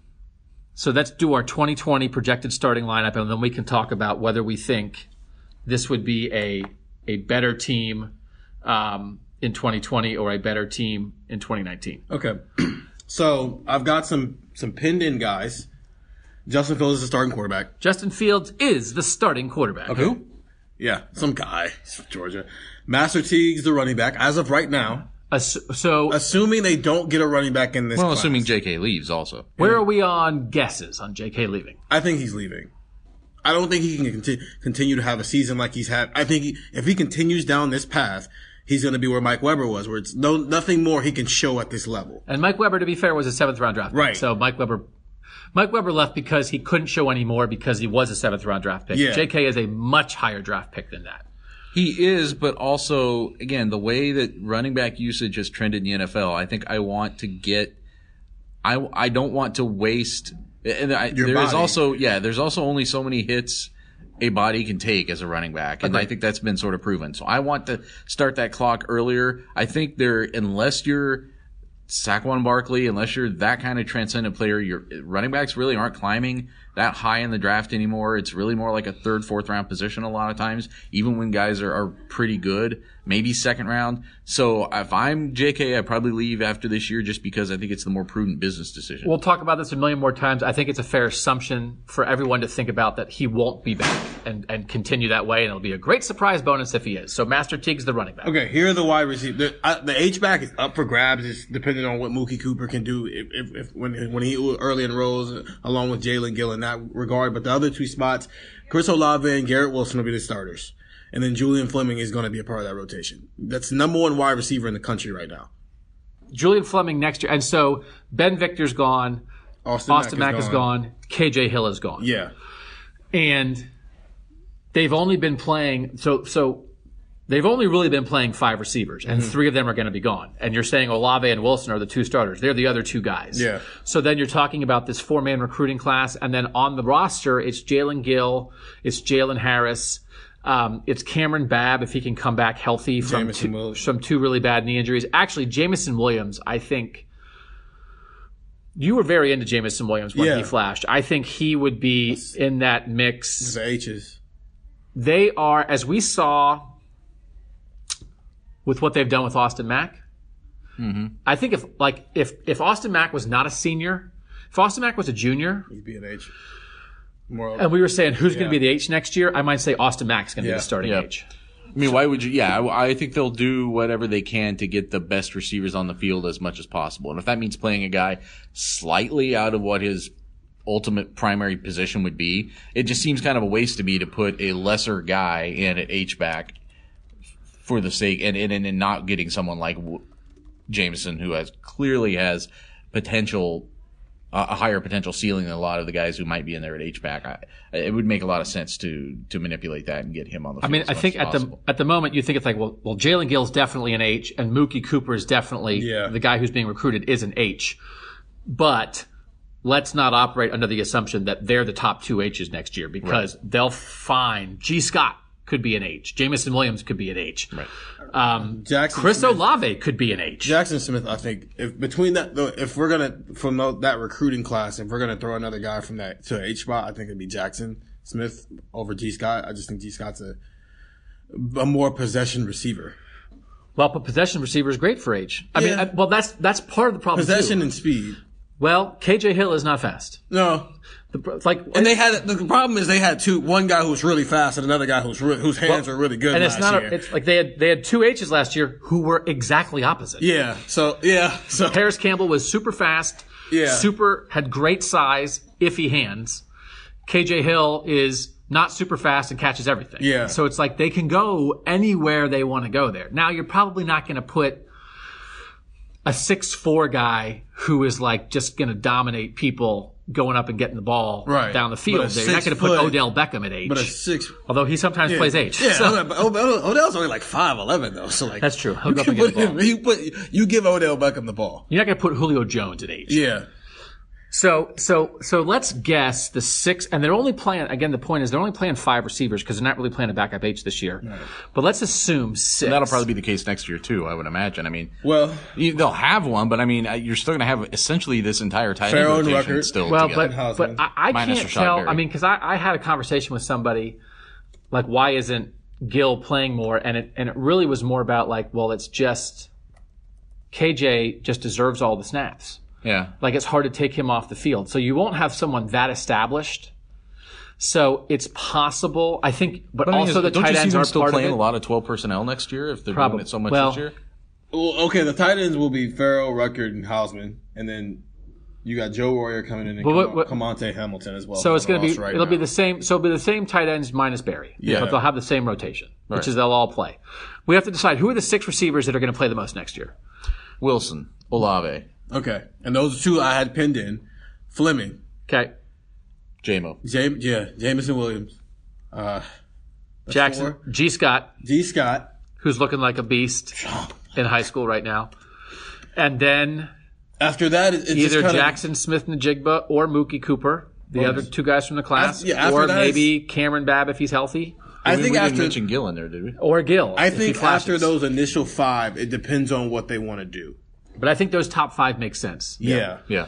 So let's do our 2020 projected starting lineup, and then we can talk about whether we think this would be a a better team um, in 2020 or a better team in 2019. Okay. so I've got some some pinned in guys. Justin Fields is the starting quarterback. Justin Fields is the starting quarterback. Who? Yeah, some guy. From Georgia. Master Teague's the running back as of right now. Ass- so Assuming they don't get a running back in this. Well, class. assuming J.K. leaves also. where are we on guesses on J.K. leaving? I think he's leaving. I don't think he can conti- continue to have a season like he's had. I think he, if he continues down this path, he's going to be where Mike Weber was, where it's no nothing more he can show at this level. And Mike Weber, to be fair, was a seventh round draft pick. Right. So Mike Weber, Mike Weber left because he couldn't show any more because he was a seventh round draft pick. Yeah. J.K. is a much higher draft pick than that. He is, but also, again, the way that running back usage has trended in the NFL, I think I want to get, I, I don't want to waste, and I, there is body. also, yeah, there's also only so many hits a body can take as a running back. And I think that's been sort of proven. So I want to start that clock earlier. I think there, unless you're Saquon Barkley, unless you're that kind of transcendent player, your running backs really aren't climbing that high in the draft anymore. It's really more like a third, fourth round position a lot of times, even when guys are, are pretty good, maybe second round. So if I'm JK, I probably leave after this year just because I think it's the more prudent business decision. We'll talk about this a million more times. I think it's a fair assumption for everyone to think about that he won't be back and, and continue that way. And it'll be a great surprise bonus if he is. So Master Teague's the running back. Okay, here are the wide receivers. The, uh, the H back is up for grabs. It's depending on what Mookie Cooper can do if, if, if when when he early enrolls along with Jalen Gillen. That regard. But the other two spots, Chris Olave and Garrett Wilson will be the starters. And then Julian Fleming is going to be a part of that rotation. That's number one wide receiver in the country right now. Julian Fleming next year. And so Ben Victor's gone. Austin, Austin Mack is gone. KJ Hill is gone. Yeah. and they've only been playing so so they've only really been playing five receivers and three of them are going to be gone and you're saying olave and wilson are the two starters they're the other two guys Yeah. so then you're talking about this four-man recruiting class and then on the roster it's jalen gill it's jalen harris um, it's Cameron Babb if he can come back healthy from two, from two really bad knee injuries. Actually, Jameson Williams, I think you were very into Jameson Williams when Yeah. he flashed. I think he would be in that mix The H's. they are, as we saw with what they've done with Austin Mack. Mm-hmm. I think if like if if Austin Mack was not a senior, if Austin Mack was a junior, He'd be an H. More and we were saying who's going to be the H next year, I might say Austin Mack's going to be the starting Yeah. H. I mean, why would you? Yeah, I, I think they'll do whatever they can to get the best receivers on the field as much as possible. And if that means playing a guy slightly out of what his ultimate primary position would be, it just seems kind of a waste to me to put a lesser guy in at H back for the sake and and, and not getting someone like Jameson who has clearly has potential a a higher potential ceiling than a lot of the guys who might be in there at H back. It would make a lot of sense to to manipulate that and get him on the I mean, as I think as at the at the moment you think it's like, well, well, Jalen Gill's definitely an H, and Mookie Cooper is definitely Yeah. the guy who's being recruited is an H. But let's not operate under the assumption that they're the top two H's next year because they'll find G. Scott could be an H, Jameson Williams could be an H, Right. um, Jackson Chris Smith. Olave could be an H. Jackson Smith, I think, if between that, though, if we're gonna from that recruiting class, if we're gonna throw another guy from that to an H spot, I think it'd be Jackson Smith over G Scott. I just think G Scott's a a more possession receiver, well, but possession receiver is great for H. I mean, I, well, that's that's part of the problem. possession too. and speed. Well, KJ Hill is not fast. No, The, like, and they had the problem is they had two, one guy who was really fast and another guy who's re- whose hands Well, were really good. and it's not. A, it's like they had they had two H's last year who were exactly opposite. yeah. So yeah. So Parris Campbell was super fast. Yeah. Super had great size, iffy hands. KJ Hill is not super fast and catches everything. Yeah. So it's like they can go anywhere they want to go there. Now you're probably not going to put a six four guy who is like just going to dominate people going up and getting the ball Right. down the field. there. You're not going to put Odell Beckham at H. but a six. although he sometimes plays H. Yeah, So- Odell- Odell's only like five eleven though, so like That's true. He'll You, up and get put the him, ball. you put you give Odell Beckham the ball. You're not going to put Julio Jones at H. Yeah, So so so let's guess the six, and they're only playing. Again, the point is they're only playing five receivers because they're not really playing a backup H this year. But let's assume six. And that'll probably be the case next year too. I would imagine. I mean, well, you, they'll have one, but I mean, uh, you're still going to have essentially this entire tight end rotation Ruckert. still well, together. but but I, I can't tell. Berry. I mean, because I, I had a conversation with somebody like, why isn't Gill playing more? And it and it really was more about like, well, it's just KJ just deserves all the snaps. Yeah, Like it's hard to take him off the field. So you won't have someone that established. So it's possible. I think, but, But also is- the don't tight ends them are still part of playing it. a lot of 12 personnel next year if they're Probably. doing it so much Well, this year? well, okay. The tight ends will be Farrell, Ruckert, and Hausmann, and then you got Joe Warrior coming in and But what- Cam- what- Camonte Hamilton as well. So it's going to be, right it'll be the same. So it'll be the same tight ends minus Berry. Yeah. But they'll have the same rotation, which is they'll all play. We have to decide who are the six receivers that are going to play the most next year. Wilson, Olave, okay. And those two I had pinned in: Fleming, Okay. JMO. Jam- yeah, Jameson Williams, uh, Jackson, four. G. Scott, G. Scott, who's looking like a beast in high school right now. And then After that, it's just either kinda- Jaxon Smith-Njigba or Mookie Cooper, the other two guys from the class, Af- yeah, after or that maybe Cameron Babb if he's healthy, I we, think we after didn't mention Gill in there, did we? or Gill. I think after those initial five, it depends on what they want to do. But I think those top five make sense. Yeah, Yeah.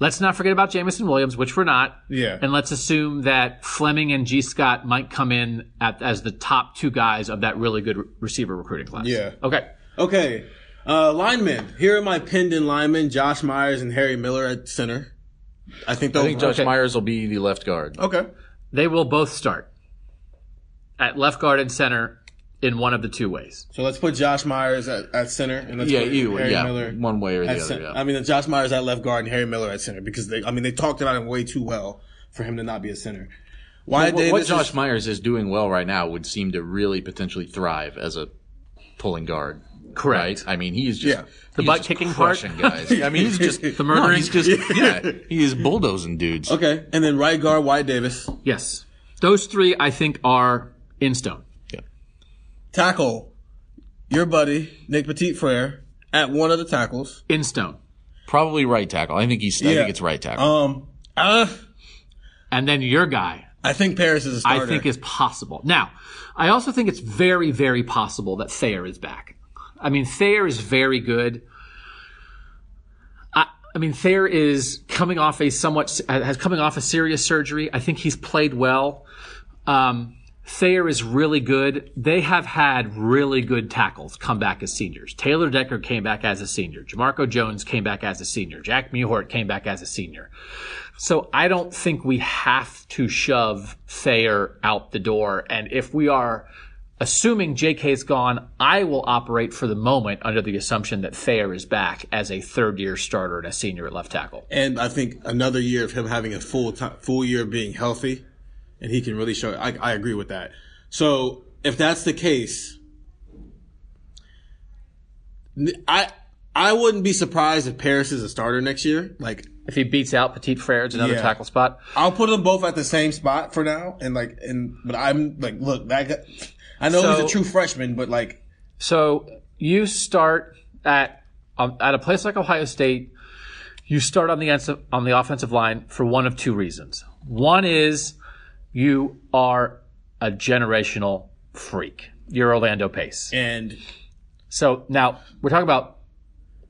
Let's not forget about Jameson Williams, which we're not. Yeah. And let's assume that Fleming and G. Scott might come in at, as the top two guys of that really good re- receiver recruiting class. Yeah. Okay. Okay. Uh, linemen. Here are my pinned in linemen: Josh Myers and Harry Miller at center. I think I those. think Josh Okay. Myers will be the left guard. Okay. They will both start at left guard and center in one of the two ways. So let's put Josh Myers at, at center, and let's Yeah, put you, Harry yeah, Miller one way or the other. Yeah. I mean, Josh Myers at left guard and Harry Miller at center because they. I mean, they talked about him way too well for him to not be a center. Why What, Davis? what is- Josh Myers is doing well right now would seem to really potentially thrive as a pulling guard. Correct. Right? I mean, he's just Yeah. The he's butt just kicking part? crushing guys. I mean, he's just The no, he's just yeah, he is bulldozing dudes. okay, and then right guard Wyatt Davis, Yes. Those three, I think, are in stone. Tackle your buddy Nick Petit Frere at one of the tackles. In stone. Probably right tackle. I think he's. I Yeah. think it's right tackle. Um, uh, And then your guy, I think Paris is a starter. I think is possible. Now, I also think it's very, very possible that Thayer is back. I mean, Thayer is very good. I, I mean, Thayer is coming off a somewhat has coming off a serious surgery. I think he's played well. Um, Thayer is really good. They have had really good tackles come back as seniors. Taylor Decker came back as a senior. Jamarco Jones came back as a senior. Jack Mewhort came back as a senior. So I don't think we have to shove Thayer out the door. And if we are assuming JK's gone, I will operate for the moment under the assumption that Thayer is back as a third year starter and a senior at left tackle. and I think another year of him having a full time, full year of being healthy, and he can really show. I, I agree with that. So if that's the case, I I wouldn't be surprised if Paris is a starter next year. Like If he beats out Petit Frere, it's another Yeah. tackle spot. I'll put them both at the same spot for now, and like and but I'm like, look, that guy, I know he's a true freshman, but like So you start at um, at a place like Ohio State. You start on the on the offensive line for one of two reasons. One is you are a generational freak. You're Orlando Pace. and So now we're talking about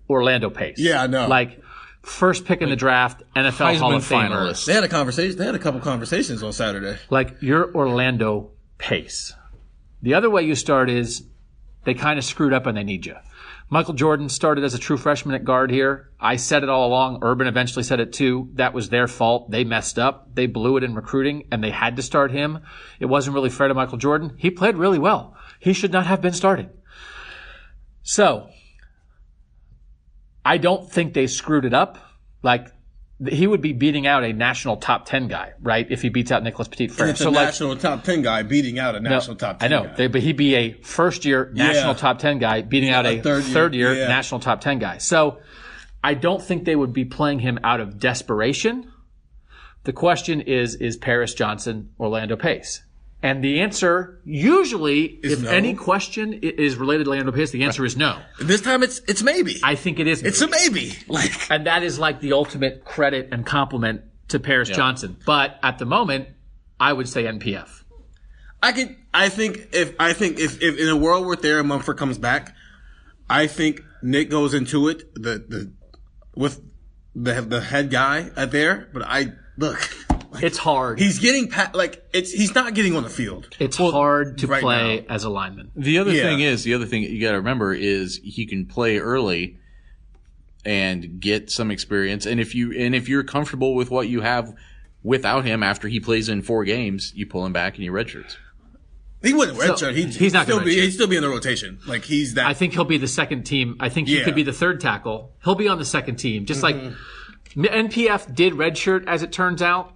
Orlando Pace. Yeah, I know. Like first pick in the draft, NFL Hall Heisman of Famer. finalist. they had a conversation. They had a couple conversations on Saturday. Like you're Orlando Pace. The other way you start is they kind of screwed up and they need you. Michael Jordan started as a true freshman at guard here. I said it all along. Urban eventually said it too. That was their fault. They messed up. They blew it in recruiting and they had to start him. It wasn't really fair to Michael Jordan. He played really well. He should not have been starting. So I don't think they screwed it up. Like he would be beating out a national top 10 guy, right? If he beats out Nicholas Petit Frere. It's So a like, national top ten guy beating out a no, national top I know. They- but he'd be a first year national top 10 guy beating out a, third third year, year, yeah. national top 10 guy. So I don't think they would be playing him out of desperation. The question is, is Paris Johnson Orlando Pace? And the answer, usually, if no. any question is related to Orlando Pace, the answer is no. This time it's it's maybe. I think it is. it's a maybe. Like and that is like the ultimate credit and compliment to Paris Johnson. But at the moment, I would say NPF. I could. I think if I think if, if in a world where Thayer Munford comes back, I think Nick goes into it the the with the the head guy at there. But I look, It's hard. he's getting pa- like it's he's not getting on the field. it's hard to right play as a lineman. The other Yeah. thing is, the other thing you got to remember is he can play early and get some experience. And if you and if you're comfortable with what you have without him after he plays in four games, you pull him back and you redshirts. He wouldn't redshirt. So, He'd, he's not still gonna be he'd still be in the rotation. Like he's that. I think he'll be the second team. I think he Yeah. could be the third tackle. He'll be on the second team, just Mm-hmm. like NPF did redshirt, as it turns out.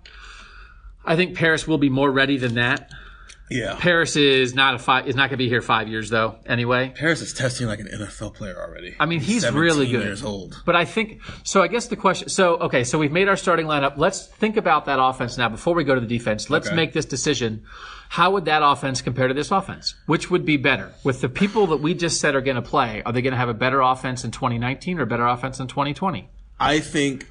I think Paris will be more ready than that. yeah. Paris is not a five, is not going to be here five years though. Anyway, Paris is testing like an NFL player already. I mean, he's 17 really good. Years old. But I think so. I guess the question. So okay, so we've made our starting lineup. Let's think about that offense now. Before we go to the defense, let's Okay. make this decision. How would that offense compare to this offense? Which would be better? With the people that we just said are going to play, are they going to have a better offense in 2019 or better offense in 2020? I think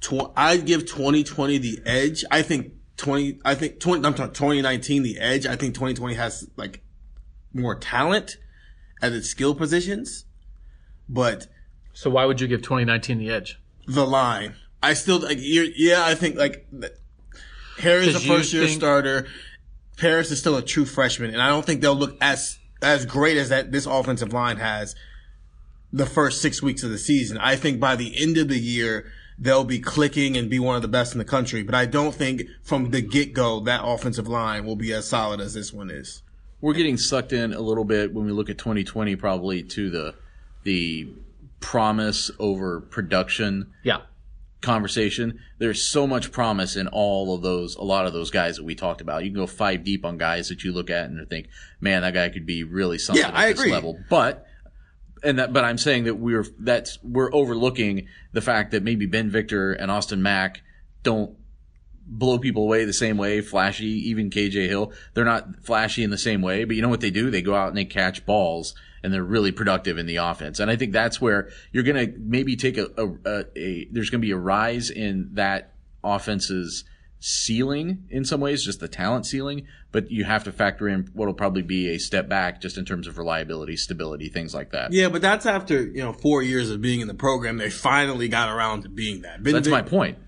tw- I'd give 2020 the edge. I think 20. I think 20. I'm talking 2019 the edge. I think 2020 has like more talent at its skill positions, but So why would you give 2019 the edge? the line. I still like. You're, yeah, I think like Harry's a first year think- starter. Paris is still a true freshman, and I don't think they'll look as as great as that this offensive line has the first six weeks of the season. I think by the end of the year they'll be clicking and be one of the best in the country. But I don't think from the get go that offensive line will be as solid as this one is. We're getting sucked in a little bit when we look at 2020, probably to the the promise over production. Yeah. conversation. There's so much promise in all of those, a lot of those guys that we talked about. You can go five deep on guys that you look at and think, man, that guy could be really something Yeah, at I this agree. level. But and that, but I'm saying that we're that's we're overlooking the fact that maybe Ben Victor and Austin Mack don't blow people away the same way, flashy. Even KJ Hill, they're not flashy in the same way, but you know what they do? They go out and they catch balls, and they're really productive in the offense. And I think that's where you're going to maybe take a, a, a, a there's going to be a rise in that offense's ceiling in some ways, just the talent ceiling, but you have to factor in what'll probably be a step back just in terms of reliability, stability, things like that. Yeah, but that's after you know four years of being in the program. They finally got around to being that. Ben That's Vic- my point.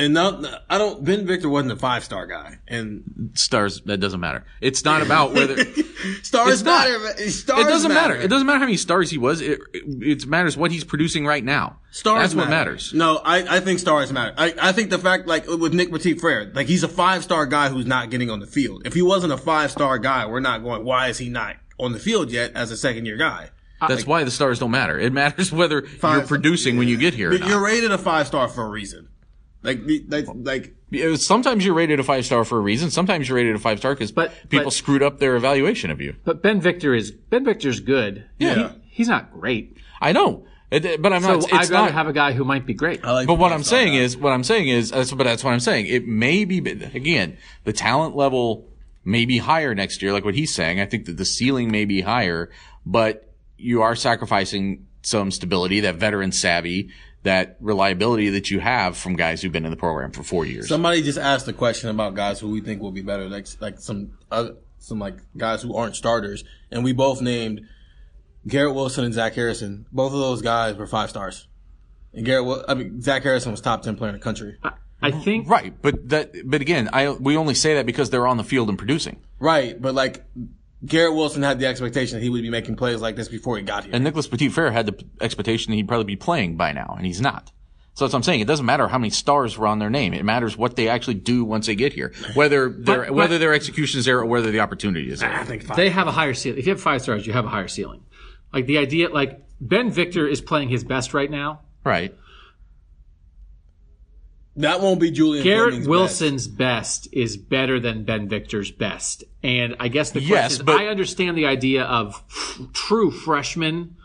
And no, I don't. Ben Victor wasn't a five star guy, and Stars, that doesn't matter. It's not about whether. stars not. matter. Stars it doesn't matter. matter. It doesn't matter how many stars he was. It, it, it matters what he's producing right now. Stars That's what matters. No, I, I think stars matter. I, I think the fact, like with Nick Petit Frere, like he's a five star guy who's not getting on the field. If he wasn't a five star guy, we're not going. Why is he not on the field yet as a second year guy? That's why the stars don't matter. It matters whether you're Five- producing when you get here. Not. You're rated a five star for a reason. Like, like, like It was- Sometimes you're rated a five star for a reason. Sometimes you're rated a five star because But- people but- screwed up their evaluation of you. But Ben Victor is Ben Victor's good. Yeah. He- he's not great. I know, It- but I'm So not. It's I'd rather not. have a guy who might be great. Like But what I'm saying guy. is, what I'm saying is, that's, but that's what I'm saying. It may be, again, the talent level may be higher next year, like what he's saying. I think that the ceiling may be higher, but you are sacrificing some stability, that veteran savvy, that reliability that you have from guys who've been in the program for four years. Somebody just asked a question about guys who we think will be better, like like some other, some like guys who aren't starters, and we both named Garrett Wilson and Zach Harrison. Both of those guys were five stars, and Garrett, Wil- I mean Zach Harrison was top ten player in the country. I think right, but that, but again, I we only say that because they're on the field and producing. Right, but like Garrett Wilson had the expectation that he would be making plays like this before he got here. And Nicholas Petit Frere had the expectation that he'd probably be playing by now, and he's not. So that's what I'm saying. It doesn't matter how many stars were on their name. It matters what they actually do once they get here. Whether their but- whether their execution is there or whether the opportunity is there. I think five. they have a higher ceiling. If you have five stars, you have a higher ceiling. Like the idea, like Ben Victor is playing his best right now. Right. That won't be Julian. Garrett Fleming's Wilson's best. is better than Ben Victor's best. And I guess the question Yes, is, but- I understand the idea of f- true freshmen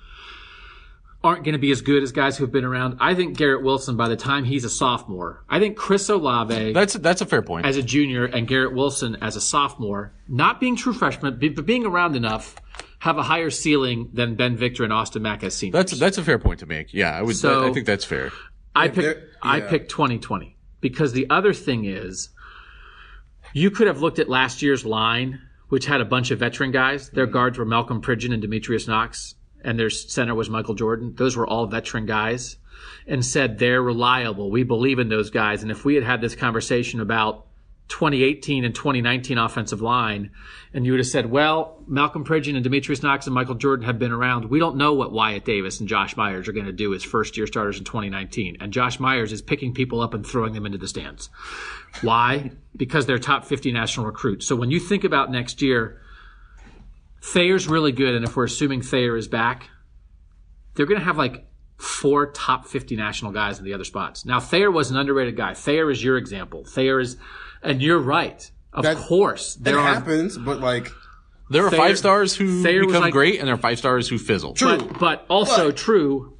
aren't going to be as good as guys who've been around. I think Garrett Wilson, by the time he's a sophomore, I think Chris Olave That's that's a fair point. as a junior and Garrett Wilson as a sophomore, not being true freshmen, but being around enough, have a higher ceiling than Ben Victor and Austin Mack as seniors. That's that's a fair point to make. Yeah, I would. So- I think that's fair. I picked I yeah. picked 2020 because the other thing is you could have looked at last year's line, which had a bunch of veteran guys. Their mm-hmm. guards were Malcom Pridgeon and Demetrius Knox, and their center was Michael Jordan. Those were all veteran guys, and said they're reliable. We believe in those guys. And if we had had this conversation about 2018 and 2019 offensive line, and you would have said, well, Malcom Pridgeon and Demetrius Knox and Michael Jordan have been around. We don't know what Wyatt Davis and Josh Myers are going to do as first year starters in 2019. And Josh Myers is picking people up and throwing them into the stands. Why? Because they're top 50 national recruits. So when you think about next year, Thayer's really good. And if we're assuming Thayer is back, they're going to have like four top 50 national guys in the other spots. Now, Thayer was an underrated guy. Thayer is your example. Thayer is, and you're right. Of That- course, It there are. happens, but like There are Thayer- five stars who Thayer become like- great, and there are five stars who fizzle. But, but also But- true,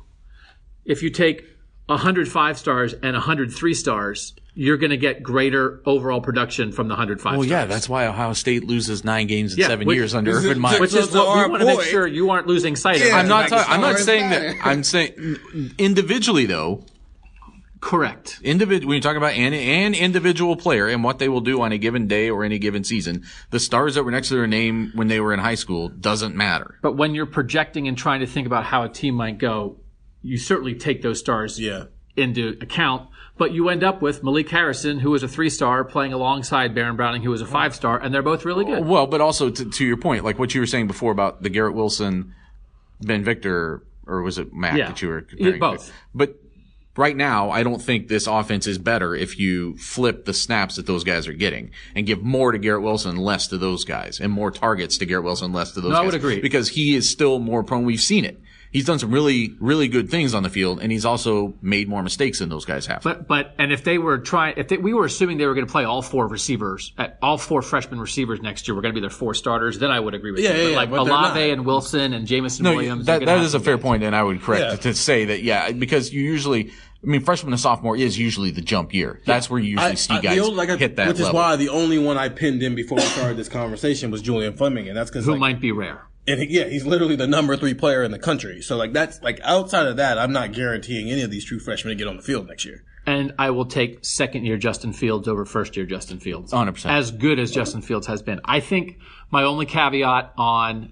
if you take 100 five stars and 100 three stars, you're going to get greater overall production from the 100 five Well, stars. yeah, that's why Ohio State loses nine games in Yeah, seven which- years under is- Urban Meyer. Which is what we want to make sure you aren't losing sight of. Yeah. I'm not. Like, ta- I'm not saying that. I'm saying individually though. Correct. Individ- when you talk about an, an individual player and what they will do on a given day or any given season, the stars that were next to their name when they were in high school doesn't matter. But when you're projecting and trying to think about how a team might go, you certainly take those stars yeah. into account. But you end up with Malik Harrison, who was a three star, playing alongside Baron Browning, who was a five star, and they're both really good. Well, but also to, to your point, like what you were saying before about the Garrett Wilson, Ben Victor, or was it Matt Yeah. that you were Yeah, comparing? both. to? But right now, I don't think this offense is better if you flip the snaps that those guys are getting and give more to Garrett Wilson, less to those guys, and more targets to Garrett Wilson, less to those No, I would agree. Because he is still more prone. We've seen it. he's done some really, really good things on the field, and he's also made more mistakes than those guys have. But but and if they were trying, if they, we were assuming they were going to play all four receivers, at all four freshman receivers next year, were going to be their four starters, then I would agree with Yeah, you. yeah, but yeah, like but they're Olave not. and Wilson and Jameson no, Williams, that, that is a fair guys. point, and I would correct Yeah. to say that, yeah, because you usually, I mean, freshman to sophomore is usually the jump year. That's where you usually I- see I- guys only- like I- hit that which level. is why the only one I pinned in before we started this conversation was Julian Fleming, and that's because Who like, might be rare. and he- yeah, he's literally the number three player in the country. So like that's like outside of that, I'm not guaranteeing any of these true freshmen to get on the field next year. And I will take second year Justin Fields over first year Justin Fields. 100%. As good as Justin Fields has been. I think my only caveat on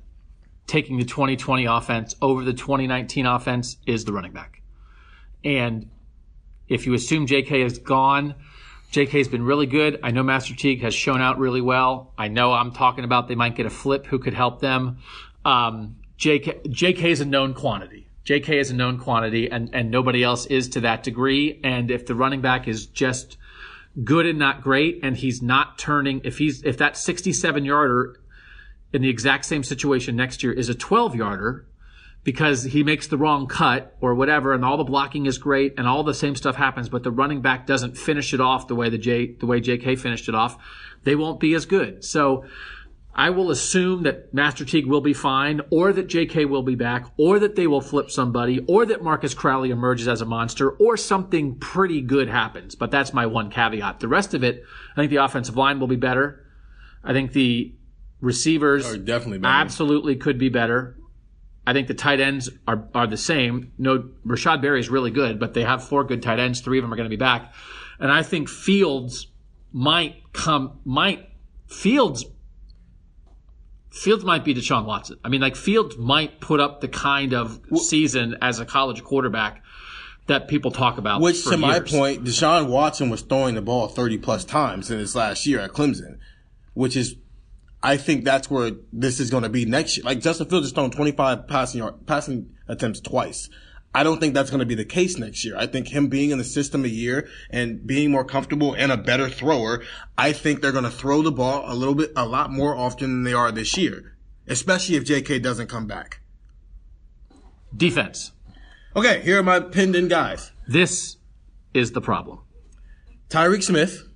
taking the 2020 offense over the 2019 offense is the running back. And if you assume JK is gone, JK's been really good. I know Master Teague has shown out really well. I know I'm talking about they might get a flip who could help them. Um, JK, JK is a known quantity. JK is a known quantity and, and nobody else is to that degree. And if the running back is just good and not great and he's not turning, if he's, if that 67 yarder in the exact same situation next year is a 12 yarder, because he makes the wrong cut or whatever, and all the blocking is great, and all the same stuff happens, but the running back doesn't finish it off the way the J the way J.K. finished it off, they won't be as good. So I will assume that Master Teague will be fine, or that J.K. will be back, or that they will flip somebody, or that Marcus Crowley emerges as a monster, or something pretty good happens. But that's my one caveat. The rest of it, I think the offensive line will be better. I think the receivers Are definitely better. absolutely could be better. I think the tight ends are, are the same. No, Rashod Berry is really good, but they have four good tight ends. Three of them are going to be back. And I think Fields might come, might, Fields, Fields might be Deshaun Watson. I mean, like Fields might put up the kind of season as a college quarterback that people talk about. Which, to my point, Deshaun Watson was throwing the ball 30 plus times in his last year at Clemson, which is, I think that's where this is going to be next year. Like Justin Fields has thrown 25 passing yard, passing attempts twice. I don't think that's going to be the case next year. I think him being in the system a year and being more comfortable and a better thrower, I think they're going to throw the ball a little bit, a lot more often than they are this year, especially if JK doesn't come back. defense. Okay, here are my pinned in guys. This is the problem. Tyreke Smith,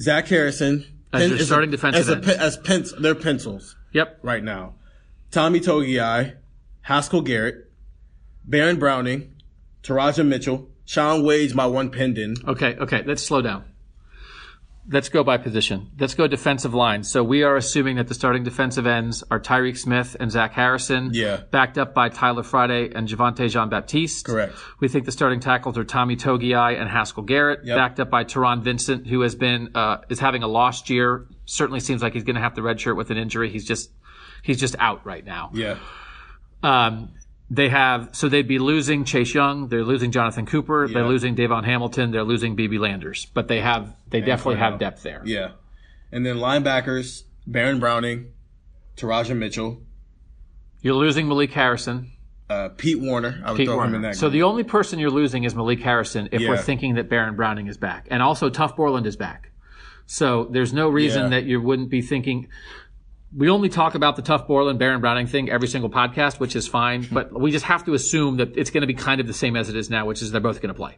Zach Harrison, As pen- your a- starting defensive as, a, as pens, they're pencils Yep. right now. Tommy Togiai, Haskell Garrett, Baron Browning, Teradja Mitchell, Shaun Wade's my one in. Okay, okay, let's slow down. Let's go by position. Let's go defensive line. So we are assuming that the starting defensive ends are Tyreke Smith and Zach Harrison. Yeah. Backed up by Tyler Friday and Javontae Jean Baptiste. Correct. We think the starting tackles are Tommy Togiai and Haskell Garrett. Yep. Backed up by Taron Vincent, who has been uh, is having a lost year. Certainly seems like he's going to have the red shirt with an injury. He's just he's just out right now. Yeah. Um, they have so they'd be losing Chase Young, they're losing Jonathan Cooper, they're losing Davon Hamilton, they're losing BB Landers, but they have they definitely have depth there. Yeah. And then linebackers, Baron Browning, Teradja Mitchell, You're losing Malik Harrison, uh, Pete Werner. I would Pete throw him in Werner. that. So the only person you're losing is Malik Harrison if we're thinking that Baron Browning is back, and also Tuf Borland is back. So there's no reason Yeah. that you wouldn't be thinking. We only talk about the Tuf Borland Baron Browning thing every single podcast, which is fine, hmm. but we just have to assume that it's going to be kind of the same as it is now, which is they're both going to play.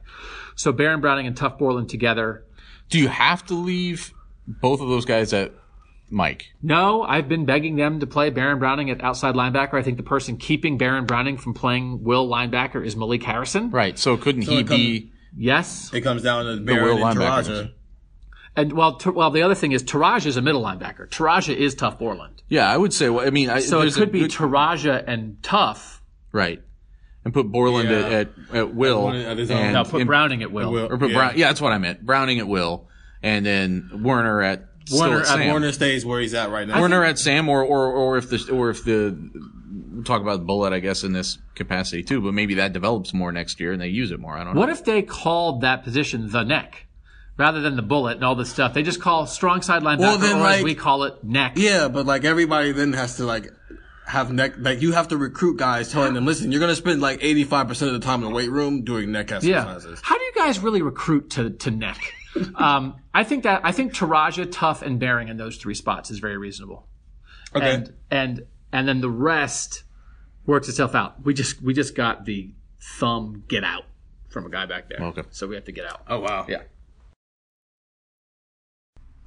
So Baron Browning and Tuf Borland together. Do you have to leave both of those guys at Mike? No, I've been begging them to play Baron Browning at outside linebacker. I think the person keeping Baron Browning from playing Will linebacker is Malik Harrison. Right. So couldn't he it comes- be? Yes. it comes down to will Baron and linebackers. Teradja. And well, T- well, the other thing is Teradja is a middle linebacker. Teradja is Tuf Borland. Yeah, I would say. Well, I mean, I, So it could be good- Teradja and Tuf. right, and put Borland Yeah. at, at at will. one at and- No, put and- Browning at Will. Will. or put Yeah. Brown. Yeah, that's what I meant. Browning at will, and then Werner at still Werner, at Sam. Werner stays where he's at right now. Werner at Sam, or, or or if the or if the we'll talk about the Bullet, I guess in this capacity too. But maybe that develops more next year and they use it more. I don't know. What if they called that position the neck rather than the bullet and all this stuff? They just call strong side linebacker, Well, then, or as we call it, neck. Yeah, but like everybody then has to like have neck. Like you have to recruit guys, telling them, listen, you're gonna spend like 85 percent of the time in the weight room doing neck exercises. Yeah. How do you guys really recruit to, to neck? um, I think that I think Teradja, Tuf, and Baron in those three spots is very reasonable. Okay. And and and then the rest, works itself out. We just we just got the thumb get out from a guy back there. Okay. So we have to get out. Oh wow. Yeah.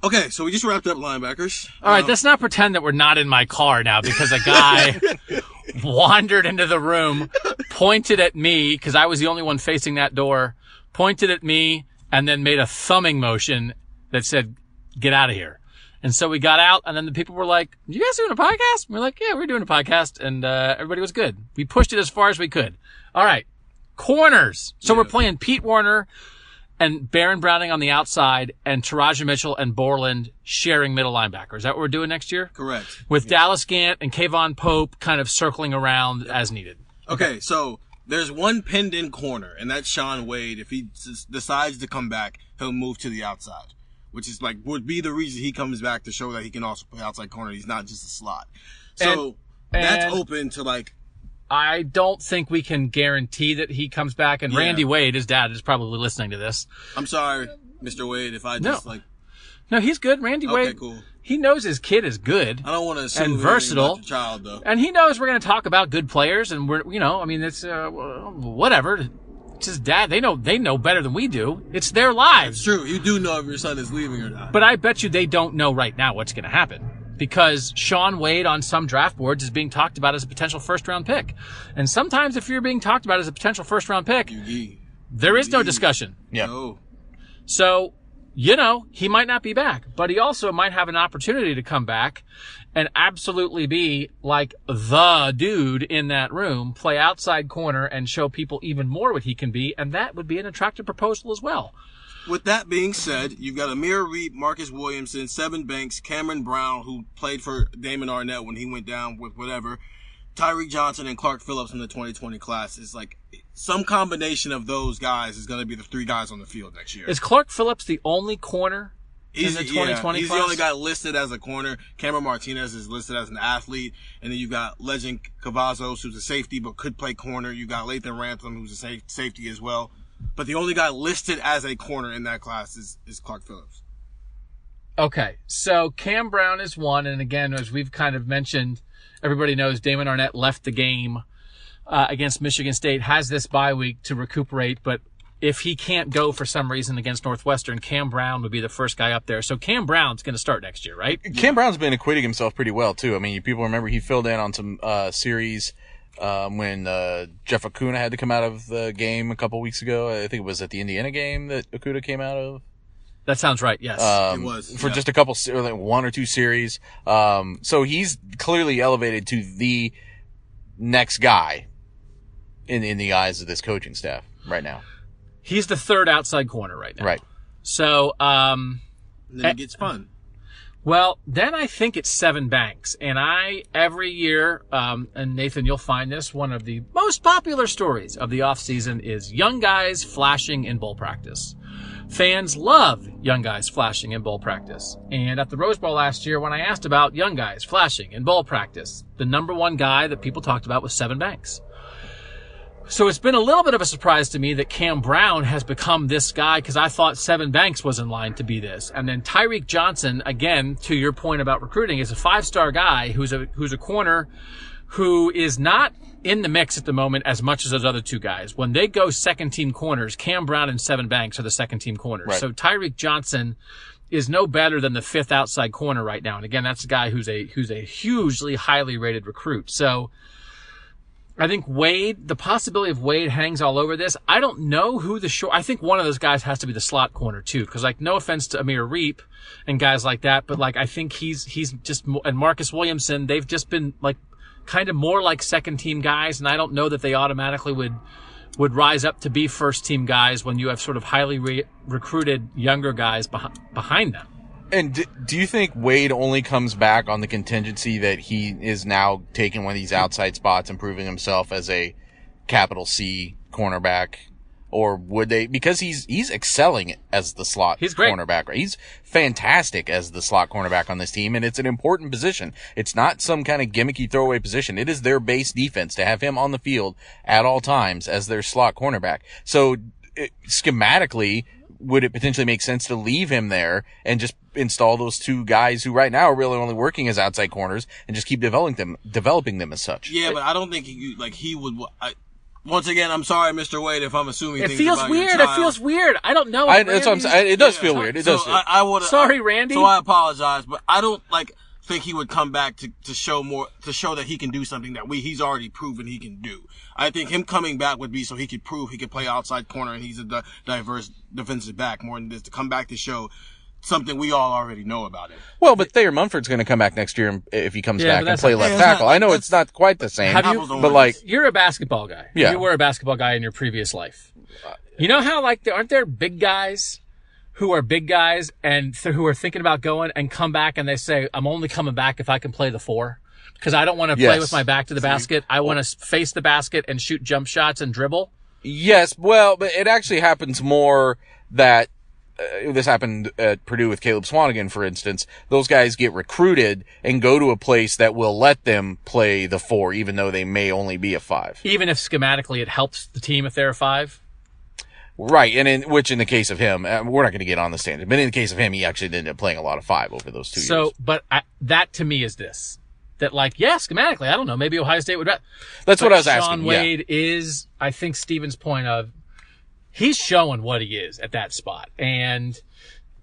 Okay, so we just wrapped up linebackers. All right, Um, let's not pretend that we're not in my car now because a guy wandered into the room, pointed at me because I was the only one facing that door, pointed at me, and then made a thumbing motion that said, "Get out of here." And so we got out, and then the people were like, "You guys doing a podcast?" we're like, "Yeah, we're doing a podcast," and uh, everybody was good. We pushed it as far as we could. All right, corners. So we're playing Pete Werner and Baron Browning on the outside, and Teradja Mitchell and Borland sharing middle linebacker. Is that what we're doing next year? correct. With Dallas Gant and K'Vaughan Pope kind of circling around as needed. Okay, so there's one pinned in corner, and that's Shaun Wade. If he s- decides to come back, he'll move to the outside, which is like would be the reason he comes back to show that he can also play outside corner. He's not just a slot. So And- that's and- open to like I don't think we can guarantee that he comes back. And Yeah. Randy Wade, his dad, is probably listening to this. I'm sorry, Mr. Wade, if I just No. like No, he's good. Randy okay, Wade, cool. he knows his kid is good. I don't want to assume And versatile. child though. And he knows we're going to talk about good players, and we're, you know, I mean, it's uh, whatever. It's his dad. They know they know better than we do. It's their lives. It's true. You do know if your son is leaving or not. But I bet you they don't know right now what's going to happen because Shaun Wade on some draft boards is being talked about as a potential first round pick. And sometimes if you're being talked about as a potential first round pick, there is no discussion. Yeah. No. So, you know, he might not be back, but he also might have an opportunity to come back and absolutely be like the dude in that room, play outside corner and show people even more what he can be. And that would be an attractive proposal as well. With that being said, you've got Amir Riep, Marcus Williamson, Sevyn Banks, Cameron Brown, who played for Damon Arnette when he went down with whatever, Tyreke Johnson and Clark Phillips in the 2020 class. It's like some combination of those guys is going to be the three guys on the field next year. Is Clark Phillips the only corner He's, in the yeah, 2020 he's class? the only guy listed as a corner. Cameron Martinez is listed as an athlete. And then you've got Lejond Cavazos, who's a safety but could play corner. You've got Lathan Ransom, who's a safety as well. But the only guy listed as a corner in that class is, is Clark Phillips. Okay, so Cam Brown is one, and again, as we've kind of mentioned, everybody knows Damon Arnette left the game uh, against Michigan State, has this bye week to recuperate, but if he can't go for some reason against Northwestern, Cam Brown would be the first guy up there. So Cam Brown's going to start next year, right? Cam Brown's been acquitting himself pretty well too. I mean, people remember he filled in on some uh, series um, when uh, Jeff Okudah had to come out of the game a couple weeks ago. I think it was at the Indiana game that Okudah came out of. That sounds right. Yes. Um, It was, for yeah. just a couple, or like one or two series. Um, so he's clearly elevated to the next guy in in the eyes of this coaching staff right now. He's the third outside corner right now. Right. So, um, And then it gets fun. Well, then I think it's Sevyn Banks. And I, every year, um, and Nathan, you'll find this, one of the most popular stories of the off season is young guys flashing in bowl practice. Fans love young guys flashing in bowl practice. And at the Rose Bowl last year, when I asked about young guys flashing in bowl practice, the number one guy that people talked about was Sevyn Banks. So it's been a little bit of a surprise to me that Cam Brown has become this guy because I thought Sevyn Banks was in line to be this. And then Tyreke Johnson, again, to your point about recruiting, is a five star guy who's a, who's a corner who is not in the mix at the moment as much as those other two guys. When they go second team corners, Cam Brown and Sevyn Banks are the second team corners. Right. So Tyreke Johnson is no better than the fifth outside corner right now. And again, that's a guy who's a, who's a hugely highly rated recruit. So, I think Wade, the possibility of Wade hangs all over this. I don't know who the short, I think one of those guys has to be the slot corner too. Cause like, no offense to Amir Riep and guys like that, but like, I think he's, he's just, and Marcus Williamson, they've just been like, kind of more like second team guys. And I don't know that they automatically would, would rise up to be first team guys when you have sort of highly re- recruited younger guys beh- behind them. And d- do you think Wade only comes back on the contingency that he is now taking one of these outside spots and proving himself as a capital C cornerback? Or would they, because he's, he's excelling as the slot He's great. cornerback, right? He's fantastic as the slot cornerback on this team. And it's an important position. It's not some kind of gimmicky throwaway position. It is their base defense to have him on the field at all times as their slot cornerback. So it, schematically, would it potentially make sense to leave him there and just install those two guys who right now are really only working as outside corners and just keep developing them, developing them as such. Yeah, but I don't think he, like he would. I, once again, I'm sorry, Mr. Wade, if I'm assuming It things feels about your weird. It feels weird. I don't know. I, that's what I'm Randy's- It does Yeah. feel weird. It so does. Feel, I, I would. Sorry, Randy. So I apologize, but I don't like think he would come back to, to show more to show that he can do something that we he's already proven he can do. I think him coming back would be so he could prove he could play outside corner and he's a di- diverse defensive back more than this to come back to show something we all already know about it. well, but Thayer Munford's going to come back next year if he comes Yeah, back and play not- left Yeah, it's not- tackle. I know it's not quite the same, Have you- but like. You're a basketball guy. Yeah. You were a basketball guy in your previous life. Uh, you know how like there aren't there big guys who are big guys and th- who are thinking about going and come back and they say I'm only coming back if I can play the four because I don't want to play with my back to the basket. I want to face the basket and shoot jump shots and dribble. Yes, well, but it actually happens more that uh, this happened at Purdue with Caleb Swanigan, for instance. Those guys get recruited and go to a place that will let them play the four, even though they may only be a five. Even if schematically it helps the team if they're a five. Right, and in which in the case of him, uh, we're not going to get on the standard, but in the case of him, he actually ended up playing a lot of five over those two So, years. So, but I, that to me is this. That like, yeah, schematically, I don't know. Maybe Ohio State would. That's But what I was Shaun asking. Wade is, I think, Steven's point of he's showing what he is at that spot, and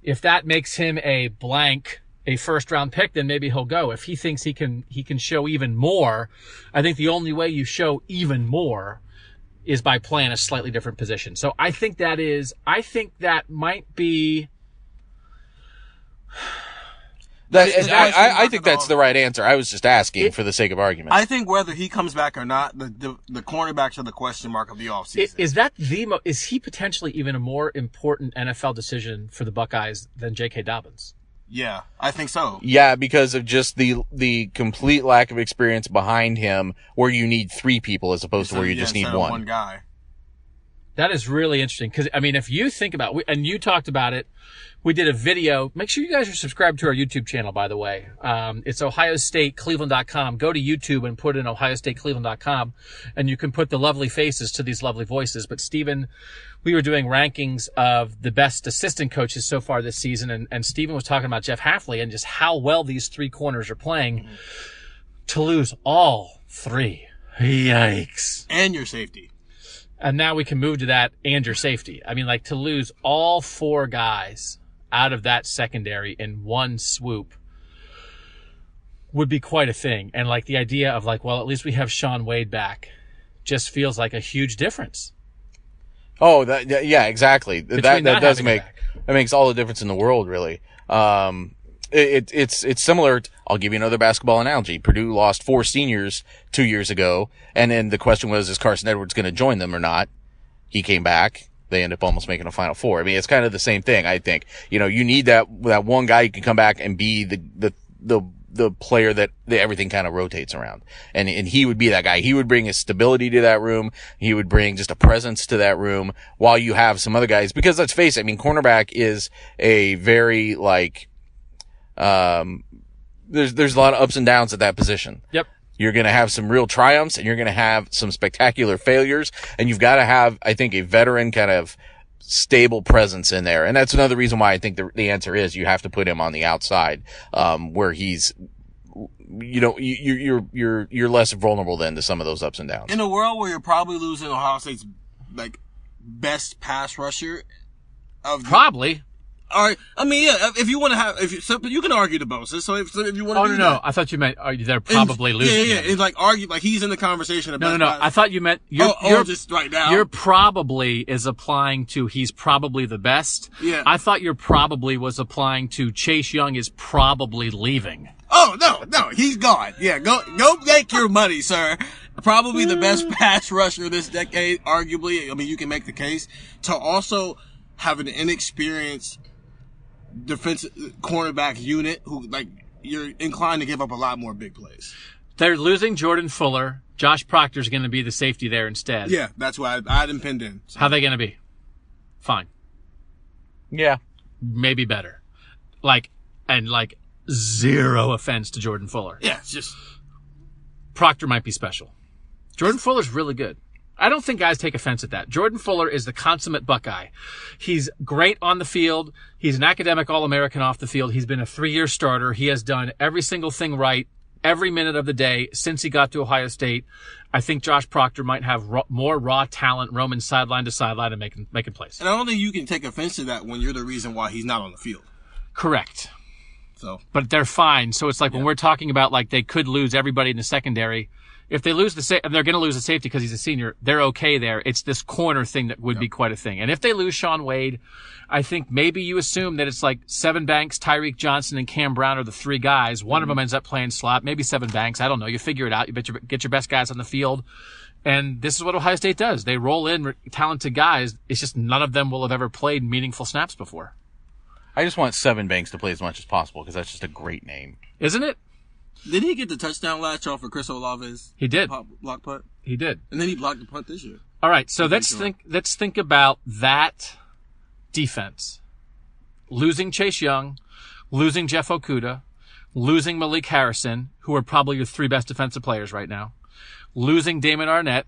if that makes him a blank, a first round pick, then maybe he'll go. If he thinks he can, he can show even more. I think the only way you show even more is by playing a slightly different position. So I think that is, I think that might be. That, Is and I, I, I think that's all- the right answer. I was just asking for the sake of argument. I think whether he comes back or not, the the, the cornerbacks are the question mark of the I- offseason. Is that the mo- is he potentially even a more important NFL decision for the Buckeyes than J.K. Dobbins? yeah, I think so. Yeah, because of just the the complete lack of experience behind him, where you need three people as opposed to where you Yeah, just need one. one guy. That is really interesting because I mean, if you think about and you talked about it, we did a video. Make sure you guys are subscribed to our YouTube channel, by the way. Um, it's OhioStateCleveland.com. Go to YouTube and put in OhioStateCleveland.com, and you can put the lovely faces to these lovely voices. But Stephen, we were doing rankings of the best assistant coaches so far this season, and, and Stephen was talking about Jeff Hafley and just how well these three corners are playing. To lose all three, yikes! And your safety. And now we can move to that and your safety. I mean, like to lose all four guys out of that secondary in one swoop would be quite a thing. And like the idea of like, well, at least we have Shaun Wade back just feels like a huge difference. Oh, that, yeah, exactly. That Between that not does make back. that makes all the difference in the world, really. Um, it, it it's it's similar. I'll give you another basketball analogy. Purdue lost four seniors two years ago, and then the question was, is Carson Edwards going to join them or not? He came back. They end up almost making a final four. I mean, it's kind of the same thing. I think you know you need that that one guy who can come back and be the the the the player that, everything kind of rotates around. And, and he would be that guy. He would bring a stability to that room. He would bring just a presence to that room while you have some other guys. Because let's face it, I mean, cornerback is a very like, um, there's, there's a lot of ups and downs at that position. Yep. You're going to have some real triumphs and you're going to have some spectacular failures. And you've got to have, I think, a veteran kind of stable presence in there. And that's another reason why I think the, the answer is you have to put him on the outside, um, where he's, you know, you, you- you're, you're, you're less vulnerable then to some of those ups and downs. In a world where you're probably losing Ohio State's like best pass rusher of the, Probably. All right, I mean, yeah. If you want to have, if you, so, you can argue the Bosa. So if, so if you want to, Oh, no, no. that. I thought you meant are you- they're And- probably losing. Yeah, yeah. It's like argue, like he's in the conversation. About No, no, no. I thought you meant you're, oh, oh, you're just right now. You're probably is applying to he's probably the best. Yeah. I thought your probably was applying to Chase Young is probably leaving. Oh no, no, he's gone. Yeah, go go make your money, sir. Probably the best pass rusher this decade, arguably. I mean, you can make the case to also have an inexperienced defensive cornerback unit who like you're inclined to give up a lot more big plays. They're losing Jordan Fuller. Josh Proctor's going to be the safety there instead. Yeah, that's why I, I had him pinned in. So, How they going to be? Fine. Yeah. Maybe better. Like, and like zero offense to Jordan Fuller. yeah, it's just Proctor might be special. Jordan Fuller's really good. I don't think guys take offense at that. Jordan Fuller is the consummate Buckeye. He's great on the field. He's an academic All-American off the field. He's been a three-year starter. He has done every single thing right every minute of the day since he got to Ohio State. I think Josh Proctor might have more raw talent roaming sideline to sideline and making, making plays. And I don't think you can take offense to that when you're the reason why he's not on the field. Correct. So but they're fine. So it's like when we're talking about like they could lose everybody in the secondary. If they lose the sa- and they're going to lose the safety because he's a senior. They're okay there. It's this corner thing that would be quite a thing. And if they lose Shaun Wade, I think maybe you assume that it's like Sevyn Banks, Tyreke Johnson, and Cam Brown are the three guys. One of mm-hmm. them ends up playing slot. Maybe Sevyn Banks. I don't know. You figure it out. You bet your, get your best guys on the field. And this is what Ohio State does. They roll in talented guys. It's just none of them will have ever played meaningful snaps before. I just want Sevyn Banks to play as much as possible because that's just a great name. Isn't it? Did he get the touchdown latch off for Chris Olave's He did. pop, block punt? He did. And then he blocked the punt this year. All right, so let's think. Let's think about that defense. Losing Chase Young, losing Jeff Okudah, losing Malik Harrison, who are probably your three best defensive players right now, losing Damon Arnette.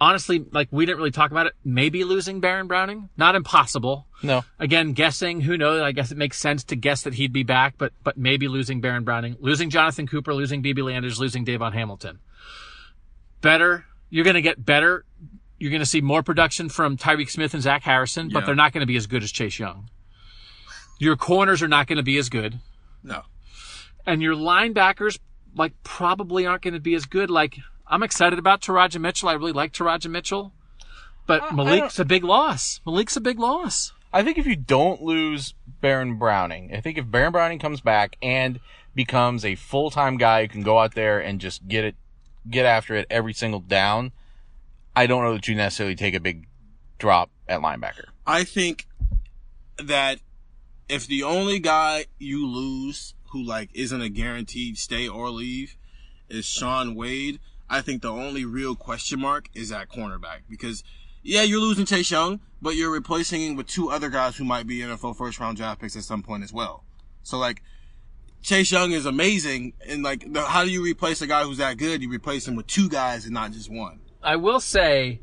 Honestly, like we didn't really talk about it. Maybe losing Baron Browning, not impossible. No. Again, guessing. Who knows? I guess it makes sense to guess that he'd be back, but but maybe losing Baron Browning, losing Jonathan Cooper, losing BB Landers, losing Davon Hamilton. Better. You're going to get better. You're going to see more production from Tyreke Smith and Zach Harrison, but Yeah. they're not going to be as good as Chase Young. Your corners are not going to be as good, No. and your linebackers like probably aren't going to be as good. Like I'm excited about Teradja Mitchell. I really like Teradja Mitchell, but Malik's a big loss. Malik's a big loss. I think if you don't lose Baron Browning, I think if Baron Browning comes back and becomes a full time guy who can go out there and just get it, get after it every single down, I don't know that you necessarily take a big drop at linebacker. I think that if the only guy you lose who like isn't a guaranteed stay or leave is Shaun Wade, I think the only real question mark is at cornerback because yeah, you're losing Chase Young, but you're replacing him with two other guys who might be NFL first round draft picks at some point as well. So like Chase Young is amazing and like the, how do you replace a guy who's that good? You replace him with two guys and not just one. I will say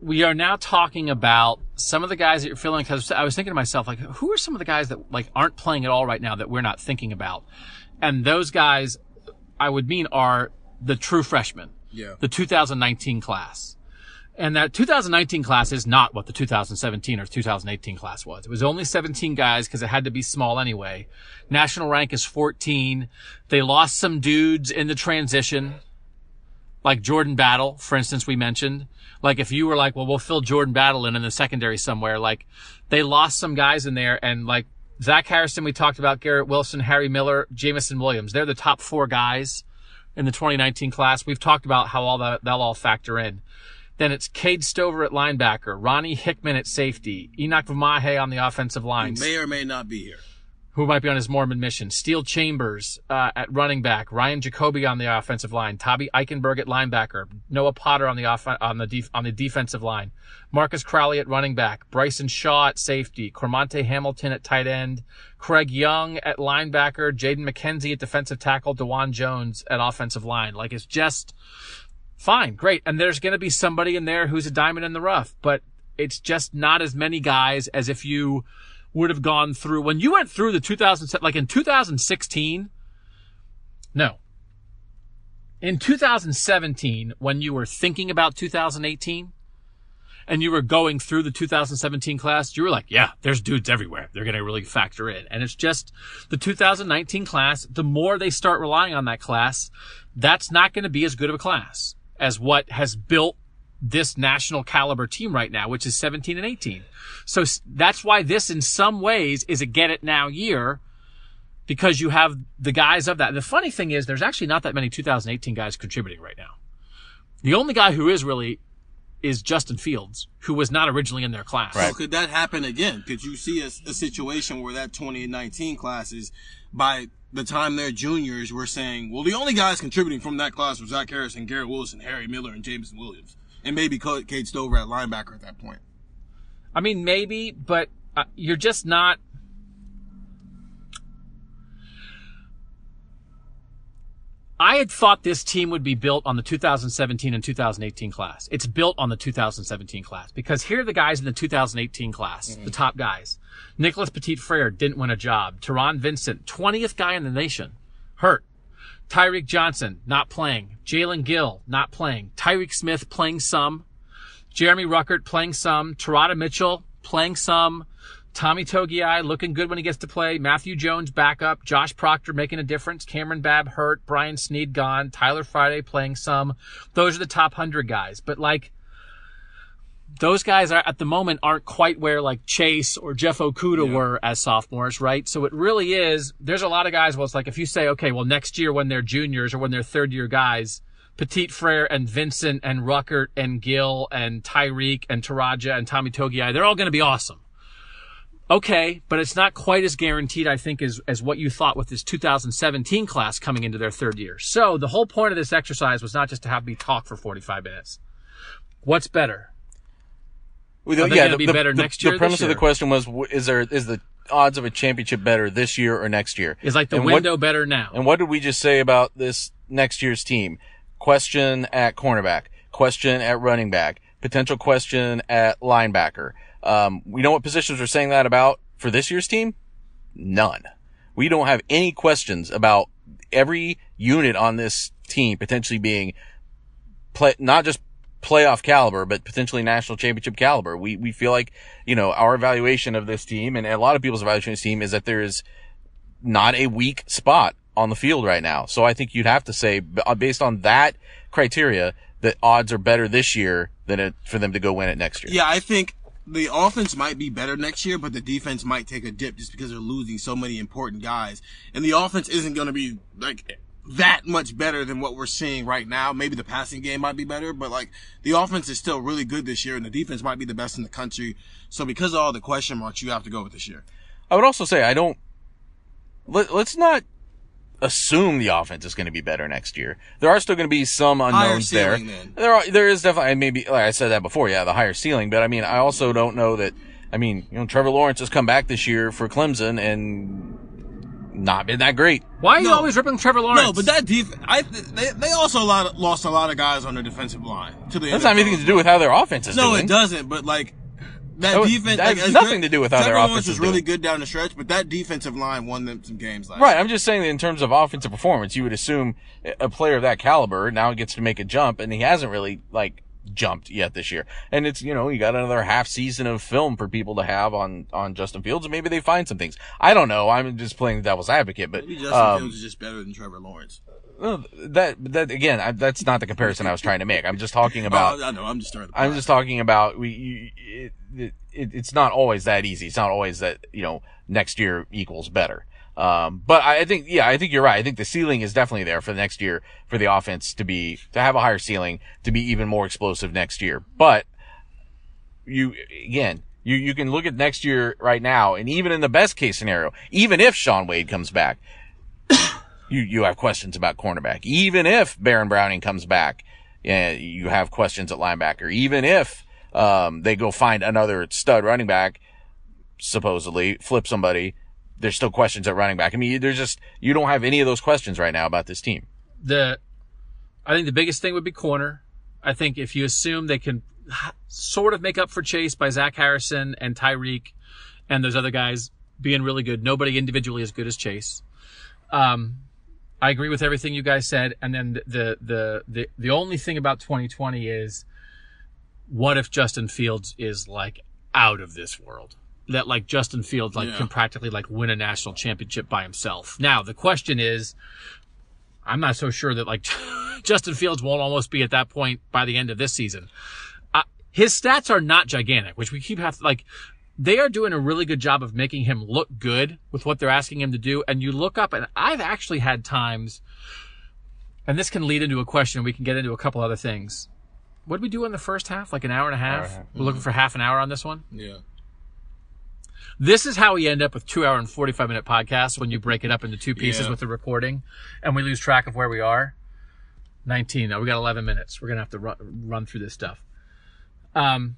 we are now talking about some of the guys that you're feeling because I was thinking to myself like who are some of the guys that like aren't playing at all right now that we're not thinking about and those guys I would mean are the true freshmen Yeah. the 2019 class and that 2019 class is not what the 2017 or 2018 class was. It was only 17 guys because it had to be small anyway. National rank is 14. They lost some dudes in the transition like Jordan Battle, for instance, we mentioned. Like if you were like, well, we'll fill Jordan Battle in in the secondary somewhere, like they lost some guys in there and like Zach Harrison, we talked about Garrett Wilson, Harry Miller, Jameson Williams. They're the top four guys in the 2019 class. We've talked about how all that, that'll all factor in. Then it's Cade Stover at linebacker, Ronnie Hickman at safety, Enokk Vimahi on the offensive line May or may not be here. Who might be on his Mormon mission. Steele Chambers uh, at running back, Ryan Jacoby on the offensive line, Toby Eichenberg at linebacker, Noah Potter on the off- on the def- on the defensive line, Marcus Crowley at running back, Bryson Shaw at safety, Cormontae Hamilton at tight end, Craig Young at linebacker, Jaden McKenzie at defensive tackle, Dawand Jones at offensive line. Like it's just fine, great. And there's going to be somebody in there who's a diamond in the rough, but it's just not as many guys as if you would have gone through when you went through the 2000 like in 2016 no. In 2017 when you were thinking about 2018 and you were going through the 2017 class you were like yeah there's dudes everywhere. They're going to really factor in. And it's just the 2019 class the more they start relying on that class that's not going to be as good of a class as what has built this national caliber team right now, which is 17 and 18. So that's why this in some ways is a get it now year because you have the guys of that. And the funny thing is there's actually not that many 2018 guys contributing right now. The only guy who is really is Justin Fields, who was not originally in their class. So could that happen again? Could you see a, a situation where that 2019 class is by the time they're juniors, we're saying, well, the only guys contributing from that class were Zach Harrison, Garrett Wilson, Harry Miller, and Jameson Williams, and maybe Cade Stover at linebacker at that point. I mean, maybe, but uh, you're just not. I had thought this team would be built on the 2017 and 2018 class. It's built on the 2017 class because here are the guys in the 2018 class, the top guys. Nicholas Petit Frere didn't win a job. Taron Vincent, 20th guy in the nation, hurt. Tyreke Johnson, not playing. Jaelen Gill, not playing. Tyreke Smith playing some. Jeremy Ruckert playing some. Teradja Mitchell playing some. Tommy Togiai looking good when he gets to play. Matthew Jones back up. Josh Proctor making a difference. Kamryn Babb hurt. Brian Snead gone. Tyler Friday playing some. Those are the top 100 guys. But like, those guys are at the moment aren't quite where like Chase or Jeff Okudah were as sophomores, right? So it really is, there's a lot of guys, well, it's like if you say, okay, well, next year when they're juniors or when they're third year guys, Petit Frere and Vincent and Ruckert and Gill and Tyreke and Teradja and Tommy Togiai, they're all going to be awesome. Okay, but it's not quite as guaranteed, I think, as, as what you thought with this 2017 class coming into their third year. So the whole point of this exercise was not just to have me talk for 45 minutes. What's better? Are they yeah, be the- better the- next year The premise this of the question was: Is there is the odds of a championship better this year or next year? Is like the And what- window better now? And what did we just say about this next year's team? Question at cornerback, question at running back, potential question at linebacker. Um, we know what positions we're saying that about for this year's team? None. We don't have any questions about every unit on this team potentially being play, not just playoff caliber, but potentially national championship caliber. We, we feel like, you know, our evaluation of this team and a lot of people's evaluation of this team is that there is not a weak spot on the field right now. So I think you'd have to say, uh, based on that criteria, that odds are better this year than it, for them to go win it next year. Yeah, I think the offense might be better next year, but the defense might take a dip just because they're losing so many important guys. And the offense isn't going to be like that much better than what we're seeing right now. Maybe the passing game might be better, but like the offense is still really good this year and the defense might be the best in the country. So because of all the question marks, you have to go with this year. I would also say I don't. Let, let's not assume the offense is going to be better next year. There are still going to be some unknowns there. then. There are. There is definitely maybe like I said that before. Yeah, the higher ceiling. But I mean, I also don't know that. I mean, you know, Trevor Lawrence has come back this year for Clemson and not been that great. Why are you always ripping Trevor Lawrence? No, but that def- I they, they also a lot lost a lot of guys on their defensive line to the That's not NFL anything to do with how their offense is No, doing. it doesn't. But like that Oh, defense, that like, has nothing good- to do with how their Trevor Lawrence offense was is really doing. good down the stretch, but that defensive line won them some games last. Right. year. I'm just saying that in terms of offensive performance, you would assume a player of that caliber now gets to make a jump, and he hasn't really like jumped yet this year. And it's you know you got another half season of film for people to have on on Justin Fields, and maybe they find some things. I don't know. I'm just playing the devil's advocate, but Maybe Justin um, Fields is just better than Trevor Lawrence. that that again, I, that's not the comparison I was trying to make. I'm just talking about. Oh, I know. I'm just to. I'm just talking about we. You, it, it, it's not always that easy. It's not always that you know next year equals better. Um, but I, think yeah, I think you're right. I think the ceiling is definitely there for the next year for the offense to be to have a higher ceiling to be even more explosive next year. But you again. You, you can look at next year right now, and even in the best case scenario, even if Shaun Wade comes back, you, you have questions about cornerback. Even if Baron Browning comes back, yeah, you have questions at linebacker. Even if, um, they go find another stud running back, supposedly flip somebody, there's still questions at running back. I mean, there's just, you don't have any of those questions right now about this team. the I think the biggest thing would be corner. I think if you assume they can sort of make up for Chase by Zach Harrison and Tyreke and those other guys being really good, nobody individually as good as Chase. Um, I agree with everything you guys said. And then the, the, the, the, the only thing about 2020 is what if Justin Fields is like out of this world? That like Justin Fields like Yeah. can practically like win a national championship by himself. Now the question is, I'm not so sure that like Justin Fields won't almost be at that point by the end of this season. Uh, his stats are not gigantic, which we keep have to like. They are doing a really good job of making him look good with what they're asking him to do. And you look up, and I've actually had times, and this can lead into a question. We can get into a couple other things. What did we do in the first half? Like an hour and a half? We're looking for half an hour on this one. Yeah. This is how we end up with two hour and 45 minute podcasts when you break it up into two pieces Yeah. with the recording and we lose track of where we are. 19. Now we got 11 minutes. We're going to have to run, run through this stuff. Um,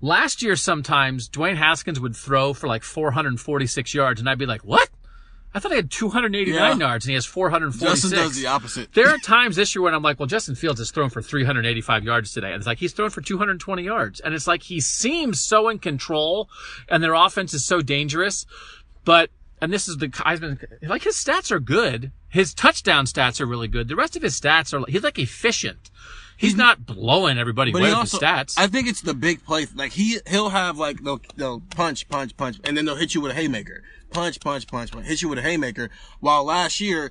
last year, sometimes Dwayne Haskins would throw for like 446 yards and I'd be like, what? I thought he had 289 Yeah. yards and he has 446. Justin does the opposite. There are times this year when I'm like, well, Justin Fields has thrown for 385 yards today. And it's like, he's thrown for 220 yards. And it's like, he seems so in control and their offense is so dangerous. But, and this is the Heisman, like his stats are good. His touchdown stats are really good. The rest of his stats are, he's like efficient. He's not blowing everybody away with also, his stats. I think it's the big play. Like he, he'll have like they'll, they'll punch, punch, punch, and then they'll hit you with a haymaker. Punch, punch, punch, punch, hit you with a haymaker. While last year,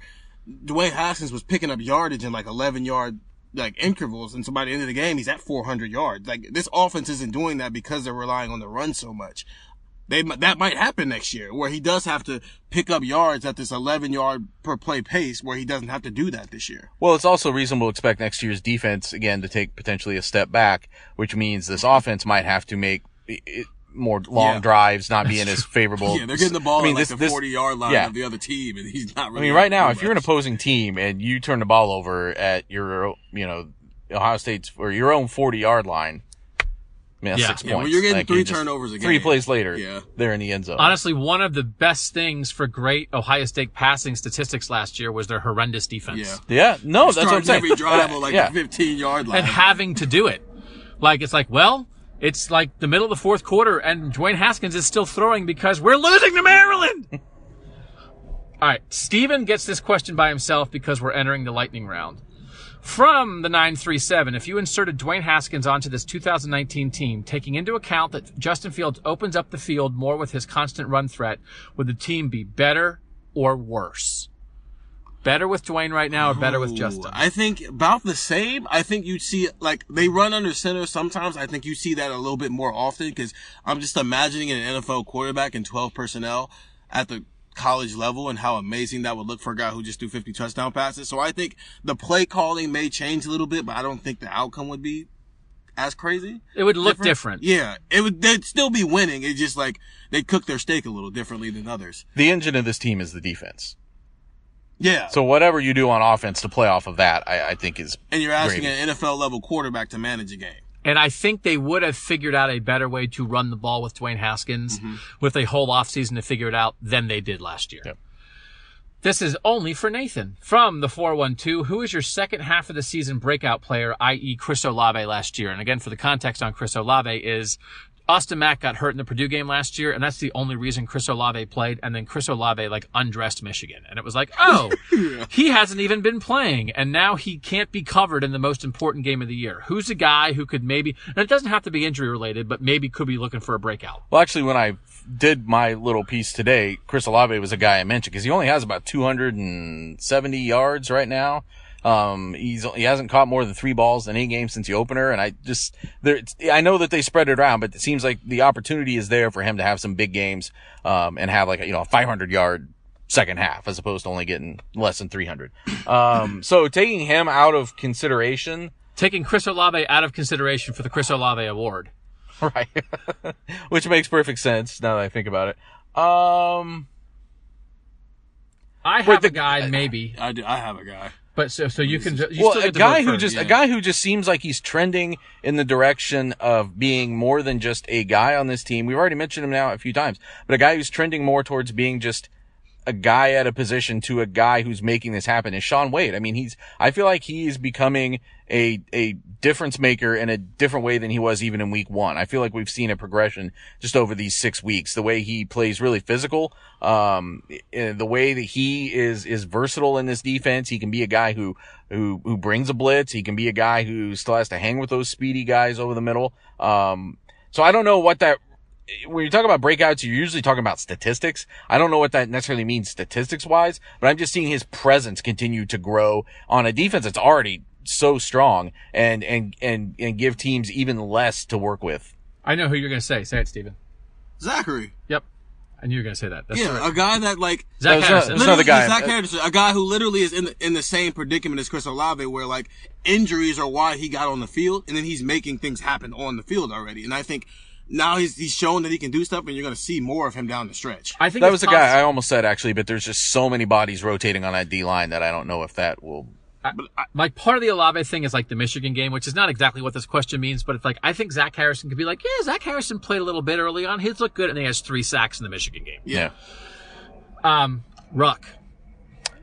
Dwayne Haskins was picking up yardage in like 11 yard like intervals, and so by the end of the game, he's at 400 yards. Like this offense isn't doing that because they're relying on the run so much. They that might happen next year, where he does have to pick up yards at this 11 yard per play pace, where he doesn't have to do that this year. Well, it's also reasonable to expect next year's defense again to take potentially a step back, which means this offense might have to make i- i- more long Yeah. drives, not being as favorable. Yeah, they're getting the ball I mean, at like this- the 40 yard line yeah. of the other team, and he's not really I really. mean, right now, doing if you're an opposing team and you turn the ball over at your, you know, Ohio State's or your own 40 yard line, I mean, that's Yeah. six Yeah, points. when you're getting Like, three you just- turnovers a Three plays later, Yeah. they're in the end zone. Honestly, one of the best things for great Ohio State passing statistics last year was their horrendous defense. Yeah. yeah, no, that's what I'm saying. every drive on like yeah. the 15 yard line. and having to do it. Like it's like, well, it's like the middle of the fourth quarter, and Dwayne Haskins is still throwing because we're losing to Maryland. All right, Steven gets this question by himself because we're entering the lightning round. From the 937, if you inserted Dwayne Haskins onto this 2019 team, taking into account that Justin Fields opens up the field more with his constant run threat, would the team be better or worse? Better with Dwayne right now or better with Justin? I think about the same. I think you'd see like they run under center sometimes. I think you see that a little bit more often because I'm just imagining an NFL quarterback in 12 personnel at the college level and how amazing that would look for a guy who just threw 50 touchdown passes. So I think the play calling may change a little bit, but I don't think the outcome would be as crazy. It would look different. Yeah, it would. They'd still be winning. It's just like they cook their steak a little differently than others. the engine of this team is the defense. Yeah. So whatever you do on offense to play off of that, I, I think is and you're asking gravy. an NFL level quarterback to manage a game. And I think they would have figured out a better way to run the ball with Dwayne Haskins mm-hmm. with a whole offseason to figure it out than they did last year. Yep. This is only for Nathan. From the 412, who is your second half of the season breakout player, i.e. Chris Olave last year? And again, for the context on Chris Olave is Austin Mack got hurt in the Purdue game last year, and that's the only reason Chris Olave played. And then Chris Olave like undressed Michigan, and it was like, oh, he hasn't even been playing, and now he can't be covered in the most important game of the year. Who's a guy who could maybe, and it doesn't have to be injury related, but maybe could be looking for a breakout. Well, actually, when I did my little piece today, Chris Olave was a guy I mentioned because he only has about 270 yards right now. Um, he's he hasn't caught more than three balls in any game since the opener, and I just there. I know that they spread it around, but it seems like the opportunity is there for him to have some big games, um, and have like a, you know a 500 yard second half as opposed to only getting less than 300. Um, so taking him out of consideration, Taking Chris Olave out of consideration for the Chris Olave Award. right, which makes perfect sense now that I think about it. Um, I Wait, have the- a guy, maybe, I do. I have a guy. But so so you can. You well, still a guy who just a yeah. guy who just seems like he's trending in the direction of being more than just a guy on this team. We've already mentioned him now a few times, but a guy who's trending more towards being just a guy at a position to a guy who's making this happen is Shaun Wade. I mean, he's I feel like he is becoming a a difference maker in a different way than he was even in week one. I feel like we've seen a progression just over these six weeks. The way he plays really physical, um, eh, the way that he is is versatile in this defense. He can be a guy who who who brings a blitz. He can be a guy who still has to hang with those speedy guys over the middle. Um, so I don't know what that when you talk about breakouts, you're usually talking about statistics. I don't know what that necessarily means statistics wise, but I'm just seeing his presence continue to grow on a defense that's already so strong and, and, and, and give teams even less to work with. I know who you're going to say. Say it, Steven. Zachary. Yep. I knew you were going to say that. That's Yeah, right. a guy that like Zach That was Harrison. not- It's another guy. Zach Harrison, a guy who literally is in the, in the same predicament as Chris Olave, where like injuries are why he got on the field, and then he's making things happen on the field already. And I think now he's he's shown that he can do stuff, and you're going to see more of him down the stretch. I think That was the guy I almost said actually, but there's just so many bodies rotating on that D line that I don't know if that will. Like part of the Olave thing is like the Michigan game, which is not exactly what this question means, but it's like I think Zach Harrison could be like, yeah, Zach Harrison played a little bit early on. His looked good, and he has three sacks in the Michigan game. Yeah. Um, Ruck.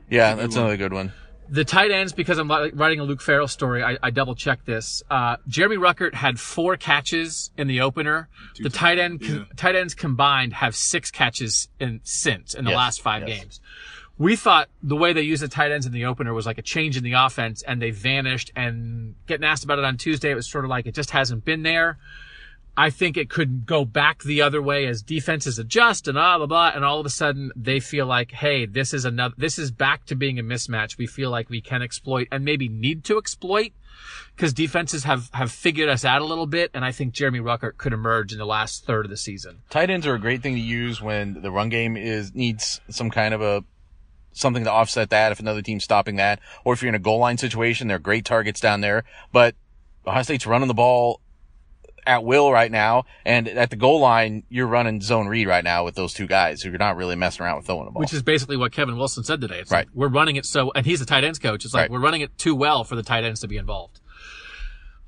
Yeah, that's another good one. The tight ends, because I'm writing a Luke Farrell story, I, I double checked this. Uh, Jeremy Ruckert had four catches in the opener. the tight end, con- tight ends combined have six catches in since in the Yes, last five yes. games. We thought the way they used the tight ends in the opener was like a change in the offense and they vanished and getting asked about it on Tuesday, it was sort of like it just hasn't been there. I think it could go back the other way as defenses adjust and blah, blah, blah. And all of a sudden they feel like, hey, this is another, this is back to being a mismatch. We feel like we can exploit and maybe need to exploit because defenses have, have figured us out a little bit. And I think Jeremy Ruckert could emerge in the last third of the season. Tight ends are a great thing to use when the run game is needs some kind of a something to offset that if another team's stopping that, or if you're in a goal line situation, they're great targets down there. But Ohio State's running the ball at will right now, and at the goal line, you're running zone read right now with those two guys who you're not really messing around with throwing the ball. Which is basically what Kevin Wilson said today. It's Right. like, we're running it so, and he's the tight ends coach. It's like, Right. we're running it too well for the tight ends to be involved.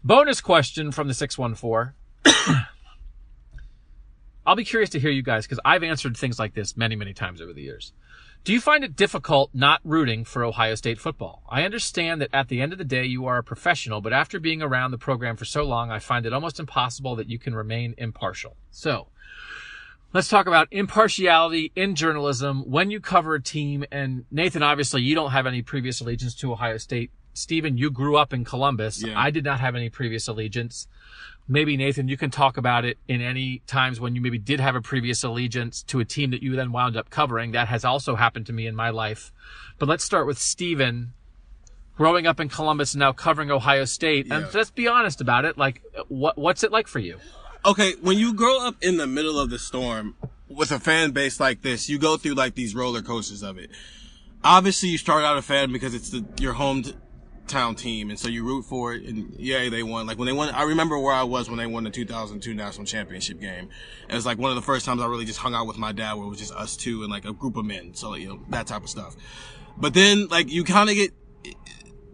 Bonus question from the 614. I'll be curious to hear you guys because I've answered things like this many, many times over the years. Do you find it difficult not rooting for Ohio State football? I understand that at the end of the day you are a professional, but after being around the program for so long, I find it almost impossible that you can remain impartial. So, Let's talk about impartiality in journalism when you cover a team. And Nathan, obviously, you don't have any previous allegiance to Ohio State. Stephen, you grew up in Columbus. Yeah. I did not have any previous allegiance. Maybe Nathan, you can talk about it in any times when you maybe did have a previous allegiance to a team that you then wound up covering. That has also happened to me in my life. But let's start with Stephen. Growing up in Columbus and now covering Ohio State, and let's be honest about it. Like, what what's it like for you? okay, when you grow up in the middle of the storm with a fan base like this, you go through like these roller coasters of it. Obviously, you start out a fan because it's the, your hometown team, and so you root for it. And yay, they won. Like when they won, I remember where I was when they won the 2002 national championship game. It was like one of the first times I really just hung out with my dad, where it was just us two and like a group of men. So you know that type of stuff. But then like you kind of get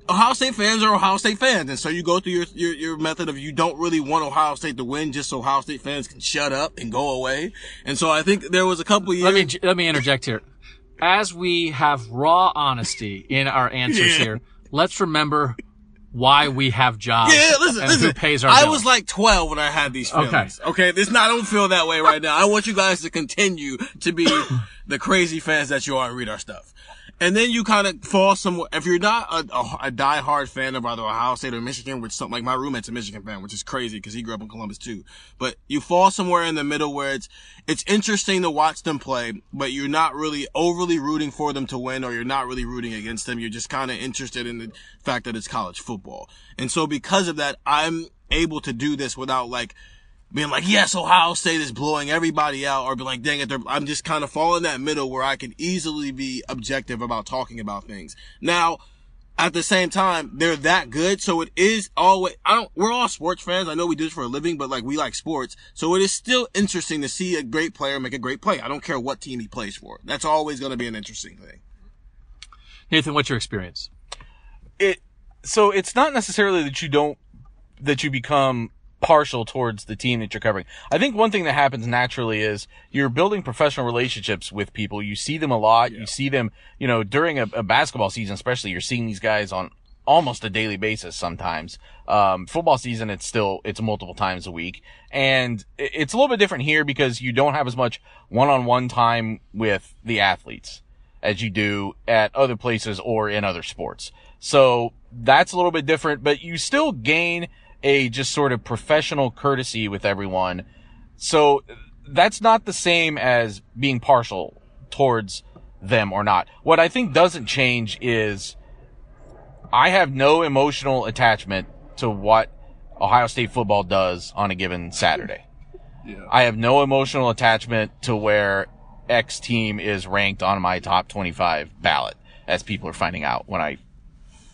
Ohio State fans are Ohio State fans, and so you go through your, your your method of you don't really want Ohio State to win, just so Ohio State fans can shut up and go away. And so I think there was a couple years. Let me let me interject here. As we have raw honesty in our answers Yeah. here, let's remember why we have jobs yeah, listen, and listen. who pays our I bills. was like 12 when I had these Okay. feelings. Okay, this not I don't feel that way right now. I want you guys to continue to be the crazy fans that you are and read our stuff. And then you kind of fall somewhere. If you're not a, a, a diehard fan of either Ohio State or Michigan, which something like my roommate's a Michigan fan, which is crazy because he grew up in Columbus too. But you fall somewhere in the middle where it's it's interesting to watch them play, but you're not really overly rooting for them to win, or you're not really rooting against them. You're just kind of interested in the fact that it's college football. And so because of that, I'm able to do this without like being like, yes, Ohio State is blowing everybody out, or be like, dang it, they're, I'm just kind of falling that middle where I can easily be objective about talking about things. Now, at the same time, they're that good, so it is always, I don't, we're all sports fans. I know we do this for a living, but like, we like sports. So it is still interesting to see a great player make a great play. I don't care what team he plays for. That's always going to be an interesting thing. Nathan, what's your experience? it so it's not necessarily that you don't that you become partial towards the team that you're covering. I think one thing that happens naturally is you're building professional relationships with people. You see them a lot. You see them, you know, during a, a basketball season, especially you're seeing these guys on almost a daily basis sometimes. Um, football season, it's still, it's multiple times a week. And it's a little bit different here because you don't have as much one-on-one time with the athletes as you do at other places or in other sports. So that's a little bit different, but you still gain a just sort of professional courtesy with everyone. So that's not the same as being partial towards them or not. What I think doesn't change is I have no emotional attachment to what Ohio State football does on a given Saturday. I have no emotional attachment to where X team is ranked on my top 25 ballot, as people are finding out when I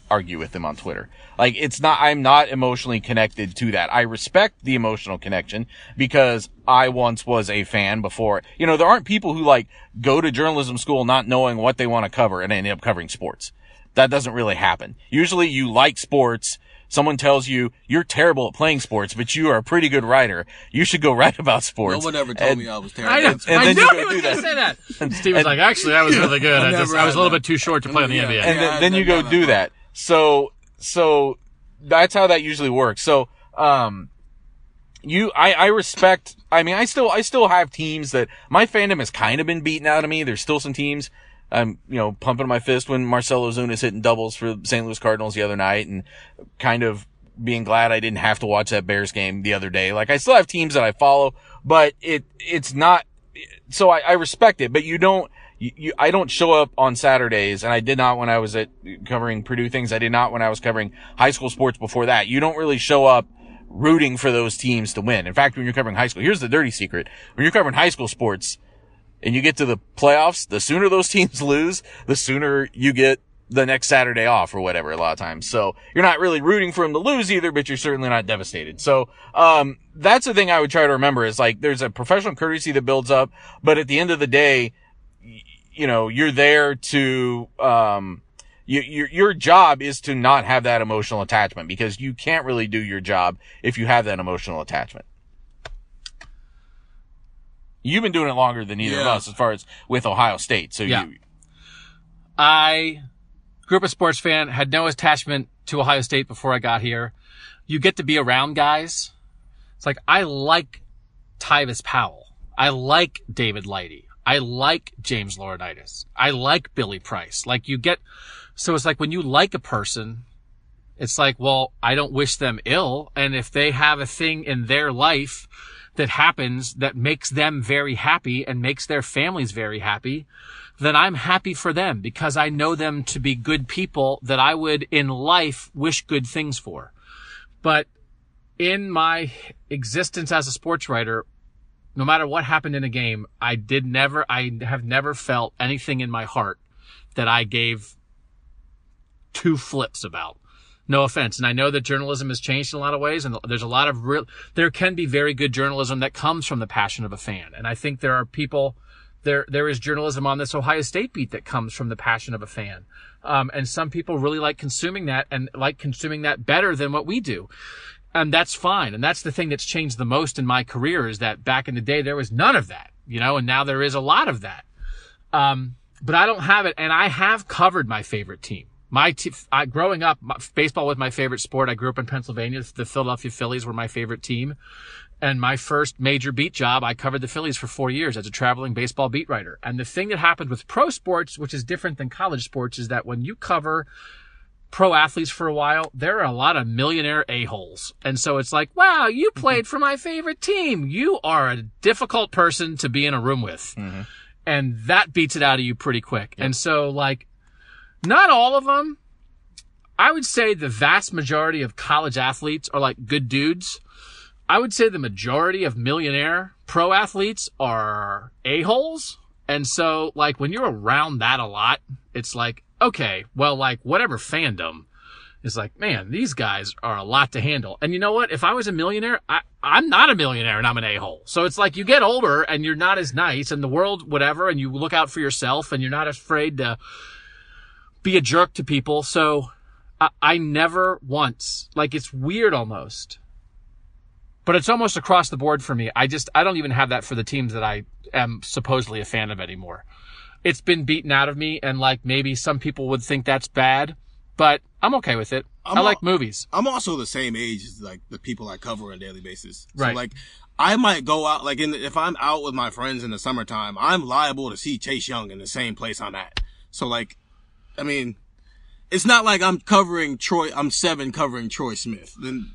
argue with them on Twitter. Like, it's not, I'm not emotionally connected to that. I respect the emotional connection because I once was a fan before. You know, there aren't people who like go to journalism school not knowing what they want to cover and end up covering sports. That doesn't really happen. Usually you like sports, someone tells you you're terrible at playing sports, but you are a pretty good writer. You should go write about sports. No one ever told And- me I was terrible. I know. and I then you knew go he was going to say that. And Steve was like, actually, I was really good. I, I just, I was a little that. bit too short to play in the Yeah. NBA. and Yeah, then, then you go got do that. So, so that's how that usually works. So, um, you, I, I respect, I mean, I still, I still have teams that my fandom has kind of been beaten out of me. There's still some teams. I'm, you know, pumping my fist when Marcell Ozuna's hitting doubles for the St. Louis Cardinals the other night and kind of being glad I didn't have to watch that Bears game the other day. Like I still have teams that I follow, but it, it's not, so I, I respect it, but you don't, you, you, I don't show up on Saturdays, and I did not when I was at covering Purdue things. I did not when I was covering high school sports before that. You don't really show up rooting for those teams to win. In fact, when you're covering high school, here's the dirty secret. When you're covering high school sports and you get to the playoffs, the sooner those teams lose, the sooner you get the next Saturday off or whatever a lot of times. So you're not really rooting for them to lose either, but you're certainly not devastated. So, um, that's the thing I would try to remember is like there's a professional courtesy that builds up, but at the end of the day, you know, you're there to, um, you, your, your job is to not have that emotional attachment because you can't really do your job if you have that emotional attachment. You've been doing it longer than either of us as far as with Ohio State. So Yeah. you, I grew up a sports fan, had no attachment to Ohio State before I got here. You get to be around guys. It's like, I like Tyvis Powell. I like David Lighty. I like James Laurinaitis. I like Billy Price. Like you get, so it's like when you like a person, it's like, well, I don't wish them ill. And if they have a thing in their life that happens that makes them very happy and makes their families very happy, then I'm happy for them because I know them to be good people that I would in life wish good things for. But in my existence as a sports writer, no matter what happened in a game, I did never, I have never felt anything in my heart that I gave two flips about. No offense. And I know that journalism has changed in a lot of ways and there's a lot of real, there can be very good journalism that comes from the passion of a fan. And I think there are people, there, there is journalism on this Ohio State beat that comes from the passion of a fan. Um, and some people really like consuming that and like consuming that better than what we do. And that's fine. And that's the thing that's changed the most in my career is that back in the day, there was none of that, you know, and now there is a lot of that. Um, but I don't have it. And I have covered my favorite team. My te- I, growing up, my, baseball was my favorite sport. I grew up in Pennsylvania. The Philadelphia Phillies were my favorite team. And my first major beat job, I covered the Phillies for four years as a traveling baseball beat writer. And the thing that happened with pro sports, which is different than college sports, is that when you cover pro athletes for a while, there are a lot of millionaire a-holes. And so it's like, wow, you mm-hmm. played for my favorite team. You are a difficult person to be in a room with. Mm-hmm. And that beats it out of you pretty quick. And so like, not all of them. I would say the vast majority of college athletes are like good dudes. I would say the majority of millionaire pro athletes are a-holes. And so like when you're around that a lot, it's like, okay, well, like whatever fandom is like, man, these guys are a lot to handle. And you know what? If I was a millionaire, I, I'm not a millionaire and I'm an a-hole. So it's like you get older and you're not as nice and the world, whatever, and you look out for yourself and you're not afraid to be a jerk to people. So I, I never once, like it's weird almost, but it's almost across the board for me. I just, I don't even have that for the teams that I am supposedly a fan of anymore. It's been beaten out of me and like maybe some people would think that's bad, but I'm okay with it. i I'm like al- movies. I'm also the same age as like the people I cover on a daily basis. So Right. like I might go out like in the, if I'm out with my friends in the summertime, I'm liable to see Chase Young in the same place I'm at. So like I mean it's not like I'm covering Troy I'm seven covering Troy Smith. Then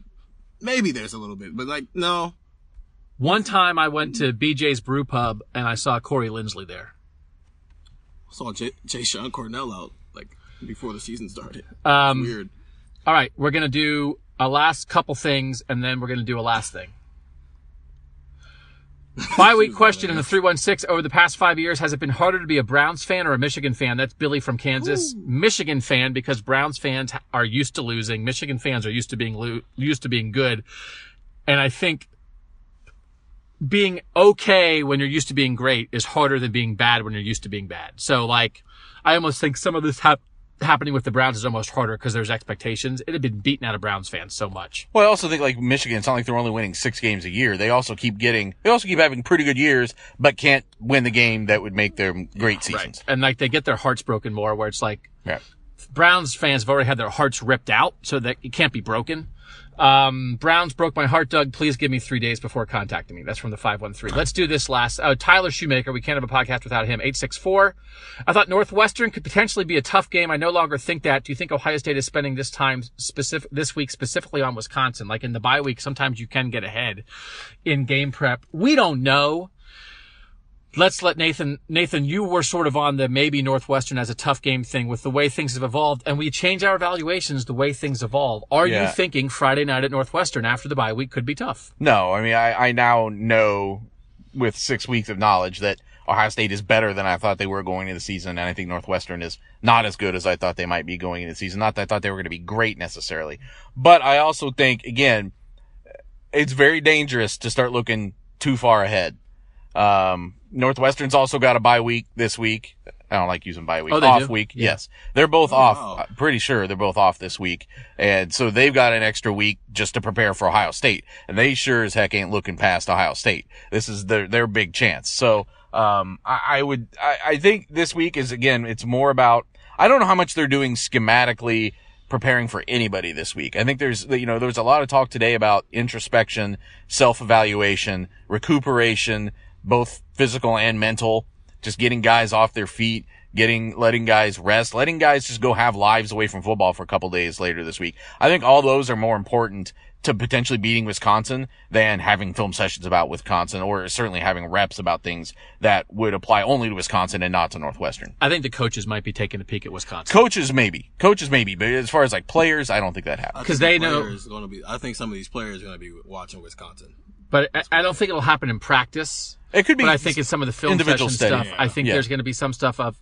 maybe there's a little bit, but like no. One time I went to BJ's Brew Pub and I saw Corey Linsley there. Saw J- Jashon Cornell out like before the season started. Um, Weird. All right, we're going to do a last couple things and then we're going to do a last thing. Bye week question in the 316 over the past five years, has it been harder to be a Browns fan or a Michigan fan? That's Billy from Kansas. Michigan fan because Browns fans are used to losing. Michigan fans are used to being lo- used to being good. And I think being okay when you're used to being great is harder than being bad when you're used to being bad. So like, I almost think some of this hap- happening with the Browns is almost harder because there's expectations. It had been beaten out of Browns fans so much. Well, I also think like Michigan, it's not like they're only winning six games a year. They also keep getting, they also keep having pretty good years, but can't win the game that would make them great seasons. And like they get their hearts broken more where it's like Right. Browns fans have already had their hearts ripped out so that it can't be broken. Um, Browns broke my heart, Doug. Please give me three days before contacting me. That's from the 513. Let's do this last. Uh, Tyler Shoemaker. We can't have a podcast without him. 864. I thought Northwestern could potentially be a tough game. I no longer think that. Do you think Ohio State is spending this time specific, this week specifically on Wisconsin? Like in the bye week, sometimes you can get ahead in game prep. We don't know let's let Nathan, Nathan, you were sort of on the maybe Northwestern as a tough game thing with the way things have evolved and we change our evaluations the way things evolve. Are you thinking Friday night at Northwestern after the bye week could be tough? No, I mean, I, I now know with six weeks of knowledge that Ohio State is better than I thought they were going into the season, and I think Northwestern is not as good as I thought they might be going into the season. Not that I thought they were going to be great necessarily, but I also think again, it's very dangerous to start looking too far ahead. Um, Northwestern's also got a bye week this week. I don't like using bye week. Oh, they off do? week. Yeah. Yes. They're both off. wow. Pretty sure they're both off this week. And so they've got an extra week just to prepare for Ohio State. And they sure as heck ain't looking past Ohio State. This is their, their big chance. So, um, I, I would, I, I think this week is again, it's more about, I don't know how much they're doing schematically preparing for anybody this week. I think there's, you know, there's a lot of talk today about introspection, self-evaluation, recuperation, both physical and mental, just getting guys off their feet, getting, letting guys rest, letting guys just go have lives away from football for a couple days later this week. I think all those are more important to potentially beating Wisconsin than having film sessions about Wisconsin or certainly having reps about things that would apply only to Wisconsin and not to Northwestern. I think the coaches might be taking a peek at Wisconsin. Coaches maybe, coaches maybe, but as far as like players, I don't think that I happens. think 'Cause the they know- Gonna be, I think some of these players are going to be watching Wisconsin. But I, I don't think it'll happen in practice. It could be But I think in some of the film session stuff, I think Yeah. there's going to be some stuff of,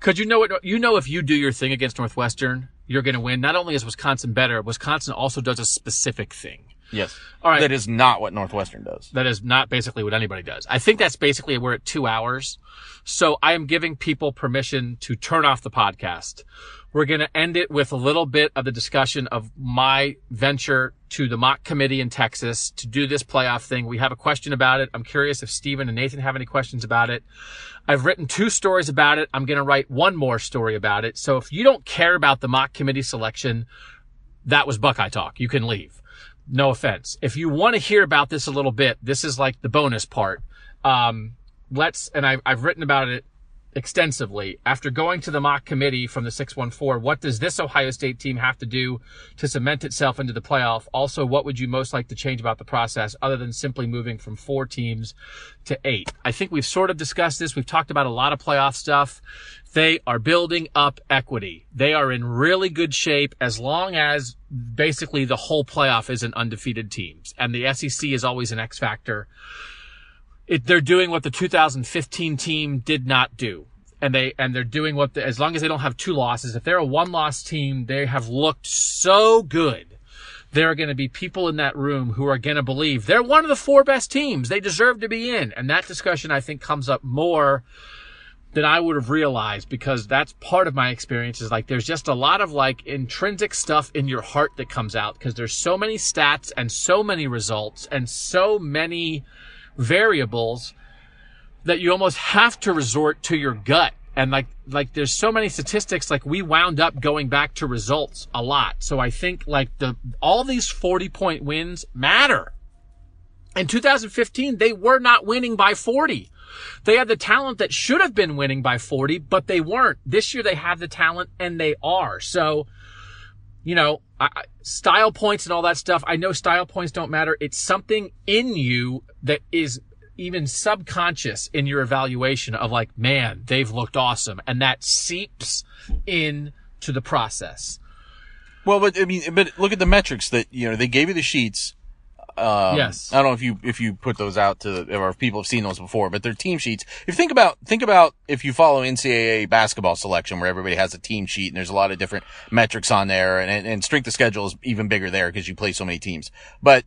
could you know what, you know, if you do your thing against Northwestern, you're going to win. Not only is Wisconsin better, Wisconsin also does a specific thing. Yes. All right. That is not what Northwestern does. That is not basically what anybody does. I think that's basically we're at two hours. So I am giving people permission to turn off the podcast. We're going to end it with a little bit of the discussion of my venture to the mock committee in Texas to do this playoff thing. We have a question about it. I'm curious if Steven and Nathan have any questions about it. I've written two stories about it. I'm going to write one more story about it. So if you don't care about the mock committee selection, that was Buckeye talk. You can leave. No offense. If you want to hear about this a little bit, this is like the bonus part. Um, let's, and I've, I've written about it extensively. After going to the mock committee from the 614, what does this Ohio State team have to do to cement itself into the playoff? Also, what would you most like to change about the process other than simply moving from four teams to eight? I think we've sort of discussed this. We've talked about a lot of playoff stuff. They are building up equity. They are in really good shape as long as basically the whole playoff isn't undefeated teams. And the SEC is always an X factor. It, they're doing what the 2015 team did not do. And they, and they're doing what the, as long as they don't have two losses, if they're a one loss team, they have looked so good. There are going to be people in that room who are going to believe they're one of the four best teams. They deserve to be in. And that discussion, I think, comes up more than I would have realized because that's part of my experience is like there's just a lot of like intrinsic stuff in your heart that comes out because there's so many stats and so many results and so many variables that you almost have to resort to your gut. And like, like there's so many statistics, like we wound up going back to results a lot. So I think like the, all these 40 point wins matter. In 2015, they were not winning by 40. They had the talent that should have been winning by 40, but they weren't. This year they have the talent and they are. So, you know, I, style points and all that stuff. I know style points don't matter. It's something in you that is even subconscious in your evaluation of like, man, they've looked awesome. And that seeps in to the process. Well, but I mean, but look at the metrics that you know they gave you the sheets. Um, Yes. I don't know if you if you put those out to or if people have seen those before, but they're team sheets. If you think about think about if you follow NCAA basketball selection where everybody has a team sheet and there's a lot of different metrics on there, and and, and strength of schedule is even bigger there because you play so many teams. But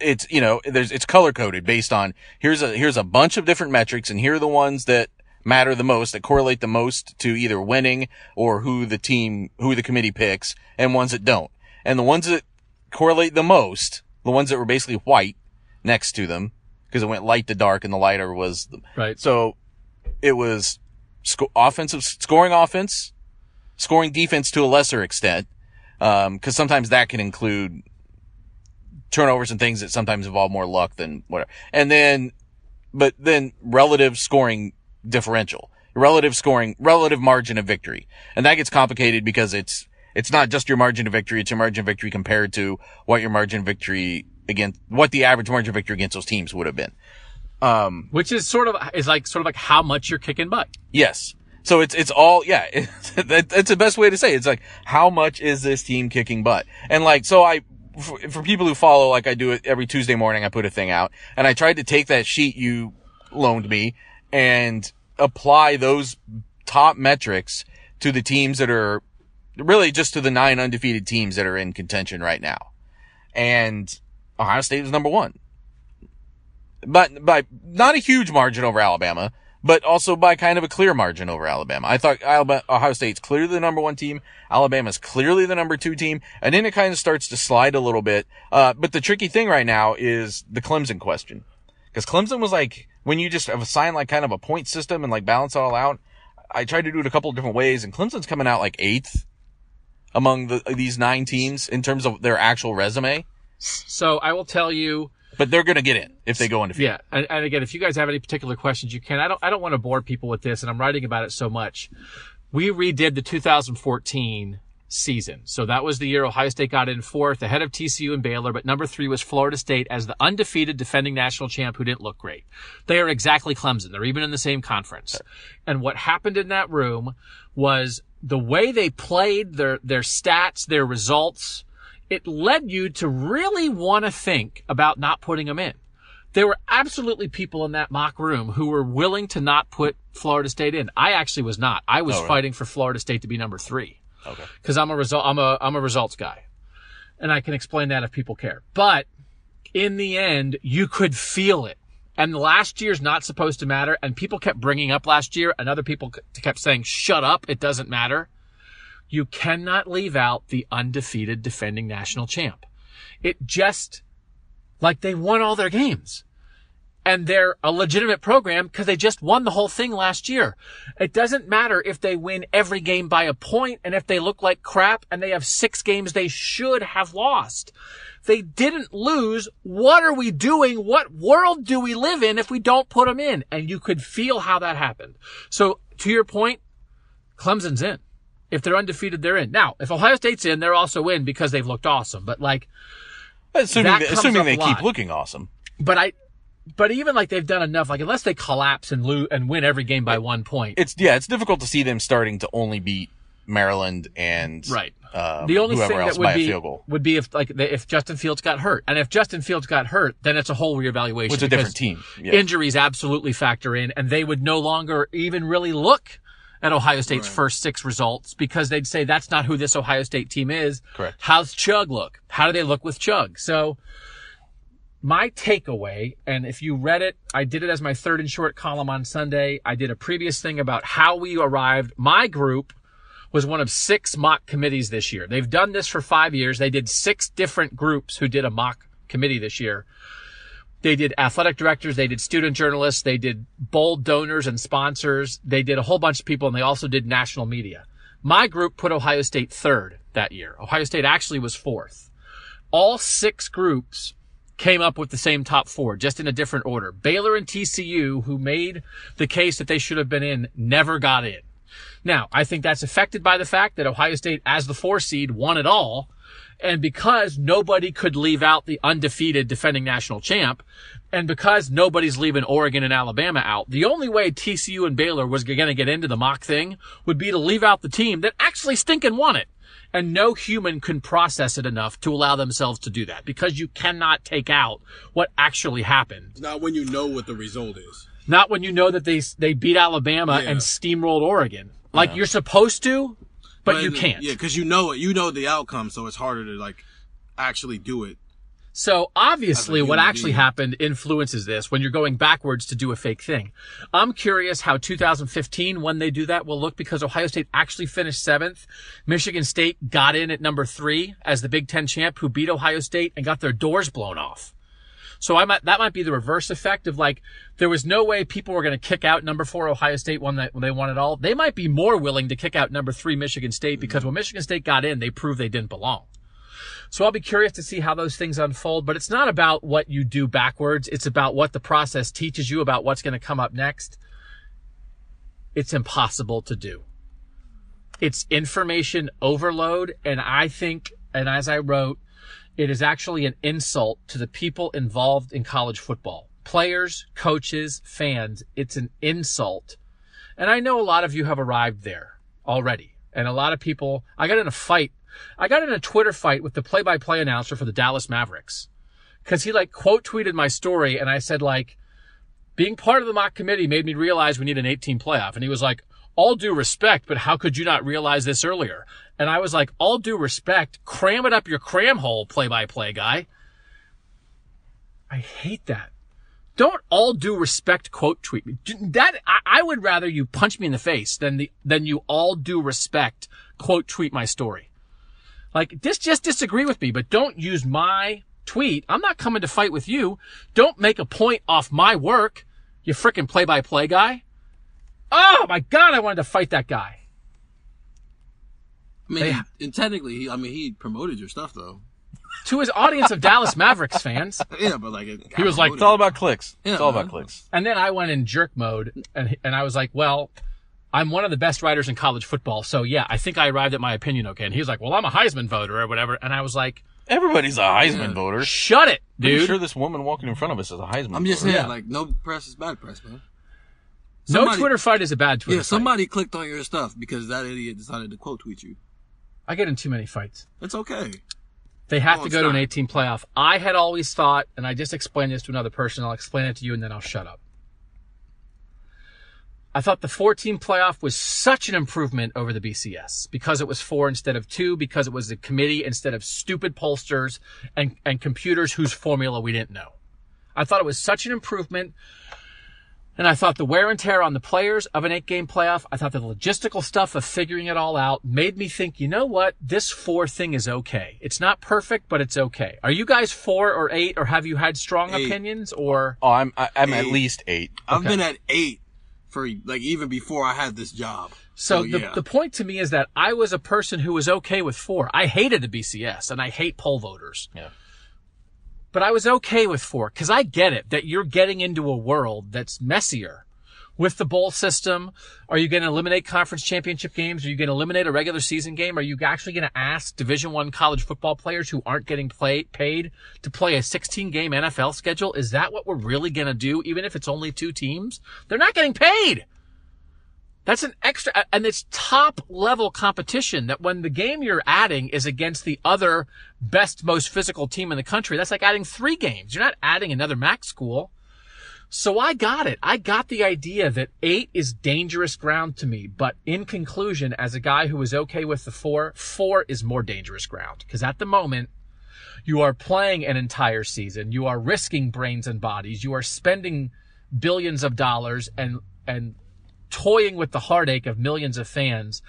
it's you know there's it's color coded based on here's a here's a bunch of different metrics and here are the ones that matter the most, that correlate the most to either winning or who the team, who the committee picks, and ones that don't. And the ones that correlate the most, the ones that were basically white next to them, because it went light to dark and the lighter was, the, Right. so it was sco- offensive, scoring offense, scoring defense to a lesser extent, um, cause sometimes that can include turnovers and things that sometimes involve more luck than whatever. And then, but then relative scoring differential, relative scoring, relative margin of victory. And that gets complicated because it's, it's not just your margin of victory, it's your margin of victory compared to what your margin of victory against, what the average margin of victory against those teams would have been. Um, Which is sort of is like sort of like how much you're kicking butt. Yes. So it's, it's all, yeah, that, that's the best way to say it. It's like, how much is this team kicking butt? And like, so I, for, for people who follow, like I do it every Tuesday morning, I put a thing out and I tried to take that sheet you loaned me and apply those top metrics to the teams that are really just to the nine undefeated teams that are in contention right now. And Ohio State was number one but by not a huge margin over Alabama, but also by kind of a clear margin over Alabama. I thought Alabama, Ohio State's clearly the number one team. Alabama's clearly the number two team. And then it kind of starts to slide a little bit. Uh, but the tricky thing right now is the Clemson question. Cause Clemson was like, when you just have assigned like kind of a point system and like balance it all out, I tried to do it a couple different ways and Clemson's coming out like eighth among the, these nine teams in terms of their actual resume. So I will tell you, But they're going to get in if they go undefeated. yeah. And, and again, if you guys have any particular questions, you can. I don't. I don't want to bore people with this, and I'm writing about it so much. We redid the 2014 season. So that was the year Ohio State got in fourth, ahead of TCU and Baylor, but number three was Florida State as the undefeated defending national champ who didn't look great. They are exactly Clemson. They're even in the same conference. And what happened in that room was the way they played their, their stats, their results, it led you to really want to think about not putting them in. There were absolutely people in that mock room who were willing to not put Florida State in. I actually was not. I was oh, fighting for Florida State to be number three. Okay. Cause I'm a result, I'm a, I'm a results guy. And I can explain that if people care. But in the end, you could feel it. And last year's not supposed to matter. And people kept bringing up last year and other people kept saying, shut up. It doesn't matter. You cannot leave out the undefeated defending national champ. It just, like they won all their games. And they're a legitimate program because they just won the whole thing last year. It doesn't matter if they win every game by a point and if they look like crap and they have six games they should have lost. They didn't lose. What are we doing? What world do we live in if we don't put them in? And you could feel how that happened. So to your point, Clemson's in. If they're undefeated, they're in. Now, if Ohio State's in, they're also in because they've looked awesome. But like, Assuming, they, assuming they keep looking awesome. but I, but even like they've done enough, like unless they collapse and lose and win every game by one point. It's yeah, it's difficult to see them starting to only beat Maryland and Right. um, the only thing that would be would be if like if Justin Fields got hurt, and if Justin Fields got hurt, then it's a whole reevaluation. Which is a different team. Yeah. Injuries absolutely factor in, and they would no longer even really look at Ohio State's first six results because they'd say that's not who this Ohio State team is. Correct. How's Chug look? How do they look with Chug? So my takeaway, and if you read it, I did it as my third and short column on Sunday. I did a previous thing about how we arrived. My group was one of six mock committees this year. They've done this for five years. They did six different groups who did a mock committee this year. They did athletic directors, they did student journalists, they did bold donors and sponsors, they did a whole bunch of people, and they also did national media. My group put Ohio State third that year. Ohio State actually was fourth. All six groups came up with the same top four, just in a different order. Baylor and TCU, who made the case that they should have been in, never got in. Now, I think that's affected by the fact that Ohio State, as the four seed, won it all. And because nobody could leave out the undefeated defending national champ, and because nobody's leaving Oregon and Alabama out, the only way TCU and Baylor was going to get into the mock thing would be to leave out the team that actually stinking won it. And no human can process it enough to allow themselves to do that because you cannot take out what actually happened. Not when you know what the result is. Not when you know that they they beat Alabama Yeah. and steamrolled Oregon. Like you're supposed to, but, you can't. Yeah, because you know it. You know the outcome, so it's harder to like actually do it. So obviously what actually happened influences this when you're going backwards to do a fake thing. I'm curious how 2015, when they do that, will look because Ohio State actually finished seventh. Michigan State got in at number three as the Big Ten champ who beat Ohio State and got their doors blown off. So I might, that might be the reverse effect of like, there was no way people were going to kick out number four Ohio State when they, when they won it all. They might be more willing to kick out number three Michigan State because mm-hmm. when Michigan State got in, they proved they didn't belong. So I'll be curious to see how those things unfold, but it's not about what you do backwards. It's about what the process teaches you about what's going to come up next. It's impossible to do. It's information overload. And I think, and as I wrote, it is actually an insult to the people involved in college football. Players, coaches, fans. It's an insult. And I know a lot of you have arrived there already. And a lot of people, I got in a fight. I got in a Twitter fight with the play by play announcer for the Dallas Mavericks. Cause he like quote tweeted my story and I said like, being part of the mock committee made me realize we need an 18 playoff. And he was like, all due respect, but how could you not realize this earlier? And I was like, all due respect, cram it up your cram hole, play by play guy. I hate that. Don't all due respect quote tweet me. That, I, I would rather you punch me in the face than the, than you all due respect quote tweet my story. Like, this just disagree with me, but don't use my tweet. I'm not coming to fight with you. Don't make a point off my work, you frickin' play by play guy. Oh my God, I wanted to fight that guy. I mean, They- he- and technically, he, I mean, he promoted your stuff though. To his audience of Dallas Mavericks fans. Yeah, but like it He was like, It's all about clicks. Yeah, it's all man. about clicks. And then I went in jerk mode and, and I was like, well, I'm one of the best writers in college football. So yeah, I think I arrived at my opinion okay. And he was like, well, I'm a Heisman voter or whatever. And I was like, Everybody's a Heisman voter. shut it, Pretty dude. sure this woman walking in front of us is a Heisman. I'm just voter. saying, Yeah. like, no press is bad press, man. no Somebody- Twitter fight is a bad Twitter Yeah, fight. somebody clicked on your stuff because that idiot decided to quote tweet you. I get in too many fights. It's okay. They have No, to it's go to an not. 18 playoff. I had always thought, and I just explained this to another person. I'll explain it to you and then I'll shut up. I thought the 14 playoff was such an improvement over the BCS because it was four instead of two, because it was a committee instead of stupid pollsters and, and computers whose formula we didn't know. I thought it was such an improvement. And I thought the wear and tear on the players of an eight game playoff, I thought the logistical stuff of figuring it all out made me think, you know what? This four thing is okay. It's not perfect, but it's okay. Are you guys four or eight or have you had strong Eight. opinions or? Oh, I'm I, I'm at least eight. I've been at eight for like even before I had this job. So So, the, yeah. the point to me is that I was a person who was okay with four. I hated the BCS and I hate poll voters. Yeah. But I was okay with four because I get it that you're getting into a world that's messier. With the bowl system, are you going to eliminate conference championship games? Are you going to eliminate a regular season game? Are you actually going to ask Division One college football players who aren't getting play, paid to play a 16 game NFL schedule? Is that what we're really going to do? Even if it's only two teams, they're not getting paid. That's an extra, and it's top level competition that when the game you're adding is against the other best, most physical team in the country, that's like adding three games. You're not adding another MAC school. So I got it. I got the idea that eight is dangerous ground to me. But in conclusion, as a guy who was okay with the four, four is more dangerous ground. Cause at the moment, you are playing an entire season. You are risking brains and bodies. You are spending billions of dollars and, and toying with the heartache of millions of fans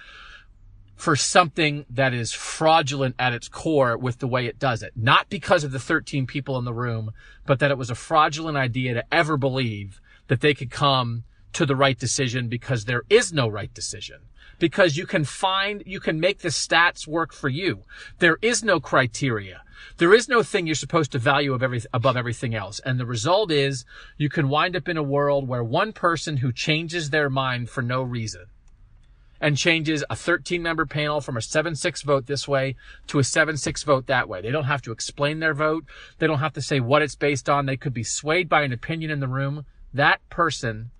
for something that is fraudulent at its core with the way it does it. Not because of the 13 people in the room, but that it was a fraudulent idea to ever believe that they could come to the right decision because there is no right decision. Because you can find, you can make the stats work for you. There is no criteria. There is no thing you're supposed to value every, above everything else. And the result is you can wind up in a world where one person who changes their mind for no reason and changes a 13 member panel from a 7-6 vote this way to a 7-6 vote that way. They don't have to explain their vote. They don't have to say what it's based on. They could be swayed by an opinion in the room. That person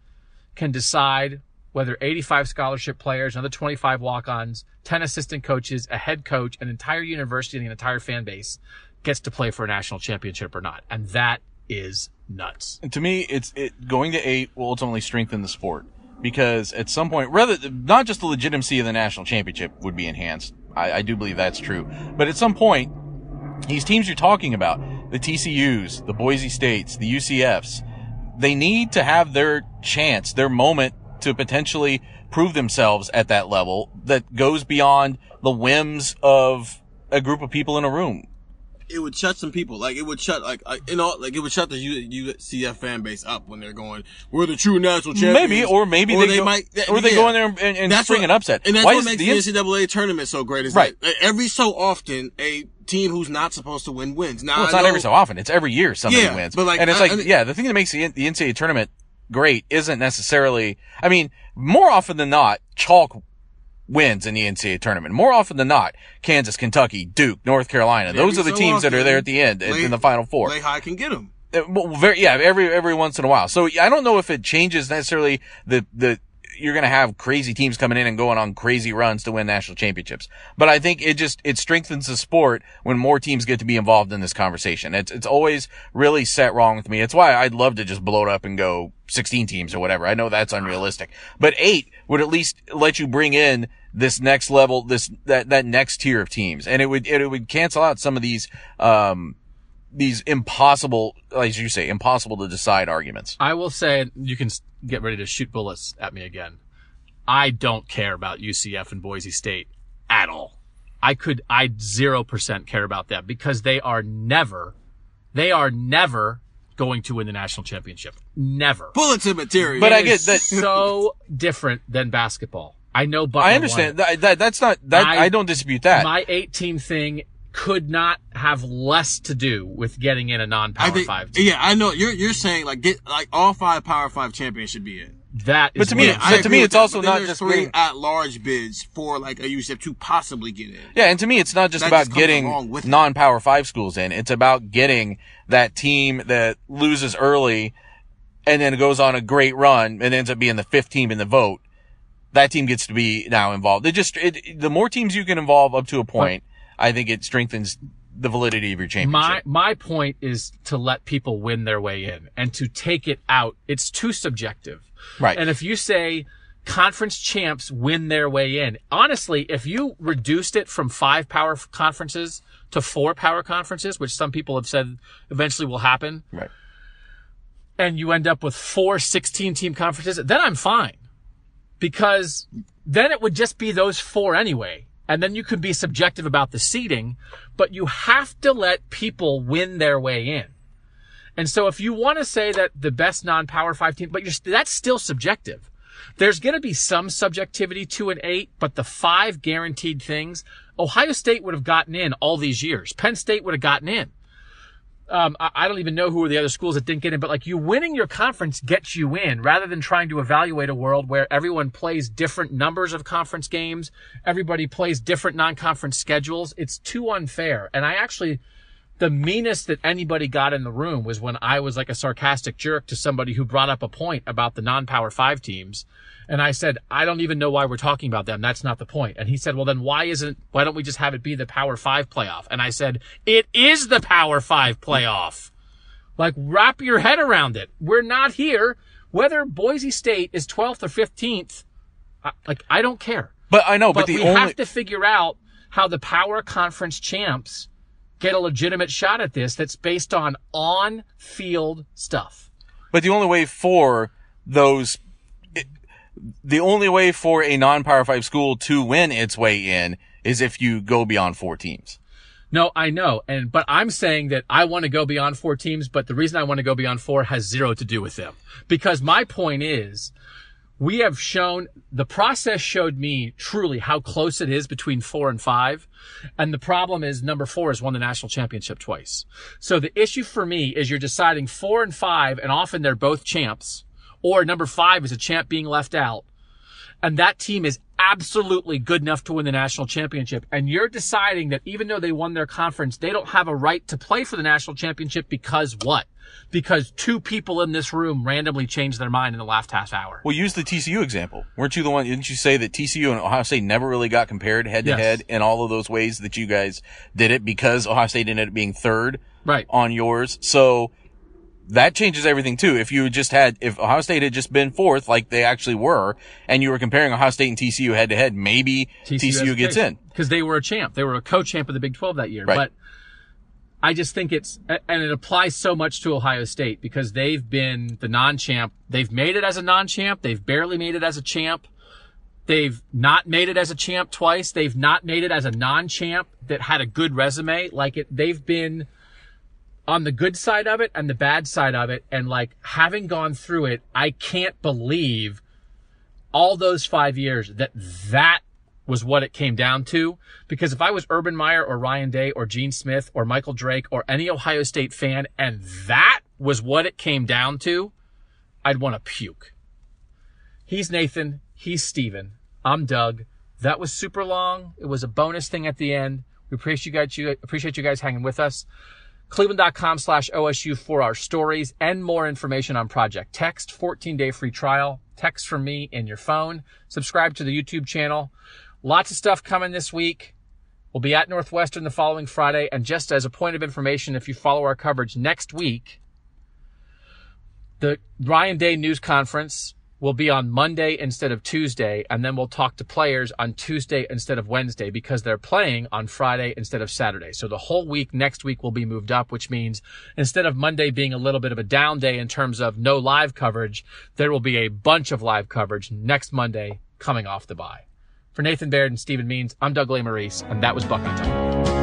can decide whether 85 scholarship players, another 25 walk-ons, 10 assistant coaches, a head coach, an entire university, and an entire fan base gets to play for a national championship or not. And that is nuts. And to me, it's it going to eight will ultimately strengthen the sport because at some point, rather not just the legitimacy of the national championship would be enhanced. I, I do believe that's true, but at some point, these teams you're talking about, the TCUs, the Boise States, the UCFs, they need to have their chance, their moment to potentially prove themselves at that level that goes beyond the whims of a group of people in a room. It would shut some people. Like it would shut like uh, you know like it would shut the U- UCF fan base up when they're going. We're the true national champions. Maybe, or maybe they, go, or they yeah. go in there and, and That's spring what- an upset. And that's Why what makes the NCAA tournament so great. Is Right. that every so often a team who's not supposed to win wins. Now Well, it's I not every so often. It's every year somebody Yeah, wins. but, like, and it's I- like, I- yeah, the thing that makes the, the NCAA tournament great isn't necessarily, I mean, more often than not, chalk wins in the NCAA tournament. More often than not, Kansas, Kentucky, Duke, North Carolina. Those are the so teams that are there at the end in- Lay- in the final four. Lay high can get them. Uh, well, very, yeah, every, every once in a while. So I don't know if it changes necessarily the, the, you're going to have crazy teams coming in and going on crazy runs to win national championships. But I think it just, it strengthens the sport when more teams get to be involved in this conversation. It's, it's always really set wrong with me. It's why I'd love to just blow it up and go 16 teams or whatever. I know that's unrealistic, but eight would at least let you bring in this next level, this, that, that next tier of teams. And it would, it would cancel out some of these, um, these impossible, as you say, impossible to decide arguments. I will say, you can get ready to shoot bullets at me again. I don't care about UCF and Boise State at all. I could, I zero percent care about them because they are never, they are never going to win the national championship. Never. Bulletin material. But It I get is that- so different than basketball. I know Butler I understand that, that. That's not that. I, I- don't dispute that. My 18 thing could not have less to do with getting in a non-power think, five team. yeah, I know you're you're saying like get like all five Power Five champions should be in. That But to me, so to me, it's that, also but not just three getting- at large bids for like a UCF to possibly get in. Yeah, and to me, it's not just That about just getting with non-power five schools in. It's about getting that team that loses early and then goes on a great run and ends up being the fifth team in the vote. That team gets to be now involved. It just, it, the more teams you can involve up to a point, I think it strengthens the validity of your championship. my my point is to let people win their way in and to take it out. It's too subjective. Right. And if you say conference champs win their way in, honestly, if you reduced it from five power conferences to four power conferences, which some people have said eventually will happen, right. and you end up with four 16 team conferences, then I'm fine. Because then it would just be those four anyway. And then you can be subjective about the seeding, but you have to let people win their way in. And so if you want to say that the best non-power five team, but that's still subjective. There's going to be some subjectivity to an eight, but the five guaranteed things, Ohio State would have gotten in all these years. Penn State would have gotten in um, I, I don't even know who are the other schools that didn't get in, but like you winning your conference gets you in rather than trying to evaluate a world where everyone plays different numbers of conference games. Everybody plays different non-conference schedules. It's too unfair. And I actually, the meanest that anybody got in the room was when I was like a sarcastic jerk to somebody who brought up a point about the non-power five teams. And I said, I don't even know why we're talking about them. That's not the point. And he said, well, then why isn't, why don't we just have it be the power five playoff? And I said, it is the power five playoff. Like wrap your head around it. We're not here. Whether Boise State is 12th or 15th, I, like I don't care. But I know, but, But the we only, have to figure out how the power conference champs get a legitimate shot at this that's based on on field stuff. But the only way for those, it- the only way for a non-power five school to win its way in is if you go beyond four teams. No, I know. And, but I'm saying that I want to go beyond four teams, but the reason I want to go beyond four has zero to do with them. Because my point is, we have shown, the process showed me truly how close it is between four and five. And the problem is number four has won the national championship twice. So the issue for me is you're deciding four and five, and often they're both champs, or number five is a champ being left out and that team is absolutely good enough to win the national championship. And you're deciding that even though they won their conference, they don't have a right to play for the national championship because what? Because two people in this room randomly changed their mind in the last half hour. Well, use the TCU example. Weren't you the one? Didn't you say that TCU and Ohio State never really got compared head to head in all of those ways that you guys did it because Ohio State ended up being third Right. on yours? So that changes everything too. If you just had, if Ohio State had just been fourth, like they actually were, and you were comparing Ohio State and TCU head to head, maybe TCU, gets in. because they were a champ. They were a co-champ of the Big 12 that year. Right. But I just think it's, and it applies so much to Ohio State because they've been the non-champ. They've made it as a non-champ. They've barely made it as a champ. They've not made it as a champ twice. They've not made it as a non-champ that had a good resume. Like it, they've been on the good side of it and the bad side of it. And like having gone through it, I can't believe all those five years that that was what it came down to. Because if I was Urban Meyer or Ryan Day or Gene Smith or Michael Drake or any Ohio State fan and that was what it came down to, I'd want to puke. He's Nathan. He's Steven. I'm Doug. That was super long. It was a bonus thing at the end. We appreciate you guys, you, appreciate you guys hanging with us. Cleveland.com slash OSU for our stories and more information on Project Text, 14 day free trial. Text from me in your phone. Subscribe to the YouTube channel. Lots of stuff coming this week. We'll be at Northwestern the following Friday. And just as a point of information, if you follow our coverage next week, the Ryan Day news conference will be on Monday instead of Tuesday, and then we'll talk to players on Tuesday instead of Wednesday because they're playing on Friday instead of Saturday. So the whole week next week will be moved up, which means instead of Monday being a little bit of a down day in terms of no live coverage, there will be a bunch of live coverage next Monday coming off the bye. For Nathan Baird and Stephen Means, I'm Doug Lesmerises, and that was Buckeye Talk.